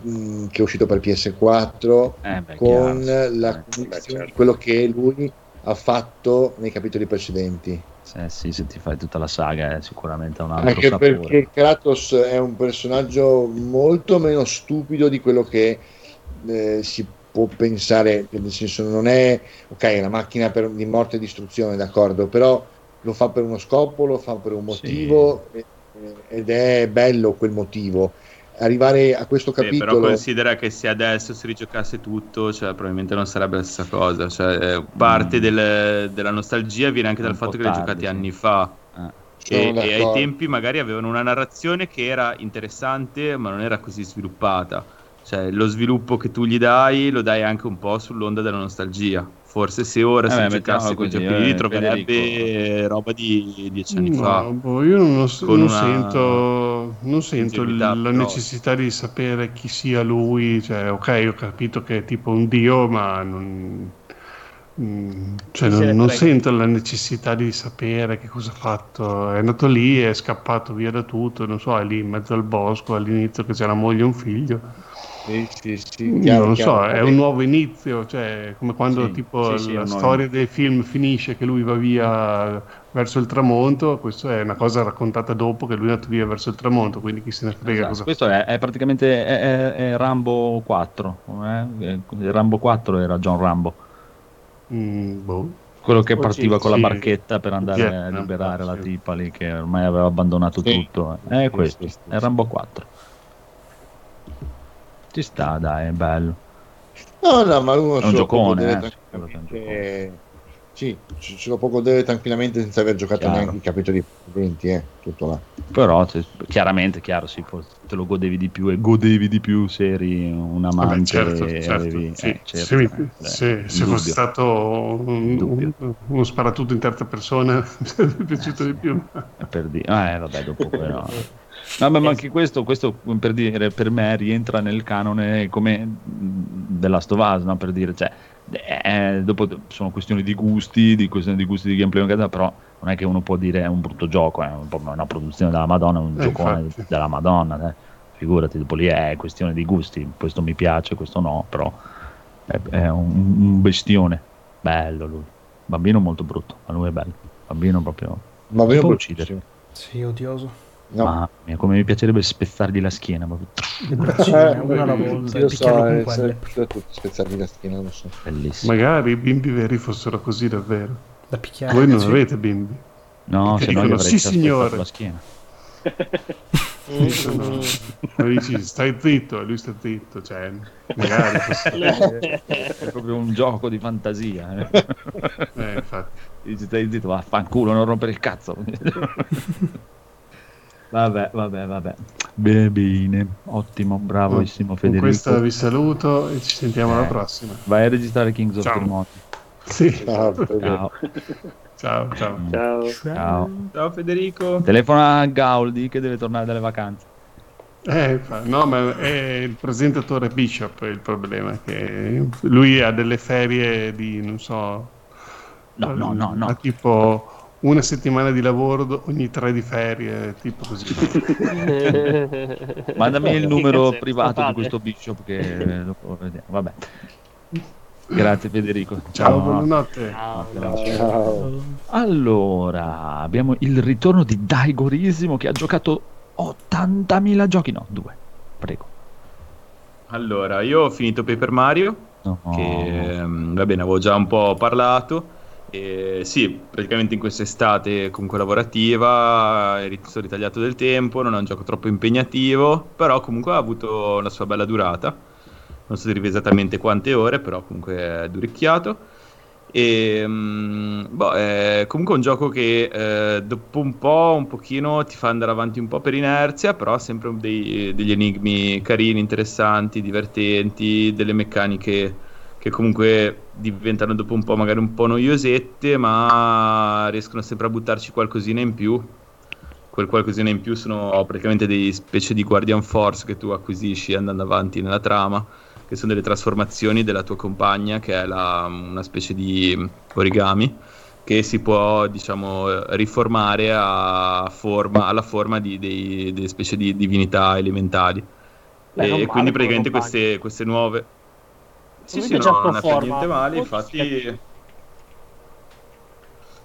mh, che è uscito per PS4 Eh, beh, con la Eh, cognizione certo. quello che lui ha fatto nei capitoli precedenti. Se, sì, se ti fai tutta la saga è sicuramente un altro Anche sapore. perché Kratos è un personaggio molto meno stupido di quello che eh, si può pensare, nel senso non è ok, è una macchina per- di morte e distruzione, d'accordo, però lo fa per uno scopo, lo fa per un motivo eh, ed è bello quel motivo. Arrivare a questo Eh, però capitolo considera che se adesso si rigiocasse tutto, cioè, probabilmente non sarebbe la stessa cosa. Cioè, eh, parte Mm. del- della nostalgia viene anche dal fatto che l'hai tardi, giocati sì. anni fa. Eh, E, e ai tempi magari avevano una narrazione che era interessante, ma non era così sviluppata. Cioè, lo sviluppo che tu gli dai lo dai anche un po' sull'onda della nostalgia. Forse se ora Eh si beh, giocasse giochi lì, eh, troverebbe Federico. roba di dieci anni No, fa. boh, io non, lo so- Con non una sento, non sento la grossa. necessità di sapere chi sia lui. Cioè, ok, ho capito che è tipo un dio, ma non, cioè, non- non sento la necessità di sapere che cosa ha fatto. È andato lì, è scappato via da tutto, non so, è lì in mezzo al bosco all'inizio che c'è la moglie e un figlio. Sì, sì, sì, non chiaro, lo chiaro. so, è un nuovo inizio, cioè come quando Sì, tipo sì, sì, è la storia del film finisce che lui va via verso il tramonto, questo è una cosa raccontata dopo che lui è andato via verso il tramonto, quindi chi se ne frega Esatto, cosa Questo è, è praticamente è, è- è Rambo 4. eh? Il Rambo 4 era John Rambo, Mm, boh. quello che Oh, partiva sì, con la barchetta per andare a Vietnam, liberare la sì. tipa lì che ormai aveva abbandonato Sì. tutto. È Sì, questo, sì, sì, è. Rambo 4. Ci sta, dai, è bello. No, no, ma uno È un se lo può giocone, godere eh. Sì, ce lo può godere tranquillamente senza aver giocato Chiaro. neanche i capitoli precedenti, eh, tutto là. Però se- chiaramente, chiaro, sì, te lo godevi di più e godevi di più se eri un Vabbè, amante certo, e certo, avevi... sì. eh, certo, se, mi- eh, se- se fosse stato un- un- uno sparatutto in terza persona [laughs] mi sarebbe piaciuto di più. per dire, eh, vabbè, dopo però. [laughs] No, ma ma anche questo, questo per dire, per me rientra nel canone come The Last of Us, no? per dire, cioè, eh, dopo sono questioni di gusti, di questioni di gusti di gameplay, però non è che uno può dire è un brutto gioco, è un po' una produzione della Madonna, è un Eh, giocone infatti. della Madonna, eh. figurati, dopo lì è questione di gusti, questo mi piace, questo no, però è, è un, un bestione, bello lui, bambino molto brutto, ma lui è bello, bambino proprio... Per- uccidere. Sì, odioso. No. Mamma mia, come mi piacerebbe spezzargli la schiena, proprio. Le braccine, Eh, una alla volta, io so, con eh, quelle. tutti spezzarvi la schiena, lo so. bellissimo. Magari i bimbi veri fossero così davvero. Da picchiare. Voi non Sì. avete bimbi. No, se no dicono, avrei "Sì, signore." la schiena. [laughs] Dicono- dici stai zitto e lui sta zitto, cioè magari fosse- [laughs] È proprio un gioco di fantasia. Eh. eh, infatti. Dici, stai zitto, vaffanculo, non rompere il cazzo. [laughs] vabbè, vabbè, vabbè. Bene, bene. Ottimo, bravissimo Con Federico. questa vi saluto e ci sentiamo alla Eh. prossima. Vai a registrare Kings of Ciao. Termoti. Sì. Ah, per- Ciao. Ciao, ciao. Ciao. Ciao. Ciao Federico. Telefona a Gaudi che deve tornare dalle vacanze. Eh, no, ma è il presentatore Bishop il problema, che lui ha delle ferie di, non so, No, no, no, no. tipo una settimana di lavoro ogni tre di ferie, tipo così. [laughs] Mandami il numero cazzo privato di questo bishop che dopo vediamo. Vabbè. Grazie Federico. Ciao, buonanotte. Ciao. Ciao. Allora, abbiamo il ritorno di Daigorissimo che ha giocato 80.000 giochi. No, due. Prego. Allora, io ho finito Paper Mario, No. che ehm, va bene, avevo già un po' parlato. E sì, praticamente in quest'estate comunque lavorativa, sono ritagliato del tempo, non è un gioco troppo impegnativo, però comunque ha avuto la sua bella durata. Non so dire esattamente quante ore, però comunque è duricchiato. E mm, boh, è comunque un gioco che eh, dopo un po', un pochino ti fa andare avanti un po' per inerzia, però sempre dei- degli enigmi carini, interessanti, divertenti, delle meccaniche che comunque diventano dopo un po' magari un po' noiosette, ma riescono sempre a buttarci qualcosina in più. Quel qualcosina in più sono praticamente dei specie di Guardian Force che tu acquisisci andando avanti nella trama, che sono delle trasformazioni della tua compagna, che è la- una specie di origami che si può diciamo riformare a forma, alla forma di dei- delle specie di divinità elementari. Beh, e quindi praticamente queste, queste nuove... Sì, sì, no, non forma. niente male, infatti...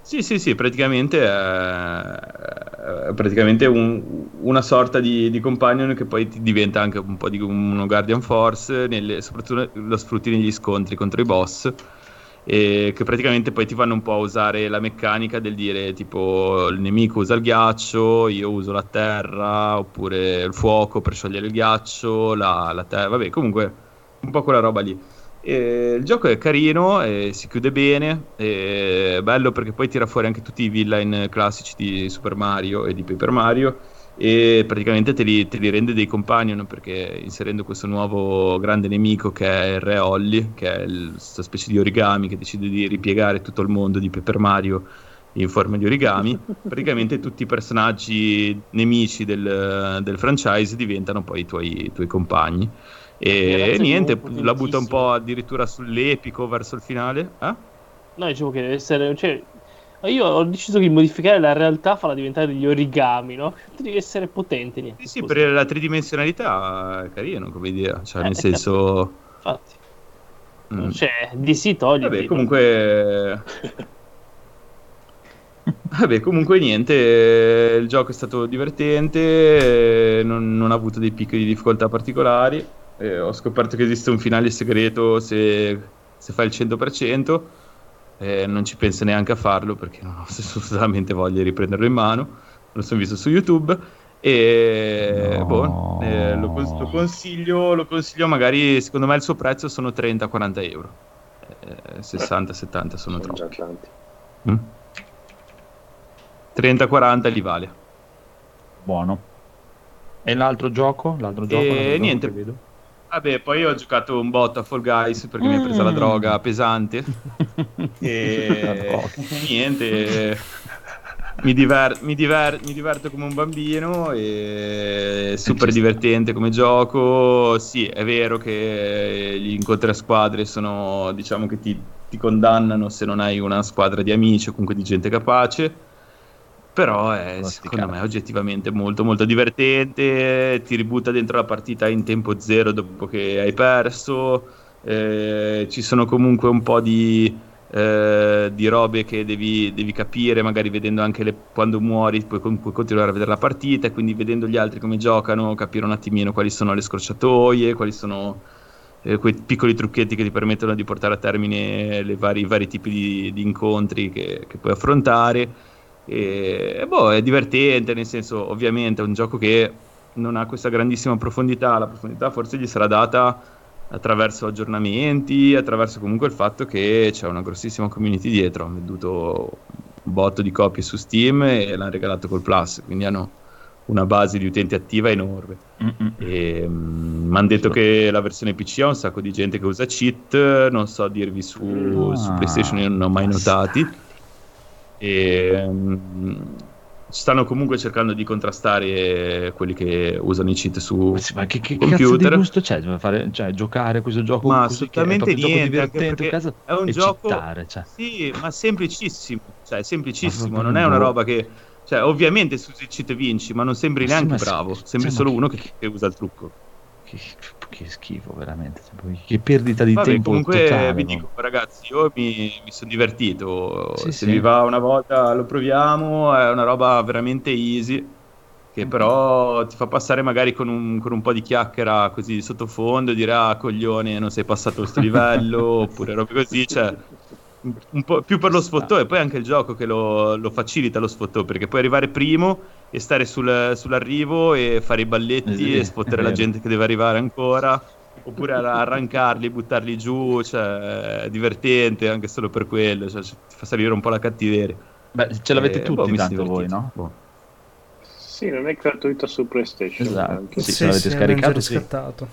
Sì, sì, sì, praticamente è, è praticamente un- una sorta di, di companion che poi ti diventa anche un po' di uno Guardian Force, nelle- soprattutto lo sfrutti negli scontri contro i boss, e che praticamente poi ti fanno un po' a usare la meccanica del dire tipo il nemico usa il ghiaccio, io uso la terra, oppure il fuoco per sciogliere il ghiaccio, la, la terra, vabbè, comunque un po' quella roba lì. E il gioco è carino, si chiude bene, è bello perché poi tira fuori anche tutti i villain classici di Super Mario e di Paper Mario e praticamente te li, te li rende dei companion perché inserendo questo nuovo grande nemico che è il Re Holly, che è il- questa specie di origami che decide di ripiegare tutto il mondo di Paper Mario in forma di origami, [laughs] praticamente tutti i personaggi nemici del, del franchise diventano poi i tuoi, i tuoi compagni. E Ragazzi, niente, la butta un po' addirittura sull'epico verso il finale. Eh? No, dicevo che deve essere. Cioè, Io ho deciso di modificare la realtà, farla diventare degli origami, no? Devi essere potente, niente. Sì, sì, per la tridimensionalità è carino come idea, cioè nel Eh, senso... Infatti, mm. cioè, DC togli. Vabbè, comunque... [laughs] Vabbè, comunque niente, eh, il gioco è stato divertente, eh, non, non ha avuto dei picchi di difficoltà particolari, eh, ho scoperto che esiste un finale segreto se, se fai il 100%, eh, non ci penso neanche a farlo perché non ho [laughs] assolutamente voglia di riprenderlo in mano, lo sono visto su YouTube e No. boh, eh, lo, lo consiglio, lo consiglio magari, secondo me il suo prezzo sono 30-40 euro, Eh, 60-70 sono Sono troppo. già tanti. Mm. 30-40 li vale. Buono. E l'altro gioco? L'altro gioco? E l'altro gioco niente. che vedo? Vabbè, poi ho giocato un botto a Fall Guys perché mi ha presa la Mm. droga pesante. [laughs] E niente. Mi, diver- mi, diver- mi diverto come un bambino e super divertente come gioco. Sì, è vero che gli incontri a squadre sono, diciamo che ti, ti condannano se non hai una squadra di amici o comunque di gente capace. Però è secondo me oggettivamente molto molto divertente, ti ributta dentro la partita in tempo zero dopo che hai perso, eh, ci sono comunque un po' di, eh, di robe che devi, devi capire, magari vedendo anche le- quando muori puoi, puoi continuare a vedere la partita e quindi vedendo gli altri come giocano capire un attimino quali sono le scorciatoie, quali sono eh, quei piccoli trucchetti che ti permettono di portare a termine vari, i vari tipi di, di incontri che, che puoi affrontare. E, e boh, è divertente, nel senso, ovviamente è un gioco che non ha questa grandissima profondità, la profondità forse gli sarà data attraverso aggiornamenti, attraverso comunque il fatto che c'è una grossissima community dietro, hanno venduto un botto di copie su Steam e l'hanno regalato col Plus, quindi hanno una base di utenti attiva enorme. Mi hanno detto che la versione PC ha un sacco di gente che usa cheat, non so dirvi su, Ah, su PlayStation, io non ho mai notati. E mm, stanno comunque cercando di contrastare quelli che usano i cheat su Ma sì, Ma che, che computer. gusto c'è? Cioè, fare, cioè, giocare a questo gioco Ma che assolutamente gioco niente, cazzo, è un gioco cheatare, cioè. Sì, ma semplicissimo, cioè semplicissimo, Ma non è una roba che cioè ovviamente su cheat vinci, ma non sembri Ma sì, neanche ma sì, bravo, cioè, sembri ma solo che- uno che, che usa il trucco. Che, che schifo, veramente. Che perdita di Vabbè, tempo comunque totale. vi no? dico, ragazzi, io mi, mi sono divertito. Sì, Se sì. vi va una volta lo proviamo, è una roba veramente easy. Che però ti fa passare magari con un, con un po' di chiacchiera così sottofondo, dire ah coglione non sei passato questo livello, [laughs] oppure robe così, cioè un- po' più per lo sfottò e poi anche il gioco che lo, lo facilita lo sfottò, perché puoi arrivare primo e stare sul- sull'arrivo e fare i balletti Sì, e sfottere la gente che deve arrivare ancora oppure ar- arrancarli, buttarli giù, cioè è divertente anche solo per quello, cioè, ti fa salire un po' la cattiveria. Beh, ce l'avete Eh, tutti boh, tanto voi, no? Boh. Sì, non è gratuito su PlayStation. Esatto, sì. Sì, se l'avete sì, scaricato, sì. riscattato.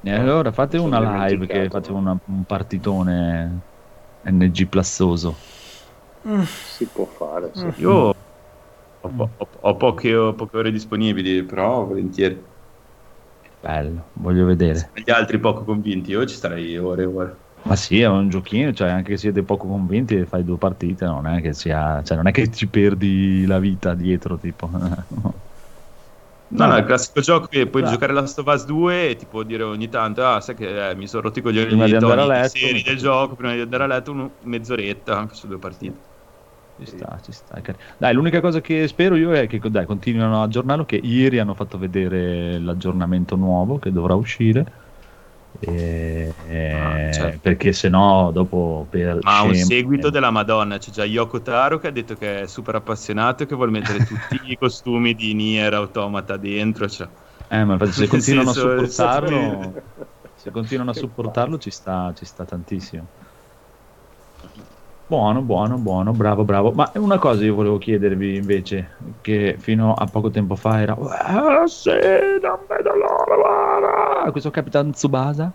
E allora fate Sono una live che fate una- un partitone NG plassoso. Si può fare. sì. Io ho, po- ho- ho poche, ho poche ore disponibili, però volentieri. Bello, voglio vedere. Gli altri poco convinti, io ci starei ore e ore. Ma sì, è un giochino, cioè anche se siete poco convinti e fai due partite, non è che sia, cioè non è che ci perdi la vita dietro, tipo. [laughs] No, no, è il classico gioco che puoi Dai. giocare Last of Us 2 e ti può dire ogni tanto, ah, sai che eh, mi sono rotti i coglioni Prima di andare a letto. seri del gioco, prima di andare a letto, un- mezz'oretta anche su due partite. Ci sta, ci sta. Dai, l'unica cosa che spero io è che dai, continuino a aggiornarlo, che ieri hanno fatto vedere l'aggiornamento nuovo che dovrà uscire. E- Ah, certo. Perché se no dopo per Ma ha un scemo- seguito della Madonna, c'è già Yoko Taro che ha detto che è super appassionato e che vuole mettere [laughs] tutti i costumi di Nier Automata dentro. Cioè. Eh, ma se continuano senso, a supportarlo, [laughs] se continuano a supportarlo ci sta, ci sta tantissimo. Buono, buono, buono, bravo, bravo. Ma una cosa io volevo chiedervi invece, che fino a poco tempo fa era "Ah, sì, non vedo l'ora, guarda!" questo Capitan Tsubasa.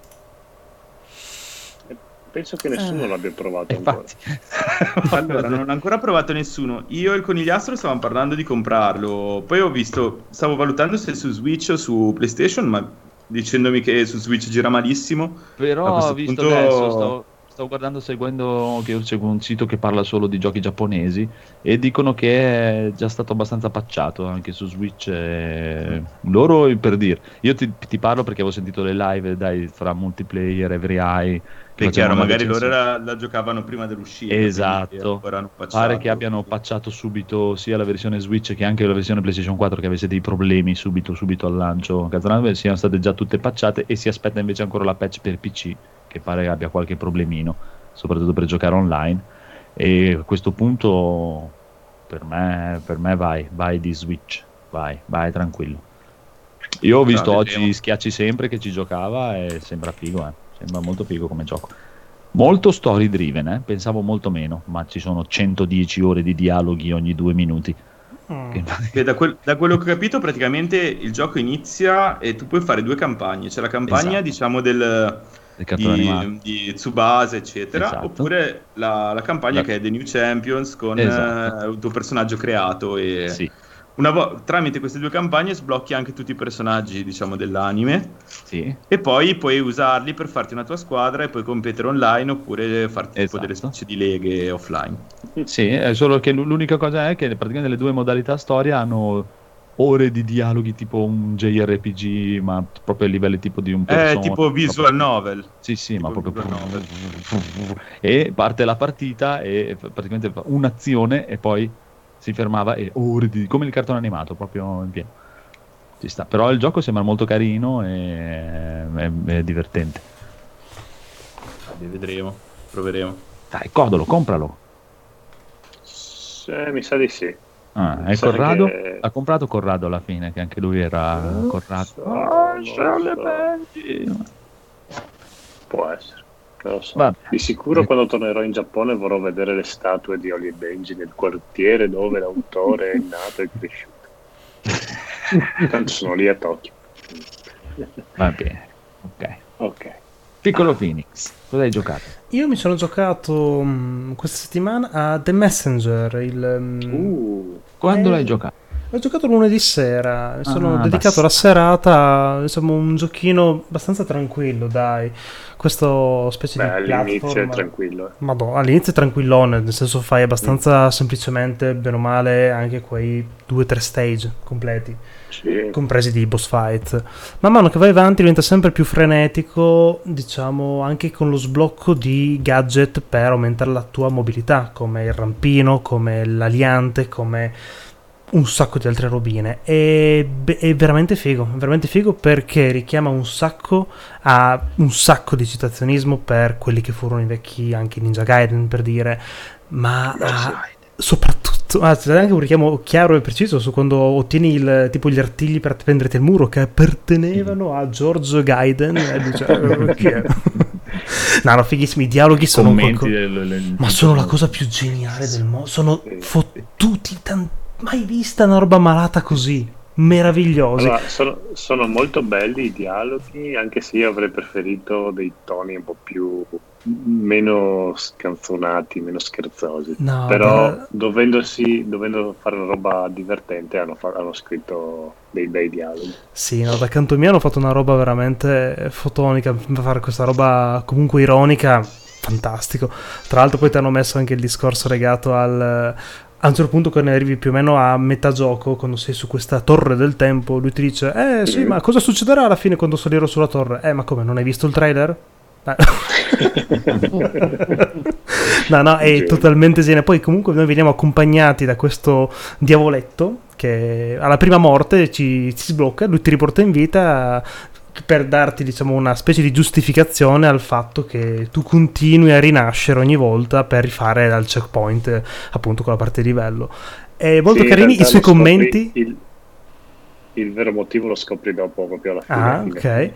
Penso che nessuno l'abbia provato Eh, ancora. [laughs] Allora, non ho ancora provato nessuno. Io e il conigliastro stavamo parlando di comprarlo. Poi ho visto, stavo valutando se su Switch o su PlayStation, ma dicendomi che su Switch gira malissimo. Però questo visto punto- adesso, sto stavo guardando, seguendo, che seguo un sito che parla solo di giochi giapponesi e dicono che è già stato abbastanza patchato anche su Switch. eh, Loro per dire, io ti, ti parlo perché avevo sentito le live dai, fra multiplayer, Every Eye. È chiaro, magari loro era- la giocavano prima dell'uscita. Esatto, hanno pare che abbiano patchato subito sia la versione Switch che anche la versione PlayStation 4 che avesse dei problemi subito, subito al lancio. Cazzarate, siano state già tutte patchate e si aspetta invece ancora la patch per PC che pare abbia qualche problemino, soprattutto per giocare online. E a questo punto per me, per me vai, vai di Switch, vai, vai tranquillo. Io ho visto oggi. Schiacci sempre che ci giocava e sembra figo, eh. Sembra molto figo come gioco. Molto story driven, eh? pensavo molto meno, ma ci sono 110 ore di dialoghi ogni due minuti. Mm. Da, quel- da quello che ho capito, praticamente il gioco inizia e tu puoi fare due campagne. C'è la campagna, Esatto. diciamo, del, di, di Tsubasa, eccetera. Esatto. Oppure la, la campagna La- che è The New Champions con Esatto. eh, il tuo personaggio creato. E Sì, vo- tramite queste due campagne sblocchi anche tutti i personaggi, diciamo, dell'anime. sì, E poi puoi usarli per farti una tua squadra e poi competere online oppure farti tipo Esatto. delle specie di leghe offline. sì, è solo che l- l'unica cosa è che praticamente le due modalità storia hanno ore di dialoghi tipo un JRPG, ma proprio a livello tipo di un È persona. Eh, tipo visual novel. Sì, sì, ma tipo proprio visual novel. e parte la partita e praticamente fa un'azione e poi si fermava e ore di come il cartone animato, proprio in pieno. Ci sta. Però il gioco sembra molto carino e è, è divertente. Vabbè, vedremo, proveremo. Dai, Codolo, compralo. Sì, mi sa di sì. Ah, è Corrado? che- Ha comprato Corrado alla fine, che anche lui era Corrado. so, Ah, le so. Può essere. Non lo so. Vabbè. Di sicuro quando tornerò in Giappone vorrò vedere le statue di Oli e Benji nel quartiere dove l'autore è nato e cresciuto. [laughs] Tanto sono lì a Tokyo. Va bene. Ok. Ok. Piccolo Phoenix, cosa hai giocato? Io mi sono giocato mm, questa settimana a The Messenger, il, mm, Uh, Quando Eh, l'hai giocato? L'ho giocato lunedì sera, mi sono Ah, dedicato basta. la serata, insomma un giochino abbastanza tranquillo, dai. Questo specie beh, di all'inizio è platform. tranquillo. Madonna, all'inizio è tranquillone, nel senso fai abbastanza semplicemente, bene o male, anche quei due o tre stage completi, Sì. compresi di boss fight. Man mano che vai avanti diventa sempre più frenetico, diciamo, anche con lo sblocco di gadget per aumentare la tua mobilità, come il rampino, come l'aliante, come un sacco di altre robine. E è veramente figo, è veramente figo perché richiama un sacco a un sacco di citazionismo per quelli che furono i vecchi anche Ninja Gaiden per dire, ma sì. soprattutto ah, c'è anche un richiamo chiaro e preciso su quando ottieni il, tipo gli artigli per appenderti al muro che appartenevano a George Gaiden e dice, "Eh, [laughs] è?" [laughs] no no fighissimi i dialoghi sono qualco- del- del- ma sono la cosa più geniale del mondo sono fottuti tan- mai vista una roba malata così meravigliosi Allora, sono, sono molto belli i dialoghi, anche se io avrei preferito dei toni un po' più meno scanzonati, meno scherzosi. No, Però beh, dovendosi, dovendo fare una roba divertente hanno, hanno scritto dei bei dialoghi. Sì, no, da canto mio hanno fatto una roba veramente fotonica, fare questa roba comunque ironica, fantastico. Tra l'altro poi ti hanno messo anche il discorso legato al... A un certo punto quando arrivi più o meno a metà gioco, quando sei su questa torre del tempo, lui ti dice, eh sì, Mhm. ma cosa succederà alla fine quando salirò sulla torre? Eh, ma come, non hai visto il trailer? Eh. [laughs] no, no, è totalmente geniale. Poi comunque noi veniamo accompagnati da questo diavoletto che alla prima morte ci, ci sblocca, lui ti riporta in vita per darti diciamo una specie di giustificazione al fatto che tu continui a rinascere ogni volta per rifare dal checkpoint appunto quella parte di livello. È molto Sì, in carini i suoi commenti. Il, il vero motivo lo scopri dopo, proprio alla fine. Ah, ok.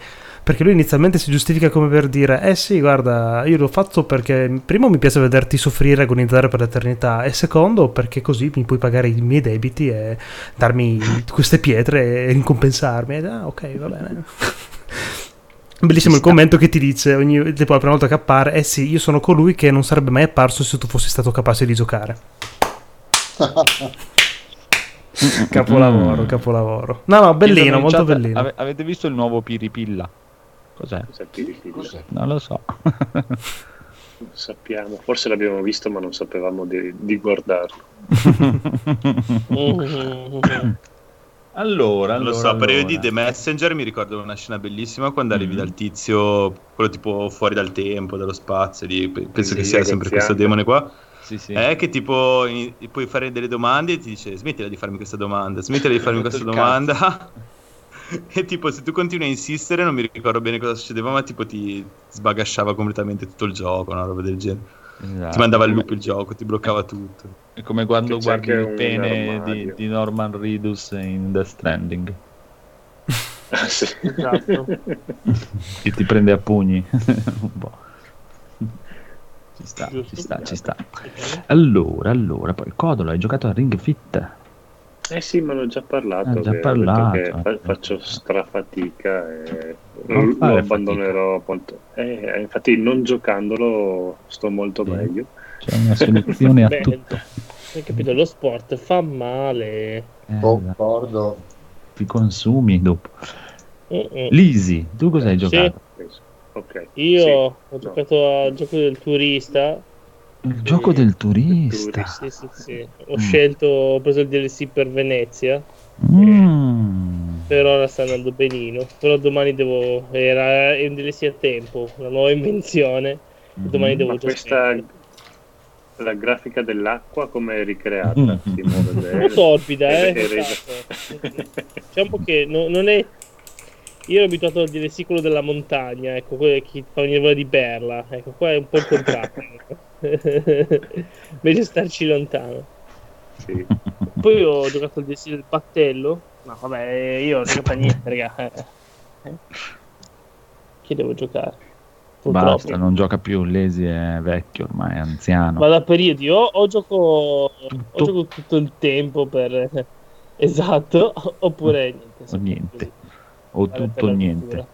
Perché lui inizialmente si giustifica come per dire: Eh sì, guarda, io l'ho fatto perché primo mi piace vederti soffrire e agonizzare per l'eternità, e secondo perché così mi puoi pagare i miei debiti e darmi queste pietre e ricompensarmi. Ed, ah, ok, va bene. [laughs] Bellissimo il commento che ti dice ogni tipo la prima volta che appare: Eh sì, io sono colui che non sarebbe mai apparso se tu fossi stato capace di giocare. [laughs] Capolavoro, capolavoro. No, no, bellino, In molto chat, bellino. ave- avete visto il nuovo Piripilla? Cos'è? Cos'è? Non lo so. sappiamo, forse l'abbiamo visto ma non sapevamo di, di guardarlo. [laughs] allora, Non lo allora, so, per io allora. di The Messenger mi ricordo una scena bellissima quando arrivi Mm. dal tizio, quello tipo fuori dal tempo, dallo spazio, lì, pe- penso Sì, che sia sempre questo demone qua, Sì, sì. è che tipo in- puoi fare delle domande e ti dice smettila di farmi questa domanda, smettila di farmi questa domanda. [laughs] E tipo se tu continui a insistere non mi ricordo bene cosa succedeva, ma tipo ti sbagasciava completamente tutto il gioco, una roba del genere. Esatto. Ti mandava al loop il gioco, ti bloccava tutto. È come quando guardi il pene di, di Norman Reedus in Death Stranding. Ah, [laughs] sì. Esatto. [laughs] che ti prende a pugni [laughs] un po'. Ci sta, ci sta, ci sta. Allora, allora, poi Codolo, hai giocato a Ring Fit? Eh sì, me l'ho già parlato. Ah, già parlato, fa- eh. faccio strafatica e Non lo, abbandonerò. appunto. Eh, infatti, non giocandolo sto molto Sì. meglio. C'è una soluzione a [laughs] Beh, tutto. Hai capito? Lo sport fa male. Eh, Concordo. ti consumi dopo. Mm-mm. Lisi, tu cosa hai Sì. giocato? Penso. Ok. Io Sì. ho giocato al gioco del turista. Il gioco del turista. Sì, sì, sì. Ho Mm. scelto, ho preso il DLC per Venezia. Mm. Per ora sta andando benino. Però domani devo. Era è un DLC a tempo, una nuova invenzione. Domani devo Ma questa la grafica dell'acqua come è ricreata? Mm. Si muove bene. Un po' torbida, eh. È- è resa- esatto. Diciamo che no- non è. Io ero abituato al quello della montagna, ecco, quello che fa ogni volta di Berla. Ecco, qua è un po' il contrario. [laughs] Meglio starci lontano. sì. Poi ho giocato al DLC del battello. No, vabbè, io non a niente, raga. Che devo giocare? Purtroppo. Basta, non gioca più. Lesi è vecchio ormai, è anziano. Vado a periodi, o, o gioco, o Tutto. gioco tutto il tempo per... [laughs] Esatto, oppure niente. O niente. O tutto o niente.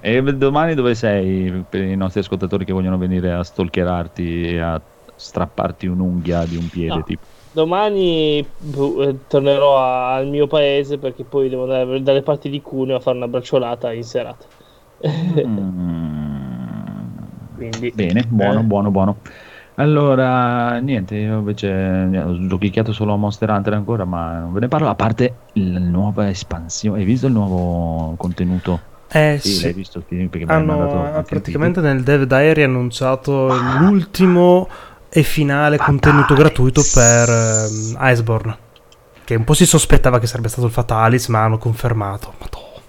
E domani dove sei per i nostri ascoltatori che vogliono venire a stalkerarti e a strapparti un'unghia di un piede? No. Tipo. Domani boh, eh, tornerò a- al mio paese perché poi devo andare dalle parti di Cuneo a fare una bracciolata in serata. [laughs] Mm. Quindi, Bene, buono, Eh. buono, buono. Allora, niente, io invece eh, ho giochicchiato solo a Monster Hunter ancora, ma non ve ne parlo, a parte la nuova espansione. Hai visto il nuovo contenuto? Eh Sì, sì. visto Filippo, perché me l'hai Hanno praticamente nel Dev Diary annunciato l'ultimo e finale contenuto gratuito per ehm, Iceborne. Che un po' si sospettava che sarebbe stato il Fatalis, ma hanno confermato. Madonna,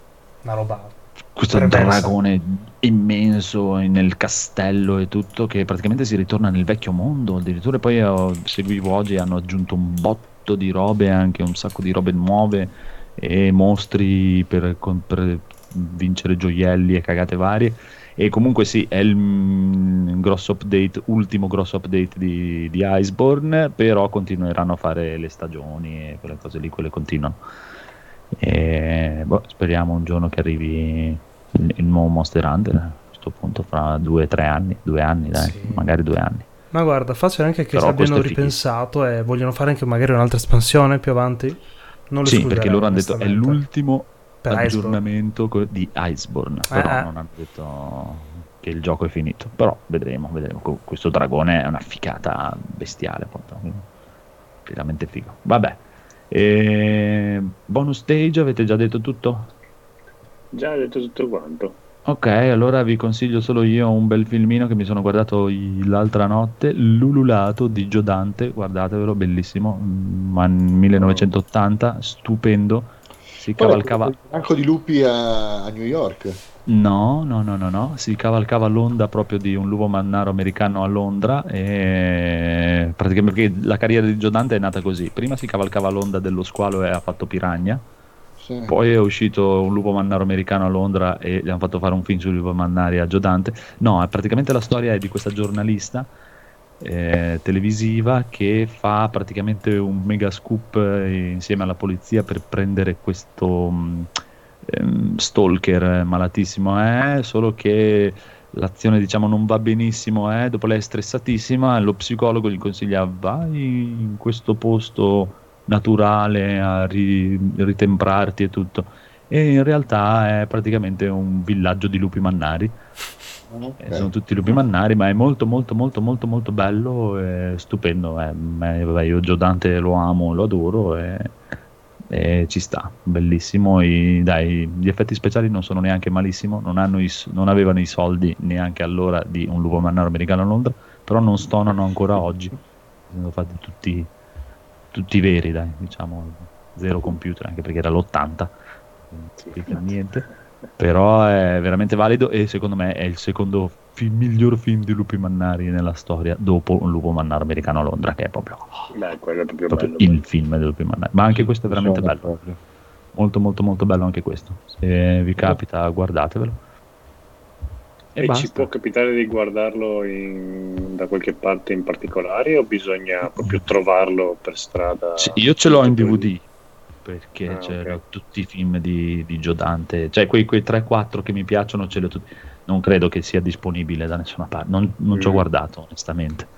una roba. Questo dragone immenso nel castello e tutto che praticamente si ritorna nel vecchio mondo addirittura poi eh, seguivo oggi e hanno aggiunto un botto di robe anche un sacco di robe nuove e mostri per, per vincere gioielli e cagate varie. E comunque sì è il mm, grosso update ultimo grosso update di, di Iceborne però continueranno a fare le stagioni e quelle cose lì quelle continuano. E boh, speriamo un giorno che arrivi il, il nuovo Monster Hunter a questo punto fra due o tre anni due anni dai Sì. magari due anni Ma guarda, facile anche che Però se abbiano ripensato e vogliono fare anche magari un'altra espansione più avanti. Non lo sì perché loro hanno detto è l'ultimo Per Iceborne. aggiornamento co- di Iceborne però eh. non hanno detto che il gioco è finito però vedremo vedremo questo dragone è una ficata bestiale appunto veramente figo vabbè e... bonus stage avete già detto tutto? Già hai detto tutto quanto. Ok, allora vi consiglio solo io un bel filmino che mi sono guardato l'altra notte, L'ululato di Gio Dante, guardatevelo, bellissimo, mm, ma 1980, stupendo, si cavalcava... Il branco di lupi a, a New York. No, no, no, no, no, si cavalcava l'onda proprio di un lupo mannaro americano a Londra e praticamente perché la carriera di Gio Dante è nata così, prima si cavalcava l'onda dello squalo e ha fatto Piranha, Sì. poi è uscito un lupo mannaro americano a Londra e gli hanno fatto fare un film sui lupo mannari a Gio Dante. No, è praticamente la storia è di questa giornalista eh, televisiva che fa praticamente un mega scoop eh, insieme alla polizia per prendere questo mh, ehm, stalker eh, malatissimo. Eh, solo che l'azione diciamo non va benissimo, eh, dopo lei è stressatissima, lo psicologo gli consiglia vai in questo posto naturale a ri- ritemprarti e tutto e in realtà è praticamente un villaggio di lupi mannari. Ok. Eh, sono tutti lupi mannari, ma è molto molto molto molto molto bello e stupendo. Eh, vabbè, io Gio Dante lo amo, lo adoro e, e ci sta, bellissimo. I- dai, gli effetti speciali non sono neanche malissimo, non, hanno i non avevano i soldi neanche allora di un lupo mannaro americano a Londra, però non stonano ancora oggi. Sono fatti tutti, tutti veri, dai, diciamo, zero computer, anche perché era l'80, non significa niente. Però è veramente valido e secondo me è il secondo fi- miglior film di lupi mannari nella storia dopo un lupo mannaro americano a Londra che è proprio, Beh, quello è proprio, proprio bello. il film dei lupi mannari. Ma anche questo è veramente bello. d'accordo. molto molto molto bello anche questo. Se vi capita guardatevelo e, E ci può capitare di guardarlo in- da qualche parte in particolare o bisogna proprio trovarlo per strada? Sì, io ce l'ho in DVD perché Ah, c'erano ok. tutti i film di, di Gio Dante, cioè quei, quei 3-4 che mi piacciono ce li ho tutti. Non credo che sia disponibile da nessuna parte, non, non ci ho Mm. guardato onestamente.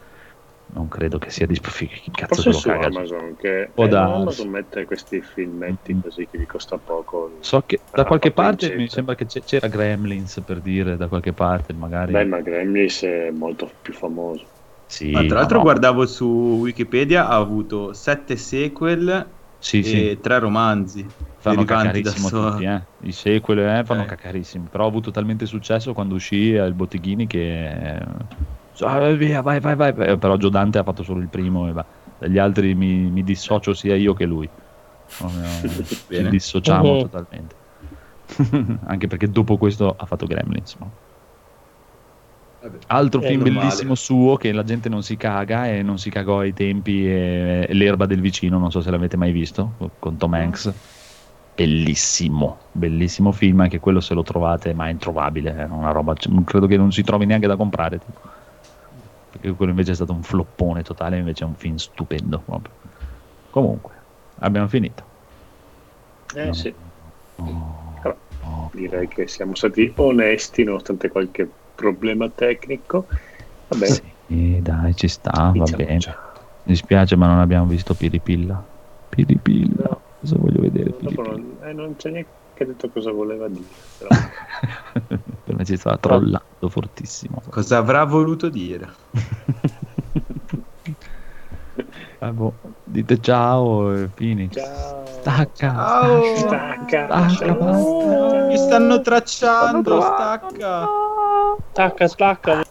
Non credo che sia disponibile. Chi cazzo Forse se su lo caga? Amazon, che Può eh. Amazon mette questi filmetti Mm. così che vi costa poco. So che da qualche parte incetta. mi sembra che c'era Gremlins per dire, da qualche parte magari. Beh, ma Gremlins è molto più famoso. sì, Ah, tra l'altro no, guardavo su Wikipedia, ha avuto sette sequel Sì, e sì. tre romanzi. fanno cacarissimo sua- tutti, eh. I sequel eh, fanno Eh. cacarissimi. Però ha avuto talmente successo quando uscì al Botteghini che. Eh, ah, via, vai, vai, vai. Eh, Però Gio Dante ha fatto solo il primo e va. Dagli altri mi, mi dissocio sia io che lui. Proprio, [laughs] Ci Bene. dissociamo Mhm. totalmente. [laughs] Anche perché dopo questo ha fatto Gremlins. no? Altro È film normale. bellissimo suo che la gente non si caga e non si cagò ai tempi è L'erba del vicino, non so se l'avete mai visto, con Tom Hanks. Bellissimo, bellissimo film, anche quello se lo trovate, ma è introvabile, è una roba, cioè, credo che non si trovi neanche da comprare. tipo. Perché quello invece è stato un floppone totale, invece è un film stupendo proprio. Comunque, abbiamo finito. Eh No. sì, Oh, oh. direi che siamo stati onesti nonostante qualche problema tecnico. Va bene, Sì, dai, ci sta, va bene. già. Mi dispiace, ma non abbiamo visto Piripilla. Piripilla, No. cosa voglio vedere? Piripilla? non, eh, non c'è neanche detto cosa voleva dire. Però. [laughs] per me ci stava trollando fortissimo. Cosa avrà voluto dire? [laughs] Ah, boh, Dite ciao e fini. Ciao. Stacca. Ciao. Stacca. Stacca, basta. Mi stanno tracciando, stacca. Stacca, stacca.